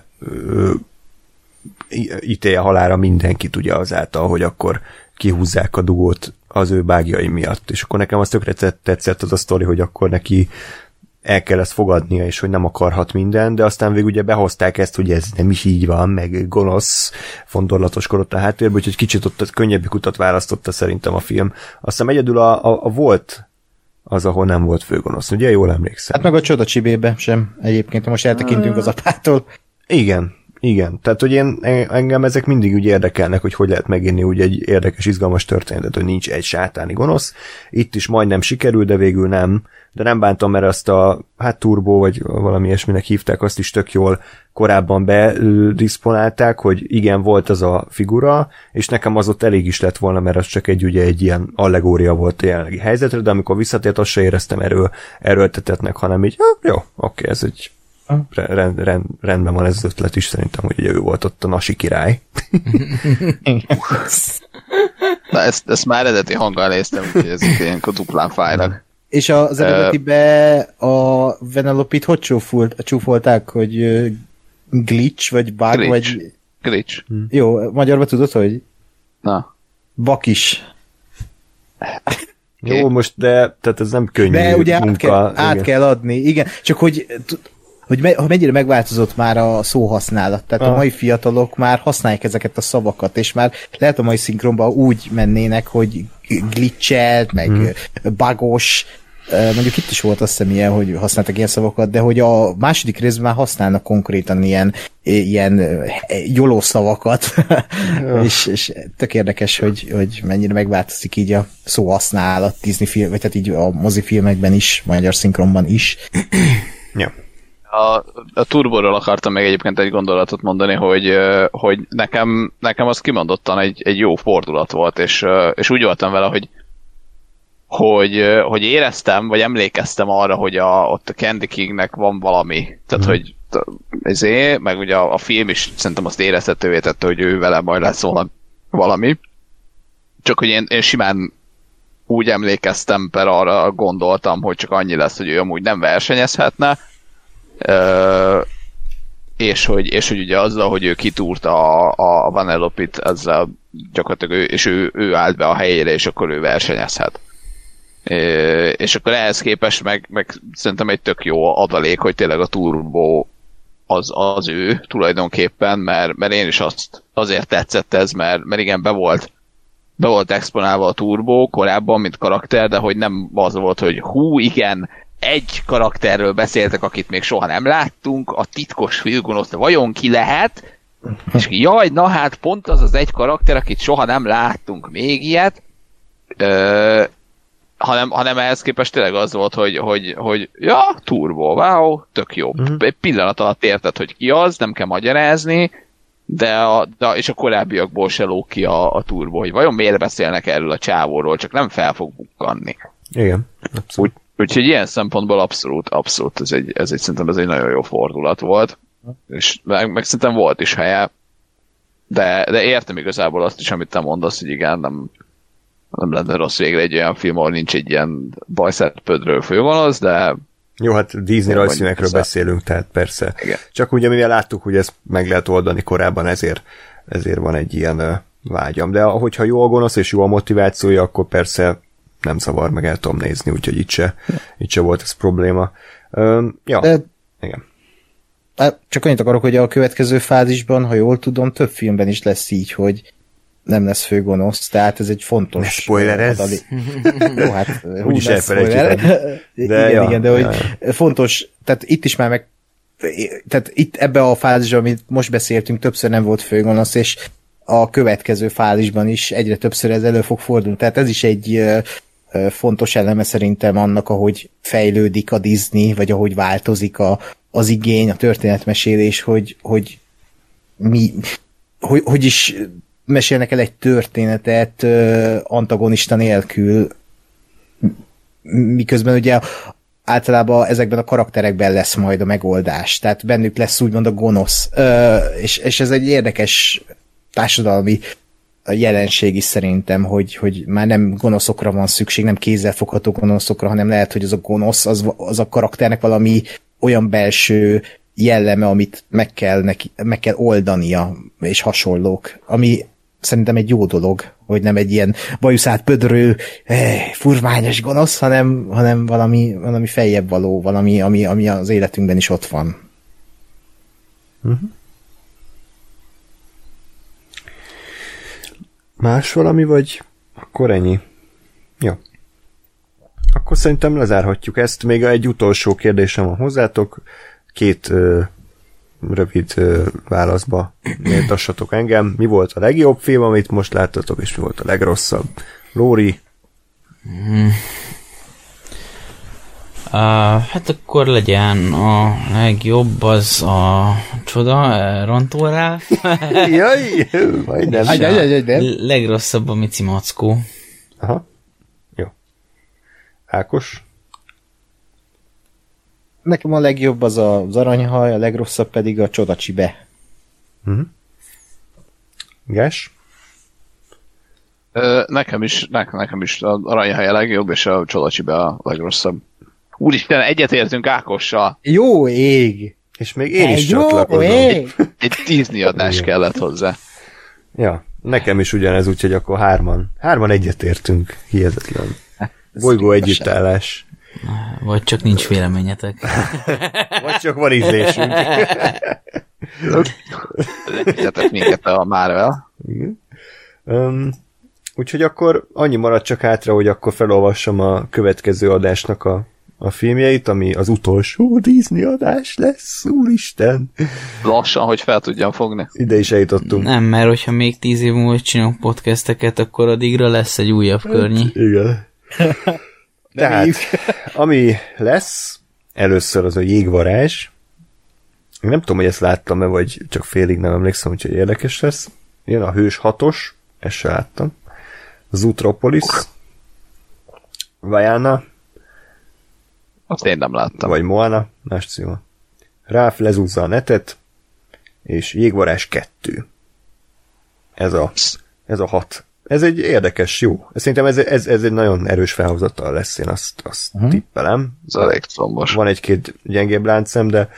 ítélje halára mindenkit ugye azáltal, hogy akkor kihúzzák a dugót az ő bágjai miatt. És akkor nekem az tökre tetszett az a sztori, hogy akkor neki el kell ezt fogadnia, és hogy nem akarhat minden, de aztán végül ugye behozták ezt, hogy ez nem is így van, meg gonosz, fondorlatoskodott a háttérbe, úgyhogy kicsit ott könnyebbik utat választotta szerintem a film. Aztán egyedül a, a, a volt az, ahol nem volt főgonosz, ugye? Jól emlékszem. Hát meg a csoda csibébe sem egyébként, most eltekintünk az apától. Igen, igen. Tehát, hogy én, engem ezek mindig úgy érdekelnek, hogy hogy lehet megírni úgy egy érdekes, izgalmas történetet, hogy nincs egy sátáni gonosz. Itt is majdnem sikerül, de végül nem. De nem bántam, mert azt a, hát turbo, vagy valami ilyesminek hívták, azt is tök jól korábban bedisponálták, hogy igen, volt az a figura, és nekem az ott elég is lett volna, mert az csak egy, ugye, egy ilyen allegória volt a jelenlegi helyzetre, de amikor visszatért, azt se éreztem erő, erőltetetnek, hanem így, jó, oké, ez egy rend, rend, rendben van ez az ötlet is, szerintem, hogy ugye ő volt ott a nasi király. <laughs> Na, ezt, ezt már eredeti hanggal néztem, úgyhogy ez ilyenkor duplán fájnak. És az eredetibe a Venelopit hogy csúfolt, csúfolták, hogy glitch, vagy bug, Glitch. vagy... Glitch. Jó, magyarban tudod, hogy Na. bakis. Jó, most de, tehát ez nem könnyű De ugye át, munka. kell, át igen. kell adni, igen. Csak hogy, hogy me, mennyire megváltozott már a szóhasználat. Tehát Ah. a mai fiatalok már használják ezeket a szavakat, és már lehet a mai szinkronban úgy mennének, hogy glitchelt, meg hmm. bugos, Ö, mondjuk itt is volt azt hiszem ilyen, hogy használtak ilyen szavakat, de hogy a második részben már használnak konkrétan ilyen, ilyen joló szavakat, <laughs> és, és tök érdekes, hogy, hogy mennyire megváltozik így a szóhasználat Disney film, vagy tehát így a mozifilmekben is, magyar szinkronban is. Ja. A, a turboról akartam még egyébként egy gondolatot mondani, hogy, hogy nekem, nekem az kimondottan egy, egy jó fordulat volt, és, és úgy voltam vele, hogy hogy, hogy éreztem, vagy emlékeztem arra, hogy a, ott a Candy Kingnek van valami. Tehát, mm. hogy ezért, meg ugye a, a film is szerintem azt érezhetővé tette, hogy ő vele majd lesz valami. Csak hogy én, én simán úgy emlékeztem, per arra gondoltam, hogy csak annyi lesz, hogy ő amúgy nem versenyezhetne, és hogy, és hogy ugye azzal, hogy ő kitúrta a, a Vanellopit, ezzel gyakorlatilag ő, és ő, ő állt be a helyére, és akkor ő versenyezhet. És akkor ehhez képest meg, meg szerintem egy tök jó adalék, hogy tényleg a Turbo az, az ő tulajdonképpen, mert, mert én is azt azért tetszett ez, mert, mert igen, be volt be volt exponálva a Turbo korábban, mint karakter, de hogy nem az volt, hogy hú, igen, egy karakterről beszéltek, akit még soha nem láttunk, a titkos főgonosz, vajon ki lehet? És jaj, na hát pont az az egy karakter, akit soha nem láttunk még ilyet. Ö, hanem, hanem ehhez képest tényleg az volt, hogy, hogy, hogy ja, turbo, wow, tök jó. Uh-huh. Egy pillanat alatt érted, hogy ki az, nem kell magyarázni, de, a, de és a korábbiakból se lók ki a, a turbo, hogy vajon miért beszélnek erről a csávóról, csak nem fel fog bukkanni. Igen, abszolút. Úgy, úgyhogy ilyen szempontból abszolút, abszolút, ez egy, ez egy, szerintem ez egy nagyon jó fordulat volt, és meg, meg szerintem volt is helye, de, de értem igazából azt is, amit te mondasz, hogy igen, nem, nem lenne rossz végre egy olyan film, ahol nincs egy ilyen bajszert pödről főgonosz, de jó, hát Disney rajzfilmekről beszélünk, tehát persze. Igen. Csak ugye mivel láttuk, hogy ezt meg lehet oldani korábban, ezért, ezért van egy ilyen vágyam. De hogyha jó a gonosz és jó a motivációja, akkor persze nem zavar, meg el tudom nézni, úgyhogy itt se, itt se volt ez probléma. Um, ja, De... igen. Csak annyit akarok, hogy a következő fázisban, ha jól tudom, több filmben is lesz így, hogy nem lesz főgonosz, tehát ez egy fontos... Ne spoiler ez? Jó, hát <laughs> úgyis elfelejtjük. <laughs> De igen, ja, igen, de ja. hogy fontos, tehát itt is már meg tehát itt ebbe a fázisban, amit most beszéltünk, többször nem volt főgonosz, és a következő fázisban is egyre többször ez elő fog fordulni. Tehát ez is egy fontos eleme szerintem annak, ahogy fejlődik a Disney, vagy ahogy változik a, az igény, a történetmesélés, hogy, hogy mi, hogy, hogy is mesélnek el egy történetet antagonista nélkül, miközben ugye általában ezekben a karakterekben lesz majd a megoldás, tehát bennük lesz úgymond a gonosz, és, és ez egy érdekes társadalmi jelenség is szerintem, hogy, hogy már nem gonoszokra van szükség, nem kézzelfogható gonoszokra, hanem lehet, hogy az a gonosz, az, az a karakternek valami olyan belső jelleme, amit meg kell, neki, meg kell oldania, és hasonlók, ami szerintem egy jó dolog, hogy nem egy ilyen bajuszát pödrő, eh, furványos gonosz, hanem, hanem valami, valami feljebb való, valami, ami, ami az életünkben is ott van. Uh-huh. Más valami, vagy akkor ennyi? Jó. Akkor szerintem lezárhatjuk ezt. Még egy utolsó kérdésem van hozzátok. Két ö, rövid ö, válaszba méltassatok engem. Mi volt a legjobb film, amit most láttatok, és mi volt a legrosszabb? Lóri? Hmm. Uh, hát akkor legyen a legjobb az a csoda, rontó rá. <laughs> Jaj, majdnem. Legrosszabb a Mici Mackó. Aha. Jó. Ákos? Nekem a legjobb az az aranyhaj, a legrosszabb pedig a csodacsibe. Uh-huh. Gás? Ö, nekem is, nekem, nekem is az aranyhaj a legjobb, és a csodacsibe a legrosszabb. Úristen, egyetértünk Ákossal. Jó ég! És még én is csatlakozom. Ég. Egy Disney adás Igen. kellett hozzá. Ja, nekem is ugyanez, úgyhogy akkor hárman, hárman egyetértünk, hihetetlen. Bolygó együttállás. Vagy csak nincs véleményetek. <laughs> Vagy csak van ízlésünk. Egyetett minket a Marvel. Um, úgyhogy akkor annyi maradt csak hátra, hogy akkor felolvassam a következő adásnak a a filmjeit, ami az utolsó Disney adás lesz, úristen. Lassan, hogy fel tudjam fogni. Ide is eljutottunk. Nem, mert hogyha még tíz év múlva csinálunk podcasteket, akkor addigra lesz egy újabb hát, környi. Igen. <laughs> Tehát, ami lesz, először az a jégvarázs. Én nem tudom, hogy ezt láttam-e, vagy csak félig nem emlékszem, úgyhogy érdekes lesz. Jön a hős hatos, ezt se láttam. Zootropolis. Vajana, azt én nem láttam. Vagy Moana, más címa. Ráf lezúzza a netet, és Jégvarás 2. Ez a, ez a hat. Ez egy érdekes, jó. Szerintem ez, ez, ez egy nagyon erős felhozata lesz, én azt, azt uh-huh. tippelem. Ez elég szombos. Van egy-két gyengébb láncszem, de,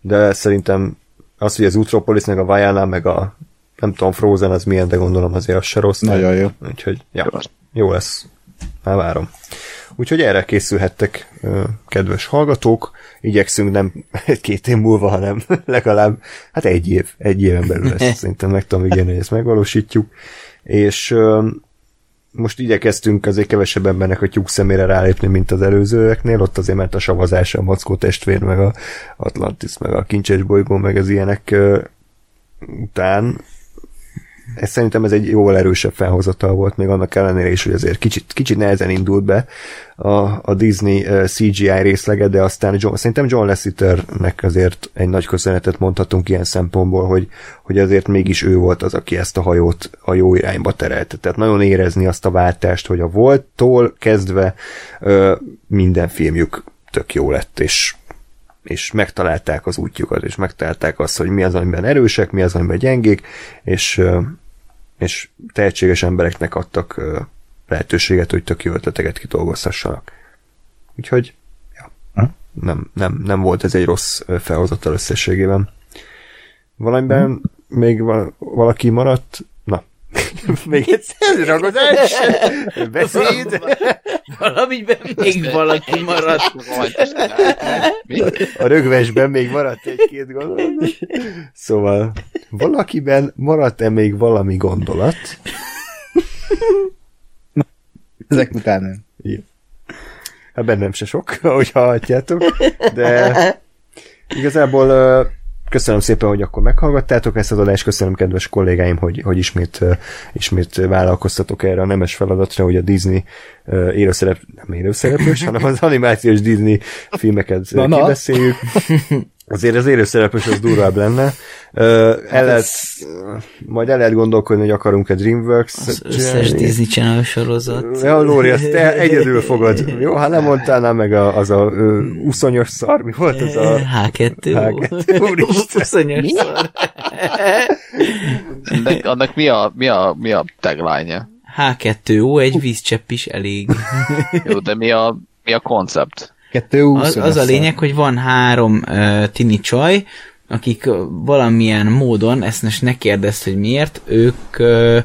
de szerintem az, hogy az Utropolis, meg a Vajana, meg a nem tudom, Frozen az milyen, de gondolom azért az se rossz. Nagyon jó. Úgyhogy, ja, jó lesz. Már várom. Úgyhogy erre készülhettek, kedves hallgatók. Igyekszünk nem <laughs> két év múlva, hanem <laughs> legalább hát egy év, egy éven belül lesz. <laughs> Szerintem meg tudom ígérni, hogy ezt megvalósítjuk. És most igyekeztünk azért kevesebb embernek a tyúk szemére rálépni, mint az előzőeknél, ott azért mert a savazás, a Mackó testvér, meg a Atlantis, meg a Kincses bolygó, meg az ilyenek után ez szerintem ez egy jóval erősebb felhozatal volt, még annak ellenére is, hogy azért kicsit, kicsit nehezen indult be a, a Disney CGI részlege, de aztán John, szerintem John Lasseternek azért egy nagy köszönetet mondhatunk ilyen szempontból, hogy, hogy azért mégis ő volt az, aki ezt a hajót a jó irányba terelte. Tehát nagyon érezni azt a váltást, hogy a volttól kezdve uh, minden filmjük tök jó lett, és és megtalálták az útjukat, és megtalálták azt, hogy mi az, amiben erősek, mi az, amiben gyengék, és, és tehetséges embereknek adtak lehetőséget, hogy tök jó ötleteket kitolgozhassanak. Úgyhogy ja, nem, nem, nem volt ez egy rossz felhozatal összességében. Valamiben hmm. még valaki maradt? <laughs> Még egyszer ragadás, beszéd. <laughs> Valamiben még valaki <laughs> maradt. A rögvesben még maradt egy-két gondolat. Szóval valakiben maradt-e még valami gondolat? Ezek után nem. Jó. Hát bennem se sok, ahogy hallhatjátok, de igazából köszönöm szépen, hogy akkor meghallgattátok ezt az adást, köszönöm kedves kollégáim, hogy, hogy ismét, ismét vállalkoztatok erre a nemes feladatra, hogy a Disney élőszerep, nem élőszereplős, <laughs> hanem az animációs Disney filmeket na, kibeszéljük. <laughs> Azért az élőszereplős az durvább lenne. Uh, el lehet, majd el lehet gondolkodni, hogy akarunk egy Dreamworks Az összes Disney Channel sorozat. Ja, Lóri, azt te <laughs> egyedül fogod. Jó, ha nem mondtál meg a, az a uh, uszonyos szar, mi volt az a... H2. H2. Úristen. Uszonyos szar. <laughs> De annak mi a, mi a, mi a tagline-ja? H2O, egy vízcsepp is elég. Jó, de mi a, mi a koncept? Kettő Az, az a lényeg, hogy van három uh, tini csaj, akik valamilyen módon, ezt most ne kérdezd, hogy miért, ők, uh,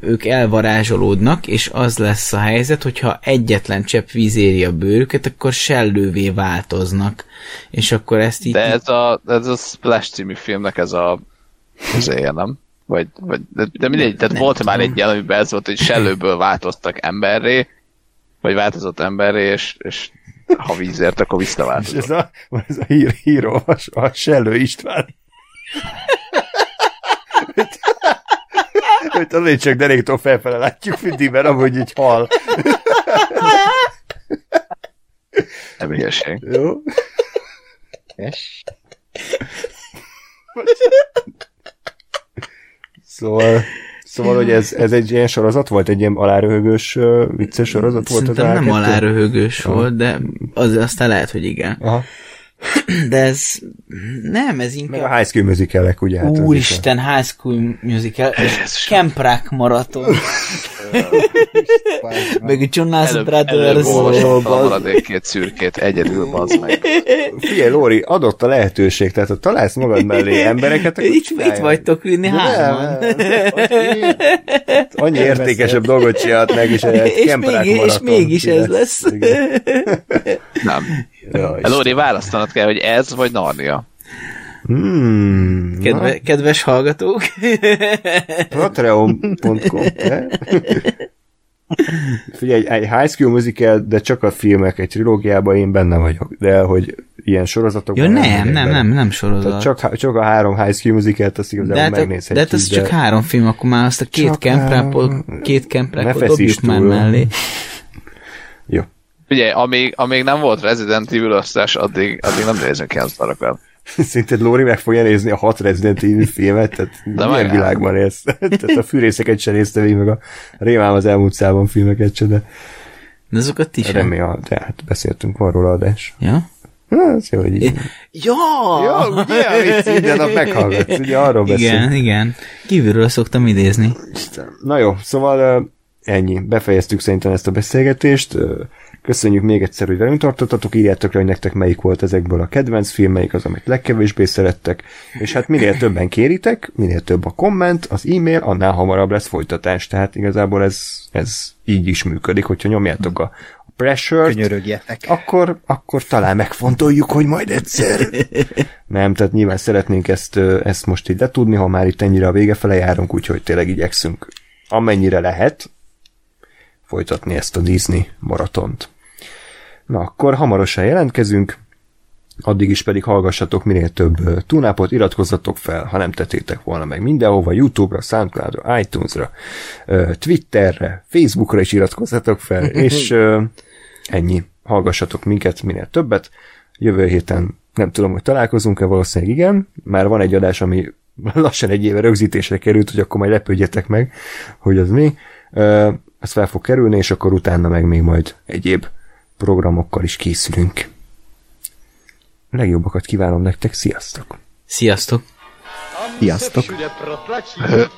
ők elvarázsolódnak, és az lesz a helyzet, hogyha egyetlen csepp víz éri a bőrüket, akkor sellővé változnak. És akkor ezt így... De ez a, ez a Splash című filmnek ez a az éje, nem? Vagy, vagy de, de mindegy, tehát Nem volt tudom. már egy ilyen, amiben ez volt, hogy sellőből változtak emberré, vagy változott emberré, és, és ha vízért, akkor És visszaváltozott. ez a, ez a hír, hírolvas, a Sellő István. Hogy azért csak deréktől felfele látjuk mindig, mert amúgy így hal. Nem hülyeség. Jó? Es. Szóval, szóval hogy ez, ez egy ilyen sorozat volt? Egy ilyen aláröhögős, ö, vicces sorozat volt az Szerintem nem A2? aláröhögős volt, de az, aztán lehet, hogy igen. Aha. De ez nem, ez Meg inkább... a High School Musical-ek, ugye? Hát az Úristen, High School Musical, és Camp Rock maraton, <laughs> meg a Előbb, Brothers. előbb a maradék két szürkét, egyedül bazd meg. Figyelj, Lóri, adott a lehetőség, tehát ha találsz magad mellé embereket, akkor Itt mit vagytok vinni hárman? Annyi értékesebb dolgot csinált meg, és egy És mégis- és mégis ez lesz. Nem. Lóri, választanod kell, hogy ez vagy Narnia. Hmm, Kedve, kedves hallgatók, <laughs> Patreon.com? Figyelj, egy High School Musical, de csak a filmek egy trilógiában én benne vagyok, de hogy ilyen sorozatokban... Jó, nem, nem, nem, nem Tehát sorozat. csak, csak a három High School Musical-t azt igazából de hát, de megnézhetjük. hát ez csak három film, akkor már azt a két kemprápot, két kemprápot dobjuk már mellé. Jó. Ugye, amíg, amíg nem volt Resident Evil összes, addig, addig nem nézünk az szarakat. <laughs> Szerinted Lóri meg fogja nézni a hat Resident Evil filmet? Tehát De milyen magány. világban élsz? <laughs> Tehát a fűrészeket sem nézte végig, meg a Rémám az elmúlt szában filmeket se, de De azokat is. remélem, de hát beszéltünk van róla adás. Ja? Hát, jó, hogy így. Ja! Jó, ugye, amit minden nap meghallgatsz, ugye arról Igen, beszélünk. igen. Kívülről szoktam idézni. Na jó, szóval ennyi. Befejeztük szerintem ezt a beszélgetést. Köszönjük még egyszer, hogy velünk tartottatok, írjátok le, hogy nektek melyik volt ezekből a kedvenc film, melyik az, amit legkevésbé szerettek, és hát minél többen kéritek, minél több a komment, az e-mail, annál hamarabb lesz folytatás, tehát igazából ez, ez így is működik, hogyha nyomjátok a Könyörögjetek. akkor, akkor talán megfontoljuk, hogy majd egyszer. <laughs> Nem, tehát nyilván szeretnénk ezt, ezt most így letudni, ha már itt ennyire a vége fele járunk, úgyhogy tényleg igyekszünk amennyire lehet folytatni ezt a Disney maratont. Na, akkor hamarosan jelentkezünk, Addig is pedig hallgassatok minél több túnápot, iratkozzatok fel, ha nem tettétek volna meg mindenhova, YouTube-ra, Soundcloud-ra, iTunes-ra, Twitterre, Facebookra is iratkozzatok fel, <laughs> és ennyi. Hallgassatok minket minél többet. Jövő héten nem tudom, hogy találkozunk-e, valószínűleg igen. Már van egy adás, ami <laughs> lassan egy éve rögzítésre került, hogy akkor majd lepődjetek meg, hogy az mi. Ez fel fog kerülni, és akkor utána meg még majd egyéb programokkal is készülünk. Legjobbakat kívánom nektek, sziasztok! Sziasztok! Sziasztok! El.